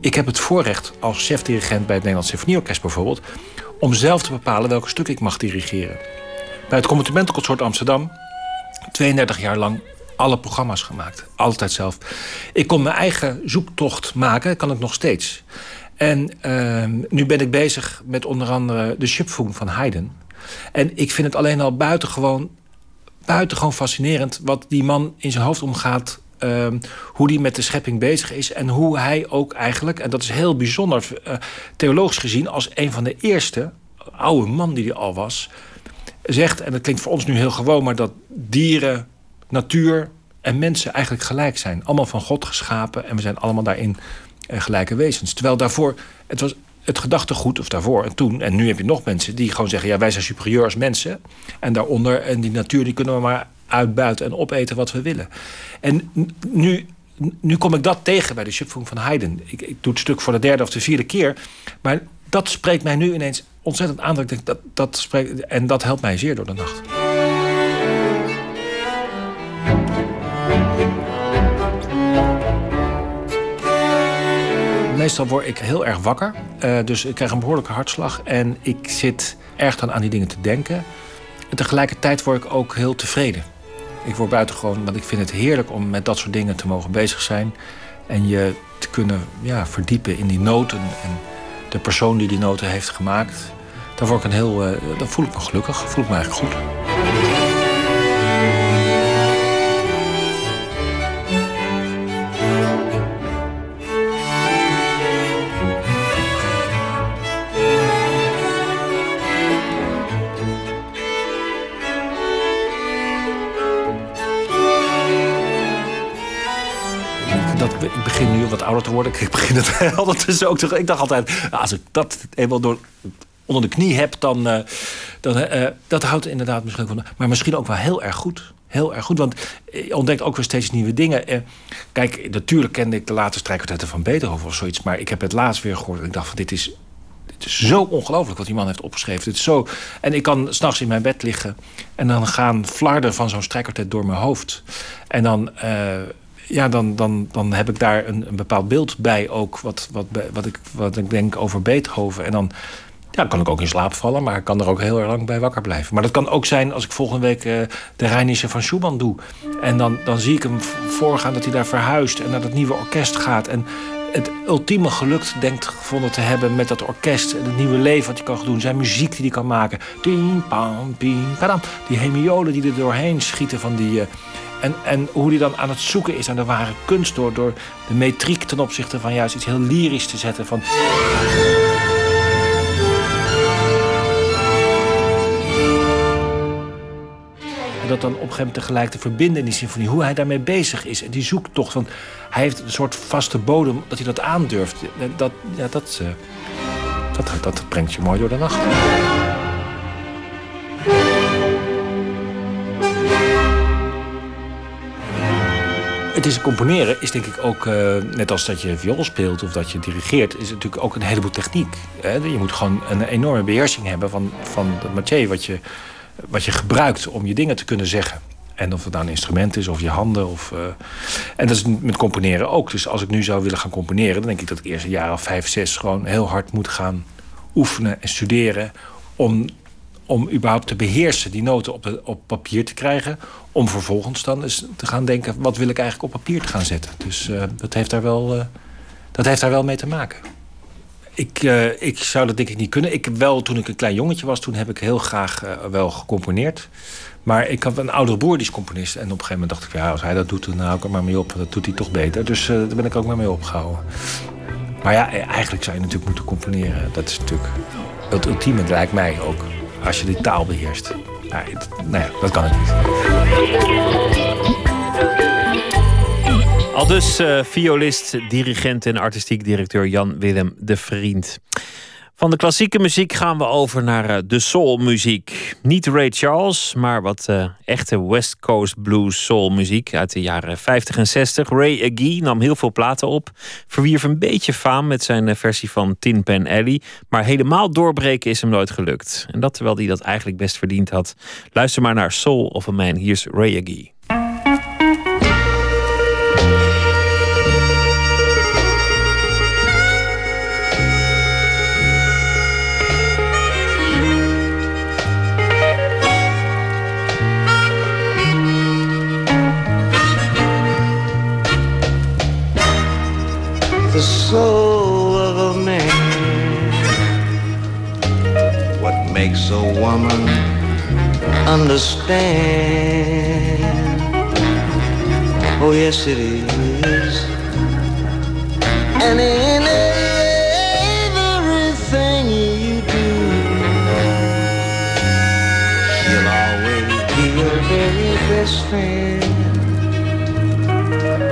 S: Ik heb het voorrecht als chef-dirigent bij het Nederlands Symfonieorkest bijvoorbeeld... om zelf te bepalen welke stuk ik mag dirigeren. Bij het Committementenconsort Amsterdam, 32 jaar lang alle programma's gemaakt. Altijd zelf. Ik kon mijn eigen zoektocht maken, kan ik nog steeds. En ehm, nu ben ik bezig met onder andere de Schöpfung van Haydn. En ik vind het alleen al buitengewoon, buitengewoon fascinerend... wat die man in zijn hoofd omgaat ehm, hoe die met de schepping bezig is... en hoe hij ook eigenlijk, en dat is heel bijzonder... eh, theologisch gezien als een van de eerste, oude man die hij al was... zegt, en dat klinkt voor ons nu heel gewoon... maar dat dieren, natuur en mensen eigenlijk gelijk zijn. Allemaal van God geschapen en we zijn allemaal daarin eh, gelijke wezens. Terwijl daarvoor, het was het gedachtegoed, of daarvoor en toen... en nu heb je nog mensen die gewoon zeggen... ja, wij zijn superieur als mensen. En daaronder, en die natuur, die kunnen we maar uitbuiten... en opeten wat we willen. En nu, nu kom ik dat tegen bij de Schöpfung van Haydn. Ik, doe het stuk voor de derde of de vierde keer. Maar dat spreekt mij nu ineens ontzettend aan. Dat, dat spreekt, en dat helpt mij zeer door de nacht. Meestal word ik heel erg wakker. Eh, dus ik krijg een behoorlijke hartslag. En ik zit erg dan aan die dingen te denken. En tegelijkertijd word ik ook heel tevreden. Ik word buitengewoon, want ik vind het heerlijk om met dat soort dingen te mogen bezig zijn. En je te kunnen ja, verdiepen in die noten. En de persoon die die noten heeft gemaakt. Daar, word ik een heel, dan voel ik me gelukkig. Voel ik me eigenlijk goed. Ik begin nu wat ouder te worden. Ik begin het ondertussen ook te... Ik dacht altijd, nou, als ik dat eenmaal door, onder de knie heb... dan, eh, dan eh, dat houdt inderdaad misschien van... Maar misschien ook wel heel erg goed. Heel erg goed, want je ontdekt ook weer steeds nieuwe dingen. Eh, kijk, natuurlijk kende ik de laatste strijkwartetten van Beethoven of zoiets... maar ik heb het laatst weer gehoord en ik dacht van dit is... Is zo ongelooflijk wat die man heeft opgeschreven. Het is zo... En ik kan s'nachts in mijn bed liggen... en dan gaan flarden van zo'n strijkwartet door mijn hoofd. En dan... ja, dan, dan, dan heb ik daar een, een bepaald beeld bij ook. Wat, wat, wat, ik, wat ik denk over Beethoven. En dan ja, kan ik ook in slaap vallen, maar ik kan er ook heel erg lang bij wakker blijven. Maar dat kan ook zijn als ik volgende week eh, de Reinische van Schumann doe. En dan, dan zie ik hem voorgaan dat hij daar verhuist en naar dat nieuwe orkest gaat. En het ultieme geluk denkt gevonden te hebben met dat orkest. En het nieuwe leven wat hij kan doen. Zijn muziek die hij kan maken. Pam, padam. Die hemiolen die er doorheen schieten van die... eh, en, en hoe hij dan aan het zoeken is aan de ware kunst... door, door de metriek ten opzichte van juist iets heel lyrisch te zetten. Van... Dat dan op een gegeven moment tegelijk te verbinden in die symfonie. Hoe hij daarmee bezig is. En die zoektocht van... Hij heeft een soort vaste bodem dat hij dat aandurft. Dat, ja, eh, dat, dat brengt je mooi door de nacht. Het is componeren is denk ik ook, eh, net als dat je viool speelt of dat je dirigeert, is natuurlijk ook een heleboel techniek. Hè? Je moet gewoon een enorme beheersing hebben van, van het métier wat je, wat je gebruikt om je dingen te kunnen zeggen. En of het nou een instrument is of je handen. Of, eh, En dat is met componeren ook. Dus als ik nu zou willen gaan componeren, dan denk ik dat ik eerst een jaar of vijf, zes gewoon heel hard moet gaan oefenen en studeren. Om om überhaupt te beheersen, die noten op, op papier te krijgen. Om vervolgens dan eens te gaan denken, wat wil ik eigenlijk op papier te gaan zetten. Dus eh, dat, heeft daar wel, eh, dat heeft daar wel mee te maken. Ik, eh, ik zou dat denk ik niet kunnen. Ik wel, toen ik een klein jongetje was, toen heb ik heel graag wel gecomponeerd. Maar ik had een oudere broer, die is componist. En op een gegeven moment dacht ik, ja, als hij dat doet, dan hou ik er maar mee op. Dat doet hij toch beter. Dus daar ben ik ook maar mee opgehouden. Maar ja, eigenlijk zou je natuurlijk moeten componeren. Dat is natuurlijk het ultieme, lijkt mij ook. Als je die taal beheerst. Nou, nou ja, dat kan het niet.
D: Al dus eh, violist, dirigent en artistiek directeur Jan Willem de Vriend. Van de klassieke muziek gaan we over naar eh, de soulmuziek. Niet Ray Charles, maar wat eh, echte West Coast blues soulmuziek uit de jaren 50 en 60. Ray Agee nam heel veel platen op, verwierf een beetje faam met zijn eh, versie van Tin Pan Alley, maar helemaal doorbreken is hem nooit gelukt. En dat terwijl hij dat eigenlijk best verdiend had. Luister maar naar Soul of a Man. Hier is Ray Agee.
G: The soul of a man. What makes a woman understand? Oh, yes, it is. And in everything you do, she'll always be your very best friend.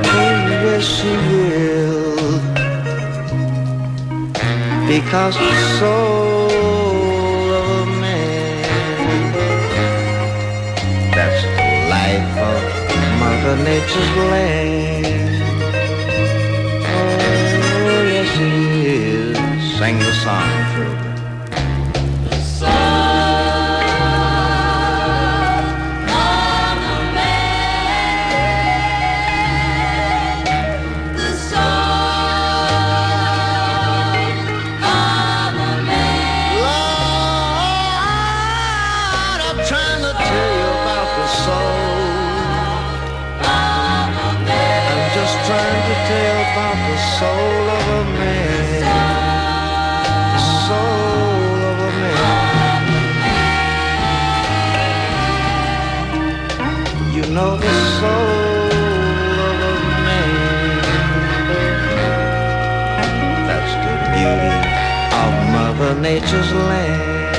G: Oh, yes, she will. Because the soul of a man that's the life of Mother Nature's land. Oh, yes it is. Sing the song, of Mother Nature's land.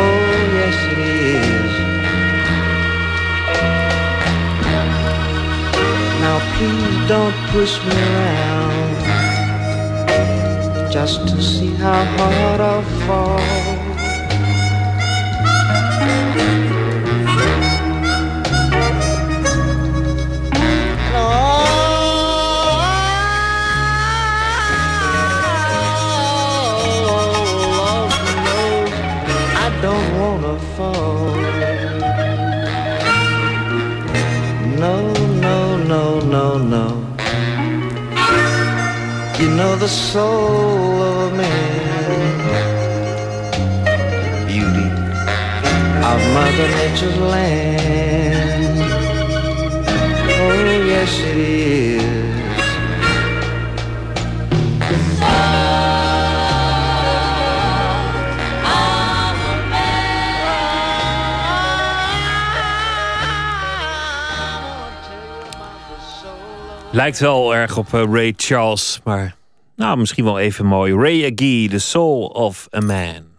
G: Oh, yes, it is. Now, please don't push me around just to see how hard I'll fall. Don't wanna fall. No, no, no, no, no. You know the soul of a man, beauty of Mother Nature's land. Oh, yes, it is.
D: Lijkt wel erg op eh, Ray Charles, maar nou, misschien wel even mooi. Ray Agee, The Soul of a Man.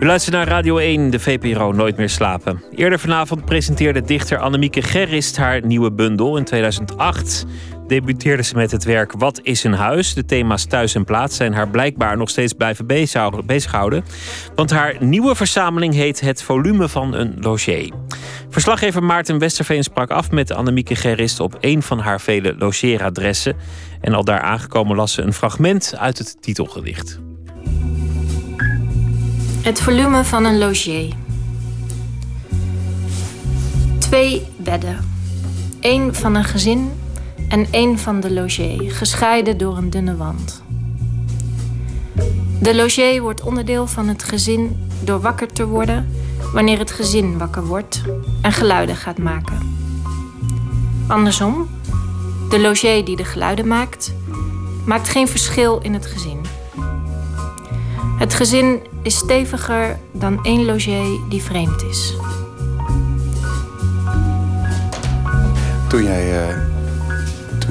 D: U luistert naar Radio 1, de VPRO Nooit meer slapen. Eerder vanavond presenteerde dichter Annemieke Gerrist haar nieuwe bundel. In 2008 debuteerde ze met het werk Wat is een huis? De thema's thuis en plaats zijn haar blijkbaar nog steeds blijven bezighouden-. Want haar nieuwe verzameling heet Het volume van een logier. Verslaggever Maarten Westerveen sprak af met Annemieke Gerrist op een van haar vele logeeradressen. En al daar aangekomen las ze een fragment uit het titelgedicht.
T: Het volume van een logier. Twee bedden. Eén van een gezin en één van de logier, gescheiden door een dunne wand. De logier wordt onderdeel van het gezin door wakker te worden wanneer het gezin wakker wordt en geluiden gaat maken. Andersom, de logier die de geluiden maakt, maakt geen verschil in het gezin. Het gezin is steviger dan één logier die vreemd is.
U: Toen jij,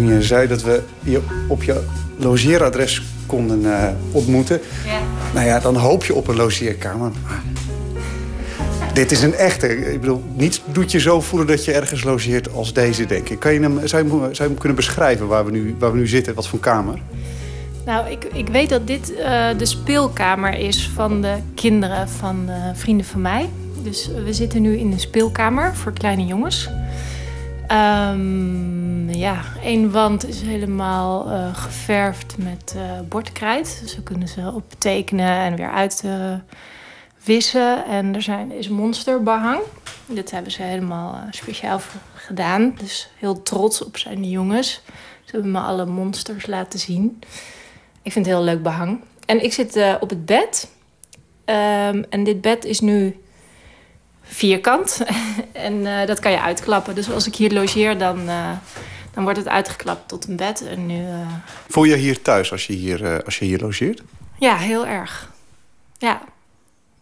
U: jij zei dat we je op je logeeradres konden eh, ontmoeten.
T: Ja.
U: Nou ja, dan hoop je op een logeerkamer. Maar dit is een echte. Ik bedoel, niets doet je zo voelen dat je ergens logeert als deze, denk ik. Kan je hem, zou, je hem, zou je hem kunnen beschrijven waar we nu, waar we nu zitten? Wat voor kamer?
T: Nou, ik, ik weet dat dit eh, de speelkamer is van de kinderen van eh, vrienden van mij. Dus we zitten nu in een speelkamer voor kleine jongens. Ehm, ja, één wand is helemaal eh, geverfd met eh, bordkrijt. Dus dan kunnen ze op tekenen en weer uit eh. En er zijn, is monsterbehang. Dit hebben ze helemaal speciaal voor gedaan. Dus heel trots op zijn jongens. Ze hebben me alle monsters laten zien. Ik vind het heel leuk behang. En ik zit op het bed. Ehm, en dit bed is nu vierkant. en dat kan je uitklappen. Dus als ik hier logeer, dan, dan wordt het uitgeklapt tot een bed. En nu, eh,
U: Voel je hier thuis als je hier, eh, als je hier logeert?
T: ja, heel erg. Ja,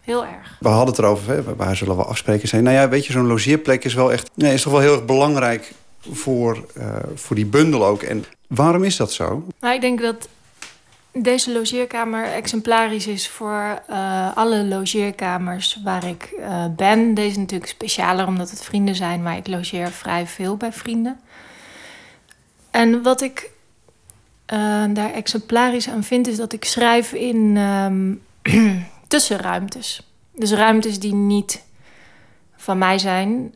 T: heel erg.
U: We hadden het erover, hè, waar zullen we afspreken zijn? Nou ja, weet je, zo'n logeerplek is wel echt... Nee, is toch wel heel erg belangrijk voor, eh, voor die bundel ook. En waarom is dat zo?
T: Maar ik denk dat deze logeerkamer exemplarisch is voor uh, alle logeerkamers waar ik uh, ben. Deze is natuurlijk specialer omdat het vrienden zijn, maar ik logeer vrij veel bij vrienden. En wat ik uh, daar exemplarisch aan vind, is dat ik schrijf in um, tussenruimtes. Dus ruimtes die niet van mij zijn,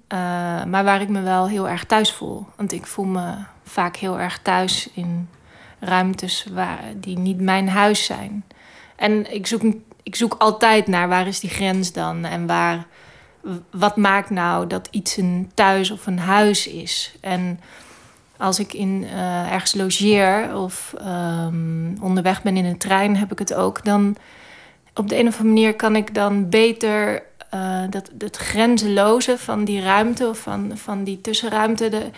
T: maar waar ik me wel heel erg thuis voel. Want ik voel me vaak heel erg thuis in ruimtes waar, die niet mijn huis zijn. En ik zoek, ik zoek altijd naar waar is die grens dan en waar, wat maakt nou dat iets een thuis of een huis is. En als ik in, uh, ergens logeer of um, onderweg ben in een trein, heb ik het ook. Dan op de een of andere manier kan ik dan beter uh, dat, het grenzeloze van die ruimte of van, van die tussenruimte. De,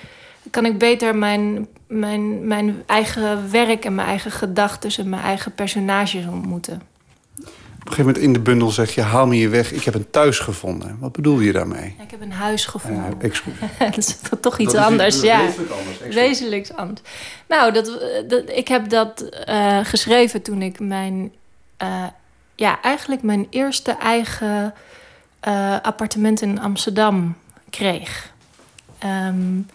T: kan ik beter mijn, mijn, mijn eigen werk en mijn eigen gedachten en mijn eigen personages ontmoeten.
U: Op een gegeven moment in de bundel zeg je: haal me hier weg, ik heb een thuis gevonden. Wat bedoel je daarmee?
T: ik heb een huis gevonden.
U: Ja,
T: dat is toch iets dat anders,
U: is,
T: ja.
U: Wezenlijk anders.
T: Wezenlijk anders. Nou, dat, dat, ik heb dat uh, geschreven toen ik mijn, uh, ja, eigenlijk mijn eerste eigen uh, appartement in Amsterdam kreeg. Um,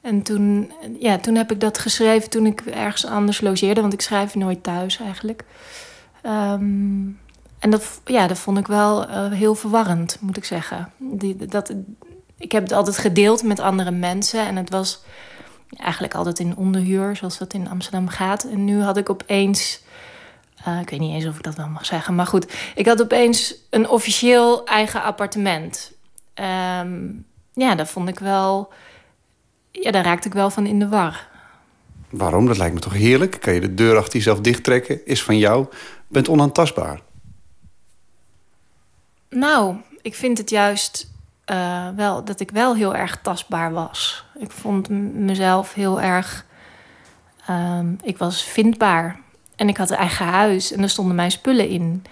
T: en toen, ja, toen heb ik dat geschreven toen ik ergens anders logeerde. Want ik schrijf nooit thuis eigenlijk. Um, en dat, ja, dat vond ik wel uh, heel verwarrend, moet ik zeggen. Die, dat, ik heb het altijd gedeeld met andere mensen. En het was eigenlijk altijd in onderhuur, zoals dat in Amsterdam gaat. En nu had ik opeens... Uh, ik weet niet eens of ik dat wel mag zeggen. Maar goed, ik had opeens een officieel eigen appartement. Um, ja, dat vond ik wel ja, daar raakte ik wel van in de war.
U: Waarom? Dat lijkt me toch heerlijk? Kan je de deur achter jezelf dichttrekken? Is van jou? Bent onaantastbaar.
T: Nou, ik vind het juist uh, wel dat ik wel heel erg tastbaar was. Ik vond mezelf heel erg. Um, ik was vindbaar. En ik had een eigen huis en er stonden mijn spullen in.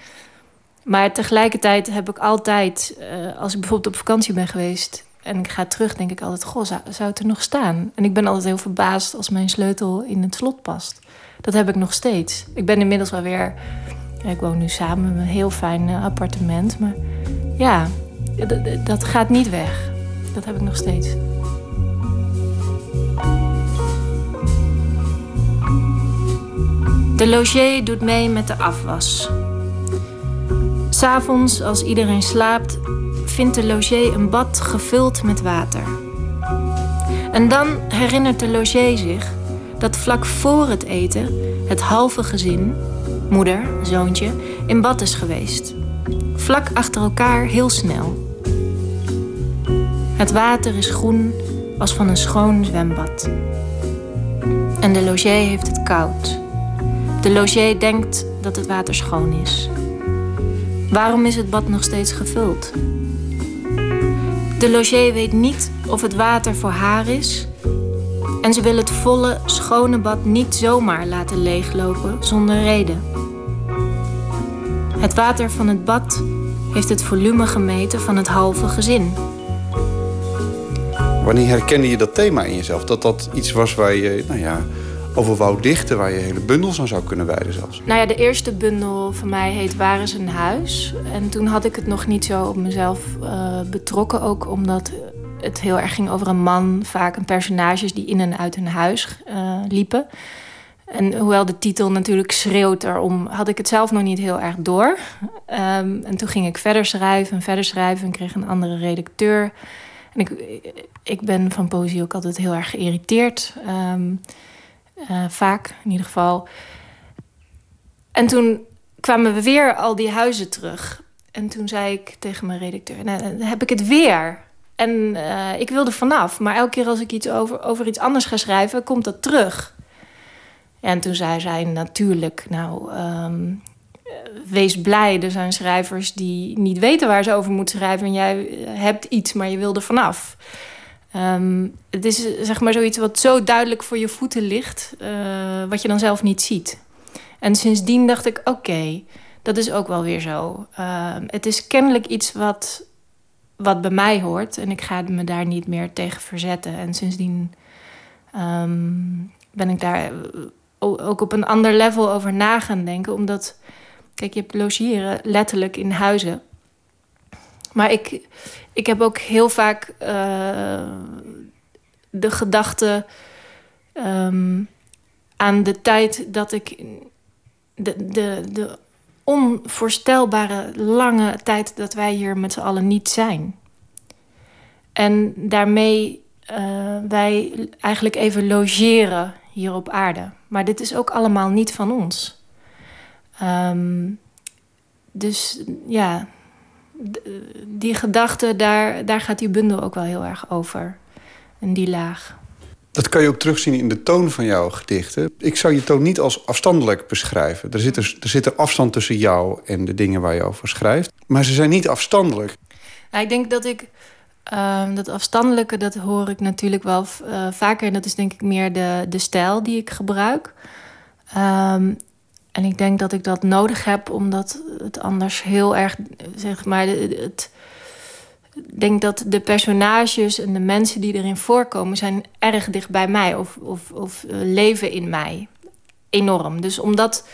T: Maar tegelijkertijd heb ik altijd, uh, als ik bijvoorbeeld op vakantie ben geweest, en ik ga terug, denk ik altijd, goh, zou, zou het er nog staan? En ik ben altijd heel verbaasd als mijn sleutel in het slot past. Dat heb ik nog steeds. Ik ben inmiddels wel weer... Ik woon nu samen in een heel fijn uh, appartement. Maar ja, dat gaat niet weg. Dat heb ik nog steeds. De logier doet mee met de afwas. S'avonds, als iedereen slaapt, vindt de logier een bad gevuld met water. En dan herinnert de logier zich dat vlak voor het eten het halve gezin, moeder, zoontje, in bad is geweest. Vlak achter elkaar heel snel. Het water is groen als van een schoon zwembad. En de logier heeft het koud. De logier denkt dat het water schoon is. Waarom is het bad nog steeds gevuld? De logier weet niet of het water voor haar is. En ze wil het volle, schone bad niet zomaar laten leeglopen zonder reden. Het water van het bad heeft het volume gemeten van het halve gezin.
U: Wanneer herkende je dat thema in jezelf? Dat dat iets was waar je, nou ja, over wou dichten... waar je hele bundels aan zou kunnen wijden zelfs?
T: Nou ja, de eerste bundel van mij heet Waar is een huis? En toen had ik het nog niet zo op mezelf uh, betrokken. Ook omdat het heel erg ging over een man. Vaak een personages die in en uit een huis uh, liepen. En hoewel de titel natuurlijk schreeuwt erom... had ik het zelf nog niet heel erg door. Um, en toen ging ik verder schrijven en verder schrijven... en kreeg een andere redacteur... En ik, ik ben van poëzie ook altijd heel erg geïrriteerd. Um, uh, vaak in ieder geval. En toen kwamen we weer al die huizen terug. En toen zei ik tegen mijn redacteur: nou, heb ik het weer. En uh, ik wilde vanaf. Maar elke keer als ik iets over, over iets anders ga schrijven, komt dat terug. En toen zei zij natuurlijk, nou, um, wees blij. Er zijn schrijvers die niet weten waar ze over moeten schrijven. En jij hebt iets, maar je wil er vanaf. Um, het is zeg maar zoiets wat zo duidelijk voor je voeten ligt, wat je dan zelf niet ziet. En sindsdien dacht ik: oké, dat is ook wel weer zo. Uh, het is kennelijk iets wat, wat bij mij hoort en ik ga me daar niet meer tegen verzetten. En sindsdien um, ben ik daar ook op een ander level over na gaan denken. Omdat, kijk, je hebt logeren letterlijk in huizen. Maar ik, ik heb ook heel vaak eh, de gedachte ehm, aan de tijd dat ik. De, de, de onvoorstelbare lange tijd dat wij hier met z'n allen niet zijn. En daarmee eh, wij eigenlijk even logeren hier op aarde. Maar dit is ook allemaal niet van ons. Ehm, dus ja, d- die gedachte, daar, daar gaat die bundel ook wel heel erg over. En die laag.
U: Dat kan je ook terugzien in de toon van jouw gedichten. Ik zou je toon niet als afstandelijk beschrijven. Er zit, er, er zit er afstand tussen jou en de dingen waar je over schrijft. Maar ze zijn niet afstandelijk.
T: Ik denk dat ik ehm, dat afstandelijke, dat hoor ik natuurlijk wel eh, vaker. En dat is denk ik meer de, de stijl die ik gebruik. Ehm, en ik denk dat ik dat nodig heb, omdat het anders heel erg, zeg maar, het. Ik denk dat de personages en de mensen die erin voorkomen... zijn erg dicht bij mij of, of, of eh, leven in mij. Enorm. Dus om dat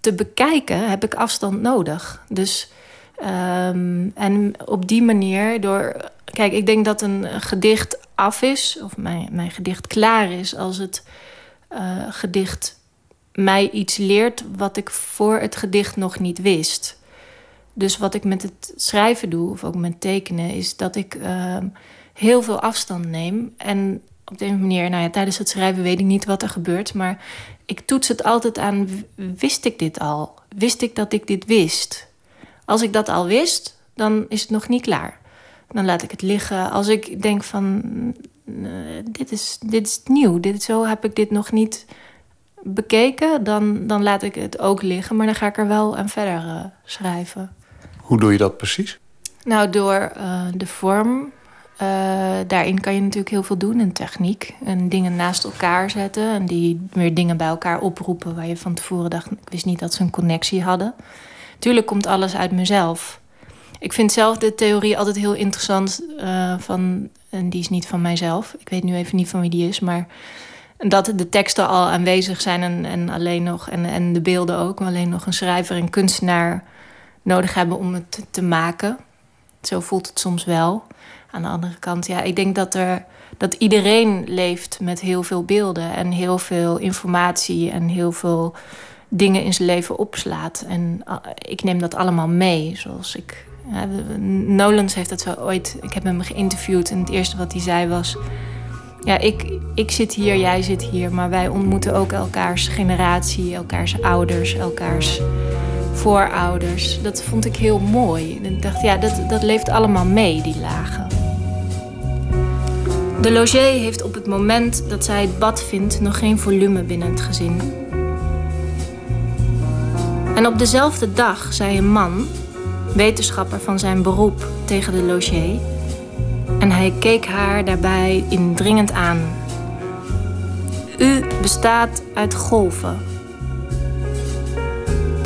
T: te bekijken heb ik afstand nodig. Dus, ehm, en op die manier door... Kijk, ik denk dat een gedicht af is... of mijn, mijn gedicht klaar is als het eh, gedicht mij iets leert... wat ik voor het gedicht nog niet wist... Dus wat ik met het schrijven doe, of ook met tekenen, is dat ik ehm, heel veel afstand neem. En op de een manier, nou ja, tijdens het schrijven weet ik niet wat er gebeurt, maar ik toets het altijd aan: wist ik dit al? Wist ik dat ik dit wist? Als ik dat al wist, dan is het nog niet klaar. Dan laat ik het liggen. Als ik denk van dit, is, dit is nieuw, dit, zo heb ik dit nog niet bekeken, dan, dan laat ik het ook liggen. Maar dan ga ik er wel aan verder eh, schrijven.
U: Hoe doe je dat precies?
T: Nou, door eh, de vorm. eh, daarin kan je natuurlijk heel veel doen in techniek. En dingen naast elkaar zetten. En die weer dingen bij elkaar oproepen waar je van tevoren dacht... ik wist niet dat ze een connectie hadden. Tuurlijk komt alles uit mezelf. Ik vind zelf de theorie altijd heel interessant eh, van... en die is niet van mijzelf. Ik weet nu even niet van wie die is, maar... dat de teksten al aanwezig zijn en, en alleen nog... En, en de beelden ook, maar alleen nog een schrijver en kunstenaar nodig hebben om het te, maken. Zo voelt het soms wel. Aan de andere kant, ja, ik denk dat, er, dat iedereen leeft met heel veel beelden en heel veel informatie en heel veel dingen in zijn leven opslaat. En ah, ik neem dat allemaal mee. Zoals ik. We- Nolans heeft dat zo ooit. Ik heb hem geïnterviewd en het eerste wat hij zei was. Ja, ik, ik zit hier, jij zit hier, maar wij ontmoeten ook elkaars generatie, elkaars ouders, elkaars voorouders. Dat vond ik heel mooi. En ik dacht, ja, dat, dat leeft allemaal mee, die lagen. De logé heeft op het moment dat zij het bad vindt nog geen volume binnen het gezin. En op dezelfde dag zei een man, wetenschapper van zijn beroep, tegen de logé. En hij keek haar daarbij indringend aan. U bestaat uit golven.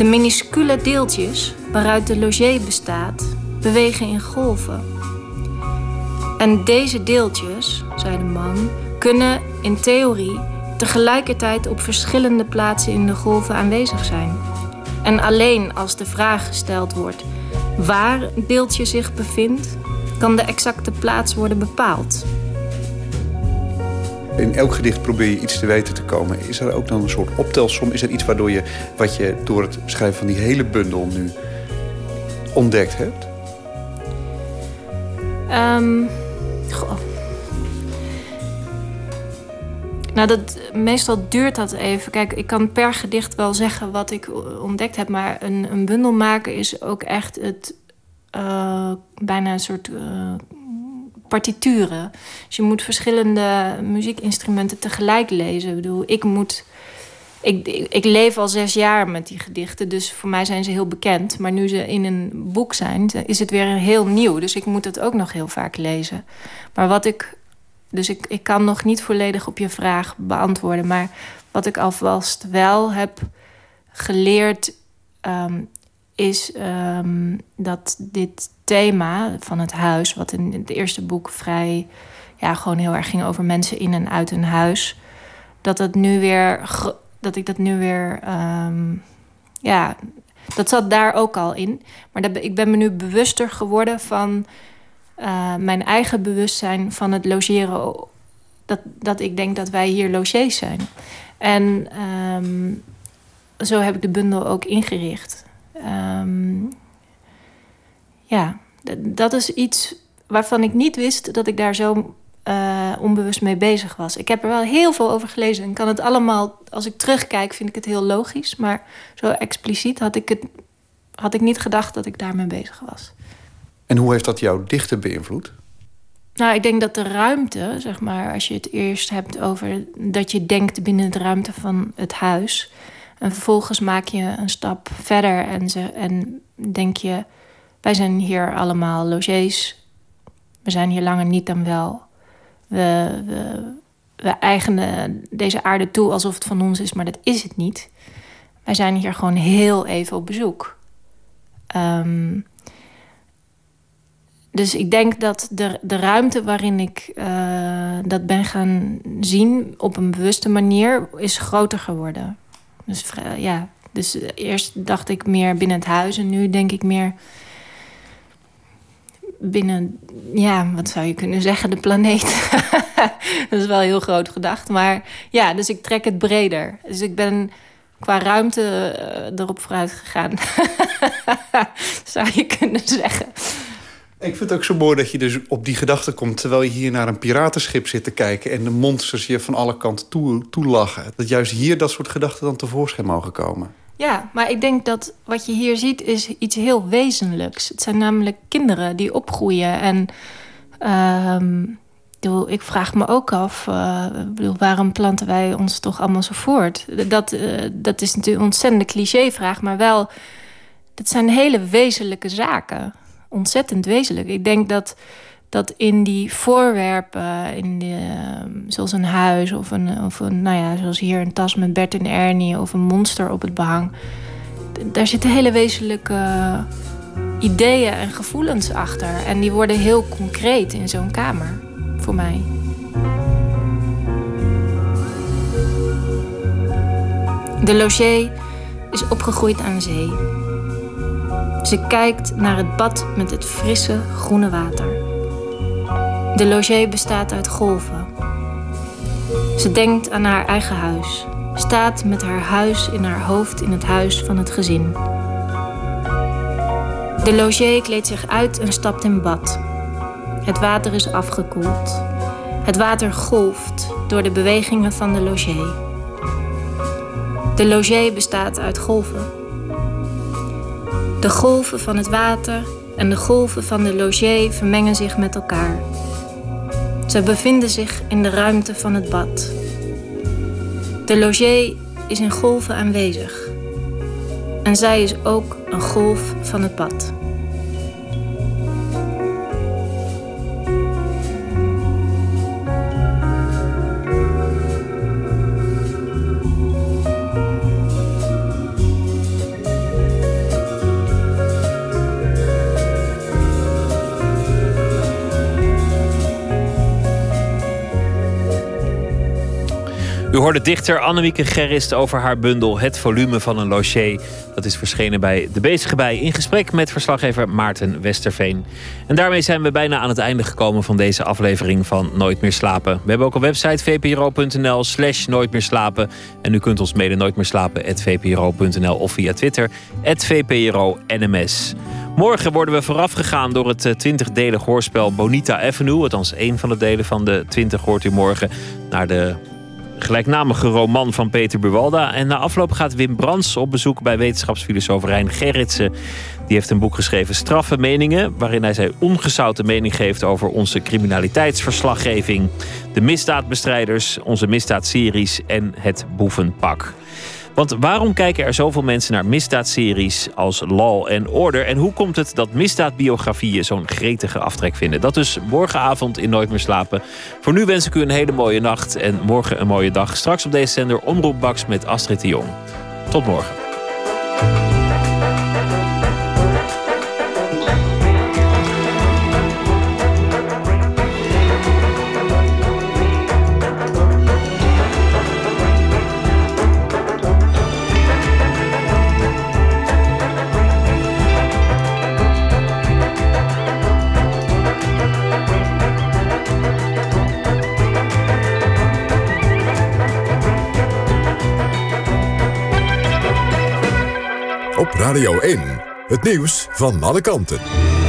T: De minuscule deeltjes waaruit de logé bestaat, bewegen in golven. En deze deeltjes, zei de man, kunnen in theorie tegelijkertijd op verschillende plaatsen in de golven aanwezig zijn. En alleen als de vraag gesteld wordt waar een deeltje zich bevindt, kan de exacte plaats worden bepaald.
U: In elk gedicht probeer je iets te weten te komen. Is er ook dan een soort optelsom? Is er iets waardoor je, wat je door het schrijven van die hele bundel nu ontdekt hebt?
T: Ehm, goh. Nou, dat, meestal duurt dat even. Kijk, ik kan per gedicht wel zeggen wat ik ontdekt heb, maar een, een bundel maken is ook echt het eh, bijna een soort eh, partituren. Dus je moet verschillende muziekinstrumenten tegelijk lezen. Ik bedoel, ik moet. Ik, ik, leef al zes jaar met die gedichten, dus voor mij zijn ze heel bekend. Maar nu ze in een boek zijn, is het weer heel nieuw. Dus ik moet het ook nog heel vaak lezen. Maar wat ik. Dus ik, ik kan nog niet volledig op je vraag beantwoorden. Maar wat ik alvast wel heb geleerd, ehm, is ehm, dat dit thema van het huis, wat in het eerste boek vrij, ja, gewoon heel erg ging over mensen in en uit een huis, dat het nu weer dat ik dat nu weer. ehm, ja, dat zat daar ook al in. Maar dat, ik ben me nu bewuster geworden van eh, mijn eigen bewustzijn van het logeren. Dat, dat ik denk dat wij hier logiers zijn. En ehm, zo heb ik de bundel ook ingericht. Ehm, ja, dat is iets waarvan ik niet wist dat ik daar zo eh, onbewust mee bezig was. Ik heb er wel heel veel over gelezen en kan het allemaal, als ik terugkijk, vind ik het heel logisch. Maar zo expliciet had ik, het, had ik niet gedacht dat ik daarmee bezig was.
U: En hoe heeft dat jouw dichten beïnvloed?
T: Nou, ik denk dat de ruimte, zeg maar, als je het eerst hebt over dat je denkt binnen de ruimte van het huis. En vervolgens maak je een stap verder en, ze, en denk je, wij zijn hier allemaal logiers. We zijn hier langer niet dan wel. We, we, eigenen deze aarde toe alsof het van ons is, maar dat is het niet. Wij zijn hier gewoon heel even op bezoek. Ehm, dus ik denk dat de, de ruimte waarin ik eh, dat ben gaan zien op een bewuste manier is groter geworden. Dus ja, dus eerst dacht ik meer binnen het huis en nu denk ik meer binnen, ja, wat zou je kunnen zeggen, de planeet. dat is wel heel groot gedacht, maar ja, dus ik trek het breder. Dus ik ben qua ruimte eh, erop vooruit gegaan, zou je kunnen zeggen.
U: Ik vind het ook zo mooi dat je dus op die gedachte komt... terwijl je hier naar een piratenschip zit te kijken... en de monsters je van alle kanten toe, toelachen. Dat juist hier dat soort gedachten dan tevoorschijn mogen komen.
T: Ja, maar ik denk dat wat je hier ziet is iets heel wezenlijks. Het zijn namelijk kinderen die opgroeien. En ehm, ik vraag me ook af, eh, waarom planten wij ons toch allemaal zo voort? Dat, eh, dat is natuurlijk een ontzettende clichévraag, maar wel, dat zijn hele wezenlijke zaken. Ontzettend wezenlijk. Ik denk dat, dat in die voorwerpen, in ehm, zoals een huis of een, of een, nou ja, zoals hier een tas met Bert en Ernie of een monster op het behang, daar zitten hele wezenlijke ideeën en gevoelens achter. En die worden heel concreet in zo'n kamer, voor mij. De logier is opgegroeid aan zee. Ze kijkt naar het bad met het frisse groene water. De logier bestaat uit golven. Ze denkt aan haar eigen huis. Staat met haar huis in haar hoofd in het huis van het gezin. De logier kleedt zich uit en stapt in bad. Het water is afgekoeld. Het water golft door de bewegingen van de logier. De logier bestaat uit golven. De golven van het water en de golven van de logier vermengen zich met elkaar. Ze bevinden zich in de ruimte van het bad. De logier is in golven aanwezig. En zij is ook een golf van het bad.
D: U hoorde dichter Annemieke Gerrist over haar bundel Het volume van een logier. Dat is verschenen bij De Bezige Bij in gesprek met verslaggever Maarten Westerveen. En daarmee zijn we bijna aan het einde gekomen van deze aflevering van Nooit meer slapen. We hebben ook een website vpro.nl slash nooit meer slapen. En u kunt ons mailen nooit meer slapen vpro.nl of via Twitter vpro nms. Morgen worden we voorafgegaan door het 20-delig hoorspel Bonita Avenue. Althans, één van de delen van de 20 hoort u morgen naar de gelijknamige roman van Peter Buwalda. En na afloop gaat Wim Brands op bezoek bij wetenschapsfilosoof Rijn Gerritsen. Die heeft een boek geschreven, Straffe Meningen, waarin hij zijn ongezouten mening geeft over onze criminaliteitsverslaggeving, de misdaadbestrijders, onze misdaadseries en het boevenpak. Want waarom kijken er zoveel mensen naar misdaadseries als Law and Order? En hoe komt het dat misdaadbiografieën zo'n gretige aftrek vinden? Dat dus morgenavond in Nooit meer slapen. Voor nu wens ik u een hele mooie nacht en morgen een mooie dag. Straks op deze zender Omroep Baks met Astrid de Jong. Tot morgen.
B: Radio 1. Het nieuws van alle kanten.